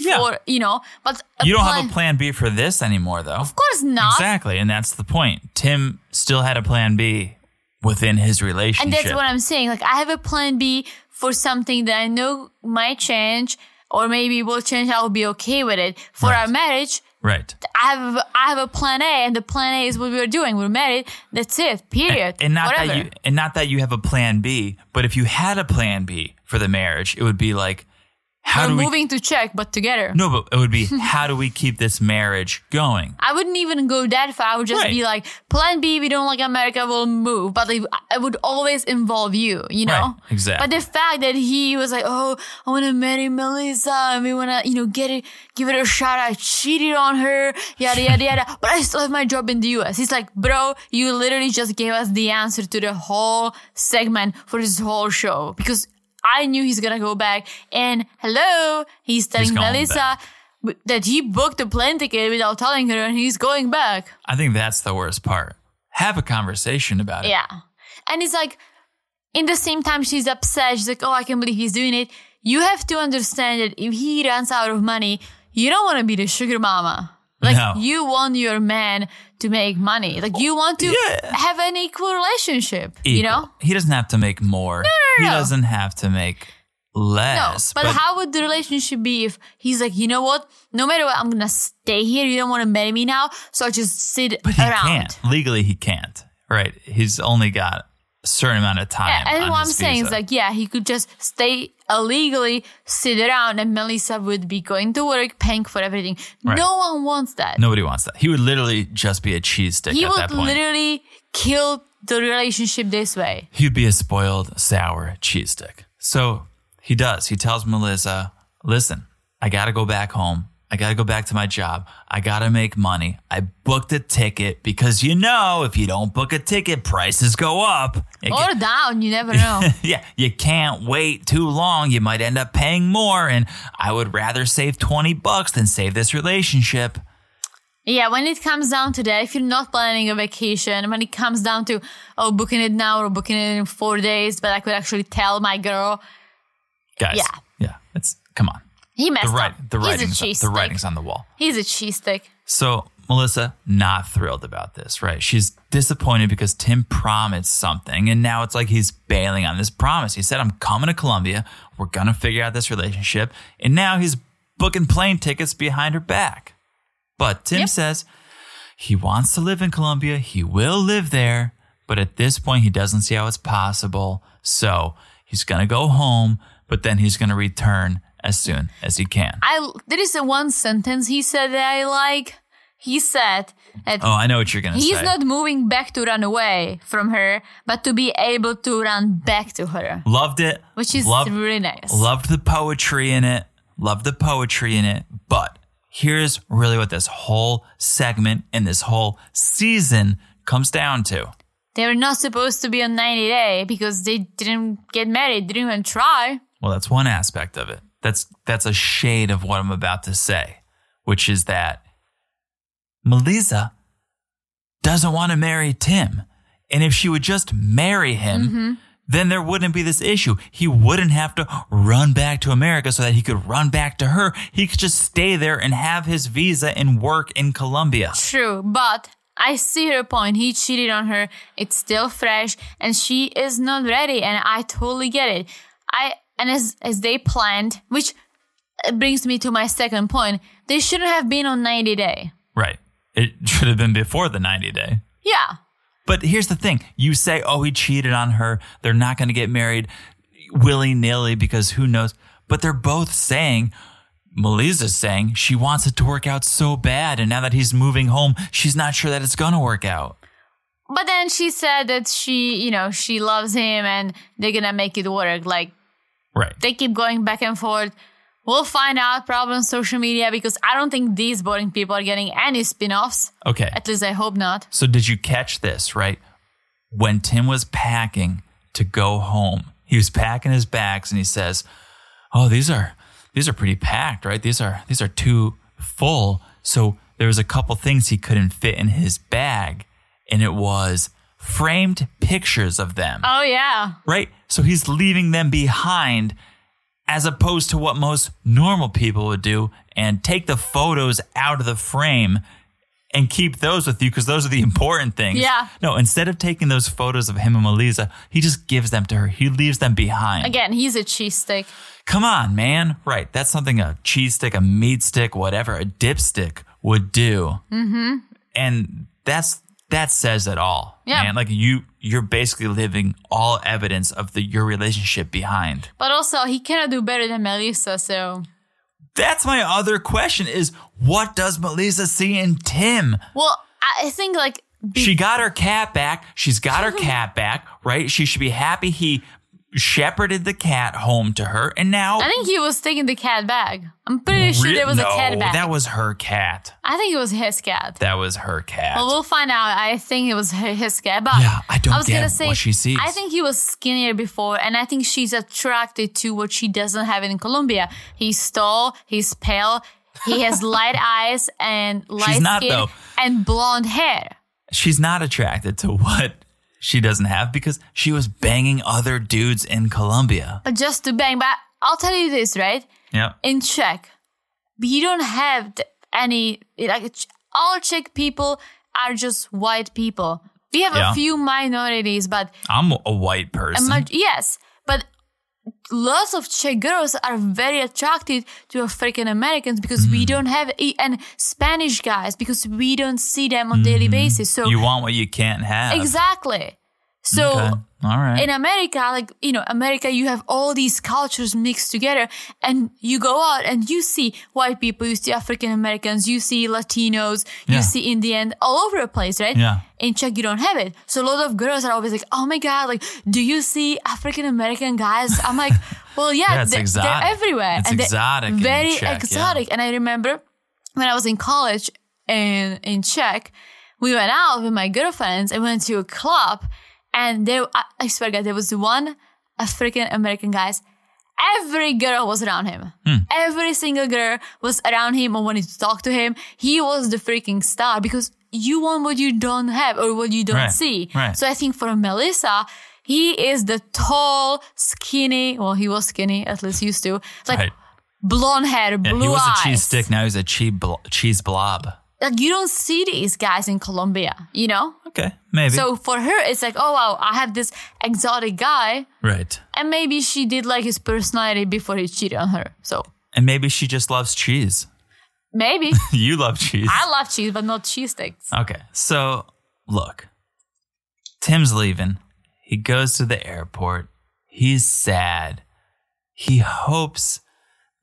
Speaker 1: Yeah.
Speaker 2: for, you know, but
Speaker 1: you don't
Speaker 2: plan,
Speaker 1: have a plan B for this anymore, though.
Speaker 2: Of course not.
Speaker 1: Exactly, and that's the point. Tim still had a plan B within his relationship.
Speaker 2: And that's what I'm saying. Like, I have a plan B for something that I know might change, or maybe will change. I'll be okay with it. For
Speaker 1: Right.
Speaker 2: our marriage,
Speaker 1: right.
Speaker 2: I have I have a plan A, and the plan A is what we're doing. We're married. That's it. Period.
Speaker 1: And not
Speaker 2: Whatever.
Speaker 1: that you and not that you have a plan B, but if you had a plan B for the marriage, it would be like how
Speaker 2: We're
Speaker 1: do we
Speaker 2: moving to Czech, but together.
Speaker 1: No, but it would be how do we keep this marriage going?
Speaker 2: I wouldn't even go that far. I would just
Speaker 1: Right.
Speaker 2: be like, Plan B, we don't like America, we'll move. But like, I would always involve you, you know?
Speaker 1: Right, exactly.
Speaker 2: But the fact that he was like, oh, I want to marry Melissa and we want to, you know, get it, give it a shot. I cheated on her, yada, yada, yada. But I still have my job in the US. He's like, bro, you literally just gave us the answer to the whole segment for this whole show because I knew he's gonna go back. And hello, he's telling
Speaker 1: going
Speaker 2: Melissa
Speaker 1: back.
Speaker 2: that he booked a plane ticket without telling her and he's going back.
Speaker 1: I think that's the worst part. Have a conversation about it.
Speaker 2: Yeah. And it's like, in the same time, she's upset. She's like, oh, I can't believe he's doing it. You have to understand that if he runs out of money, you don't want to be the sugar mama. Like,
Speaker 1: No.
Speaker 2: you want your man to make money. Like, you want to
Speaker 1: Yeah.
Speaker 2: have an equal relationship, you know?
Speaker 1: he doesn't have to make more.
Speaker 2: no,
Speaker 1: he
Speaker 2: no.
Speaker 1: doesn't have to make less.
Speaker 2: No,
Speaker 1: less.
Speaker 2: but, how would the relationship be if he's like, you know what? No matter what, I'm gonna stay here. You don't want to marry me now, so I'll just sit
Speaker 1: But he
Speaker 2: around.
Speaker 1: can't. Legally, he can't. Right. He's only got a certain amount of time.
Speaker 2: Yeah, and what I'm
Speaker 1: his
Speaker 2: saying is like, yeah, he could just stay illegally, sit around, and Melissa would be going to work, paying for everything.
Speaker 1: Right.
Speaker 2: No one wants that.
Speaker 1: nobody wants that. He would literally just be a cheese stick
Speaker 2: he
Speaker 1: at
Speaker 2: would
Speaker 1: that point.
Speaker 2: literally kill the relationship this way.
Speaker 1: He'd be a spoiled, sour cheese stick. So he does. He tells Melissa, listen, I got to go back home. I got to go back to my job. I got to make money. I booked a ticket because you know, if you don't book a ticket, prices go up. You
Speaker 2: Or down, you never know.
Speaker 1: yeah, you can't wait too long. You might end up paying more. And I would rather save 20 bucks than save this relationship.
Speaker 2: yeah, when it comes down to that, if you're not planning a vacation, when it comes down to, oh, booking it now or booking it in four days, but I could actually tell my girl,
Speaker 1: Guys.
Speaker 2: Yeah.
Speaker 1: Yeah. It's, come on.
Speaker 2: He messed
Speaker 1: The, right,
Speaker 2: up.
Speaker 1: the,
Speaker 2: He's a
Speaker 1: writing's, the
Speaker 2: stick.
Speaker 1: writing's on the wall.
Speaker 2: He's a cheese stick.
Speaker 1: So Melissa, not thrilled about this, right? She's disappointed because Tim promised something and now it's like he's bailing on this promise. He said, I'm coming to Colombia. We're going to figure out this relationship. And now he's booking plane tickets behind her back. But Tim
Speaker 2: Yep.
Speaker 1: says he wants to live in Colombia. He will live there. But at this point, he doesn't see how it's possible. So he's going to go home, but then he's going to return as soon as he can.
Speaker 2: I there is a one sentence he said that I like. He said that
Speaker 1: Oh, I know what you're going to say.
Speaker 2: he's not moving back to run away from her, but to be able to run back to her,
Speaker 1: Loved it.
Speaker 2: which is
Speaker 1: Loved,
Speaker 2: really nice.
Speaker 1: loved the poetry in it. Loved the poetry in it. But here's really what this whole segment and this whole season comes down to.
Speaker 2: they were not supposed to be on 90 day because they didn't get married, didn't even try.
Speaker 1: Well, that's one aspect of it. That's that's a shade of what I'm about to say, which is that Melissa doesn't want to marry Tim. And if she would just marry him, mm-hmm. then there wouldn't be this issue. He wouldn't have to run back to America so that he could run back to her. He could just stay there and have his visa and work in Colombia.
Speaker 2: True, but I see her point. He cheated on her. It's still fresh, and she is not ready. And I totally get it. I and as as they planned, which uh, brings me to my second point. They shouldn't have been on 90 day.
Speaker 1: Right. It should have been before the 90 day.
Speaker 2: Yeah,
Speaker 1: But here's the thing you say, oh, he cheated on her. They're not going to get married willy nilly because who knows. But they're both saying, Melissa's saying she wants it to work out so bad. And now that he's moving home, she's not sure that it's going to work out.
Speaker 2: but then she said that she, you know, she loves him, and they're gonna make it work. Like
Speaker 1: Right.
Speaker 2: they keep going back and forth. We'll find out probably on social media because I don't think these boring people are getting any spin-offs.
Speaker 1: Okay.
Speaker 2: At least I hope not.
Speaker 1: So did you catch this, right? When Tim was packing to go home, he was packing his bags and he says, "Oh, these are these are pretty packed, right? These are these are too full." So there was a couple things he couldn't fit in his bag, and it was framed pictures of them,
Speaker 2: Oh yeah.
Speaker 1: right? So he's leaving them behind as opposed to what most normal people would do and take the photos out of the frame and keep those with you because those are the important things.
Speaker 2: Yeah.
Speaker 1: No, instead of taking those photos of him and Melissa, he just gives them to her. He leaves them behind.
Speaker 2: Again, he's a cheese stick.
Speaker 1: Come on, man. Right. That's something a cheese stick, a meat stick, whatever, a dipstick would do. Mm-hmm. And that's that says it all.
Speaker 2: Yeah.
Speaker 1: Man. Like you you're basically leaving all evidence of the your relationship behind.
Speaker 2: But also, he cannot do better than Melissa, so.
Speaker 1: That's my other question is what does Melissa see in Tim?
Speaker 2: Well, I think, like, be-
Speaker 1: She got her cat back. She's got her cat back, right? She should be happy he shepherded the cat home to her, and now
Speaker 2: I think he was taking the cat bag. I'm pretty sure
Speaker 1: Re-
Speaker 2: there was
Speaker 1: no,
Speaker 2: a cat bag.
Speaker 1: that was her cat.
Speaker 2: I think it was his cat.
Speaker 1: That was her cat.
Speaker 2: Well, we'll find out. I think it was her- his cat. But
Speaker 1: Yeah, I don't I
Speaker 2: was
Speaker 1: get
Speaker 2: gonna say,
Speaker 1: what she sees.
Speaker 2: I think he was skinnier before, and I think she's attracted to what she doesn't have in Colombia. He's tall, he's pale, he has light eyes and light
Speaker 1: not,
Speaker 2: skin
Speaker 1: though.
Speaker 2: and blonde hair.
Speaker 1: She's not attracted to what she doesn't have because she was banging other dudes in Colombia.
Speaker 2: But just to bang, but I'll tell you this, right?
Speaker 1: Yep.
Speaker 2: in Czech, we don't have any like all Czech people are just white people. We have
Speaker 1: Yeah.
Speaker 2: a few minorities, but
Speaker 1: I'm a white person.
Speaker 2: much yes, lots of Czech girls are very attracted to African Americans because we
Speaker 1: Mm.
Speaker 2: don't have and Spanish guys because we don't see them on daily basis. So
Speaker 1: Mm-hmm. you want what you can't have.
Speaker 2: exactly. So
Speaker 1: Okay. All right.
Speaker 2: in America, like, you know, America, you have all these cultures mixed together and you go out and you see white people, you see African Americans, you see Latinos,
Speaker 1: Yeah.
Speaker 2: you see Indian all over the place, right?
Speaker 1: Yeah.
Speaker 2: In Czech, you don't have it. So a lot of girls are always like, oh my God, like, do you see African American guys? I'm like, well, yeah,
Speaker 1: Yeah,
Speaker 2: they're, they're everywhere.
Speaker 1: It's
Speaker 2: and
Speaker 1: exotic
Speaker 2: Very
Speaker 1: Czech, yeah.
Speaker 2: exotic. And I remember when I was in college in, in Czech, we went out with my girlfriends and went to a club and there, I, I swear to God, there was one African American guys. Every girl was around him.
Speaker 1: Hmm.
Speaker 2: Every single girl was around him or wanted to talk to him. He was the freaking star because you want what you don't have or what you don't
Speaker 1: Right,
Speaker 2: see.
Speaker 1: right.
Speaker 2: So I think for Melissa, he is the tall, skinny, well, he was skinny, at least used to, like
Speaker 1: Right.
Speaker 2: blonde hair,
Speaker 1: Yeah,
Speaker 2: blue
Speaker 1: he was
Speaker 2: eyes.
Speaker 1: a cheese stick. Now he's a cheese blob.
Speaker 2: Like you don't see these guys in Colombia, you know?
Speaker 1: Okay, maybe.
Speaker 2: So for her, it's like, oh wow, I have this exotic guy,
Speaker 1: right.
Speaker 2: and maybe she did like his personality before he cheated on her. So
Speaker 1: And maybe she just loves cheese.
Speaker 2: maybe
Speaker 1: you love cheese.
Speaker 2: I love cheese, but not cheese sticks.
Speaker 1: Okay, so look, Tim's leaving. He goes to the airport. He's sad. He hopes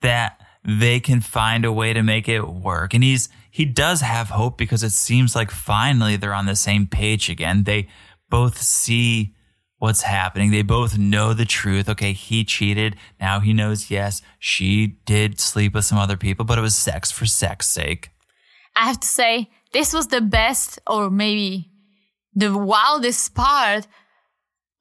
Speaker 1: that they can find a way to make it work. And he's he does have hope because it seems like finally they're on the same page again. They both see what's happening. They both know the truth. Okay, he cheated. Now he knows yes, she did sleep with some other people, but it was sex for sex sake.
Speaker 2: I have to say, this was the best, or maybe the wildest part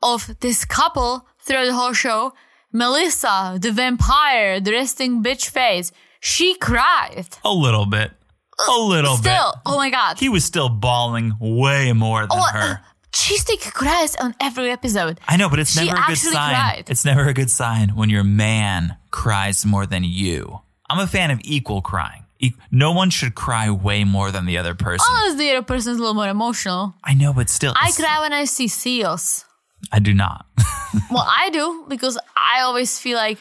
Speaker 2: of this couple throughout the whole show. Melissa, the vampire, the resting bitch face, she cried.
Speaker 1: A little bit. A uh, little bit.
Speaker 2: Still, oh my god.
Speaker 1: He was still bawling way more than
Speaker 2: Oh,
Speaker 1: her.
Speaker 2: Uh, she still cries on every episode.
Speaker 1: I know, but it's
Speaker 2: she
Speaker 1: never a good sign.
Speaker 2: cried.
Speaker 1: It's never a good sign when your man cries more than you. I'm a fan of equal crying. E- no one should cry way more than the other person.
Speaker 2: Unless the other person's a little more emotional.
Speaker 1: I know, but still,
Speaker 2: I cry when I see seals.
Speaker 1: I do not.
Speaker 2: Well, I do because I always feel like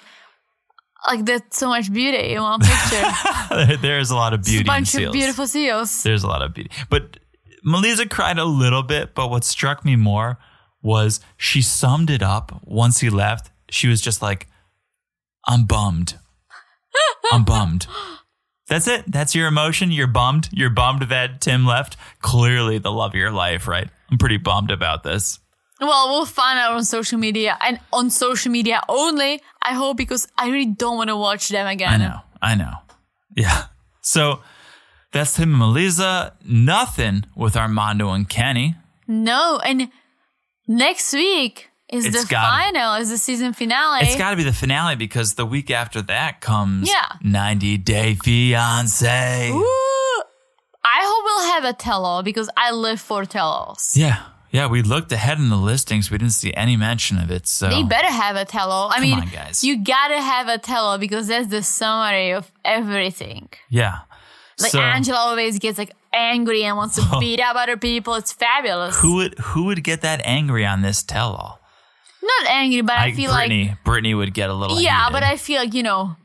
Speaker 2: like there's so much beauty in one picture.
Speaker 1: There's a lot of
Speaker 2: a
Speaker 1: beauty in
Speaker 2: bunch
Speaker 1: seals.
Speaker 2: of beautiful seals.
Speaker 1: There's a lot of beauty. But Melissa cried a little bit, but what struck me more was she summed it up once he left. She was just like, I'm bummed. I'm bummed. That's it. That's your emotion. You're bummed. You're bummed that Tim left. Clearly the love of your life, right? I'm pretty bummed about this.
Speaker 2: Well, we'll find out on social media and on social media only. I hope because I really don't want to watch them again.
Speaker 1: I know. I know. Yeah. So that's him and Melissa. Nothing with Armando and Kenny.
Speaker 2: No, and next week is
Speaker 1: It's
Speaker 2: the
Speaker 1: gotta-
Speaker 2: final, is the season finale.
Speaker 1: It's got to be the finale because the week after that comes
Speaker 2: Yeah.
Speaker 1: 90 Day Fiance.
Speaker 2: Ooh, I hope we'll have a tell-all because I live for tell-alls.
Speaker 1: Yeah. Yeah, we looked ahead in the listings. We didn't see any mention of it. So
Speaker 2: They better have a tell-all. I
Speaker 1: Come
Speaker 2: mean,
Speaker 1: on, guys.
Speaker 2: you gotta have a tell-all because that's the summary of everything.
Speaker 1: yeah.
Speaker 2: Like
Speaker 1: so
Speaker 2: Angela always gets like angry and wants to beat up other people. It's fabulous.
Speaker 1: who would who would get that angry on this tell all?
Speaker 2: Not angry, but I, feel like
Speaker 1: Brittany. Brittany would get a little
Speaker 2: yeah,
Speaker 1: heated.
Speaker 2: but I feel like you know,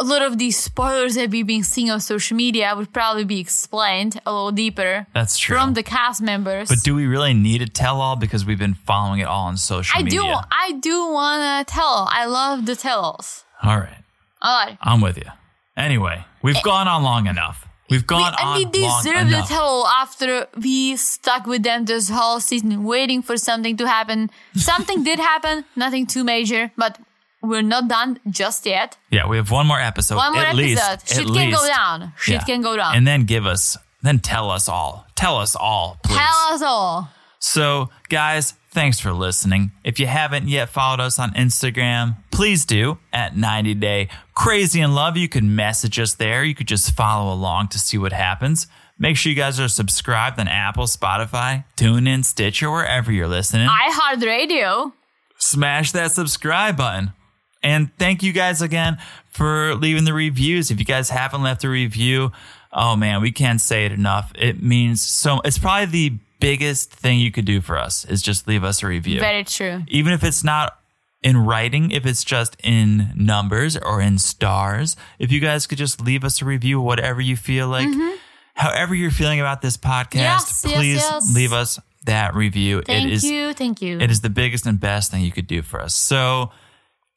Speaker 2: a lot of these spoilers that we've been seeing on social media would probably be explained a little deeper
Speaker 1: That's true.
Speaker 2: from the cast members.
Speaker 1: but do we really need a tell all because we've been following it all on social
Speaker 2: I
Speaker 1: media?
Speaker 2: do, I do want to tell. I love the tell-alls.
Speaker 1: All right.
Speaker 2: All right.
Speaker 1: I'm with you. Anyway, we've eh, gone on long enough. We've gone on.
Speaker 2: and
Speaker 1: on
Speaker 2: we deserve it
Speaker 1: enough.
Speaker 2: all after we stuck with them this whole season, waiting for something to happen. Something did happen, nothing too major, but we're not done just yet.
Speaker 1: Yeah, we have one more episode.
Speaker 2: One more
Speaker 1: at
Speaker 2: episode.
Speaker 1: Least,
Speaker 2: Shit can go down. Shit
Speaker 1: Yeah.
Speaker 2: can go down.
Speaker 1: And then give us, then tell us all. Tell us all, please.
Speaker 2: Tell us all.
Speaker 1: So, guys, thanks for listening. If you haven't yet followed us on Instagram, please do at 90 Day Crazy in Love. You can message us there. You could just follow along to see what happens. Make sure you guys are subscribed on Apple, Spotify, TuneIn, Stitcher, wherever you're listening.
Speaker 2: iHeartRadio.
Speaker 1: Smash that subscribe button. And thank you guys again for leaving the reviews. If you guys haven't left a review, oh man, we can't say it enough. It means so. It's probably the biggest thing you could do for us is just leave us a review.
Speaker 2: Very true.
Speaker 1: Even if it's not in writing, if it's just in numbers or in stars, if you guys could just leave us a review, whatever you feel like, however you're feeling about this podcast,
Speaker 2: Mm-hmm. Yes, yes,
Speaker 1: please
Speaker 2: yes.
Speaker 1: leave us that review.
Speaker 2: Thank
Speaker 1: it is
Speaker 2: you. Thank you.
Speaker 1: it is the biggest and best thing you could do for us. So,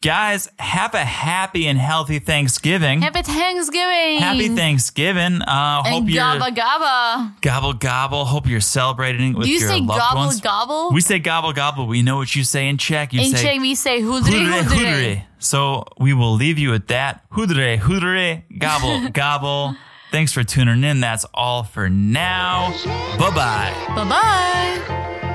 Speaker 1: guys, have a happy and healthy Thanksgiving.
Speaker 2: Happy Thanksgiving.
Speaker 1: Happy Thanksgiving. Uh, hope
Speaker 2: And
Speaker 1: you're
Speaker 2: gabba gabba.
Speaker 1: gobble gobble. Hope you're celebrating with
Speaker 2: Do you
Speaker 1: your
Speaker 2: say
Speaker 1: loved
Speaker 2: gobble
Speaker 1: ones.
Speaker 2: gobble?
Speaker 1: We say gobble gobble. We know what you say in Czech. You
Speaker 2: In
Speaker 1: say
Speaker 2: Czech, we say hoodre
Speaker 1: hoodere
Speaker 2: hoodre.
Speaker 1: hoodere. So we will leave you with that. Hoodere hoodere. Gobble gobble. Thanks for tuning in. That's all for now. Bye bye.
Speaker 2: Bye bye.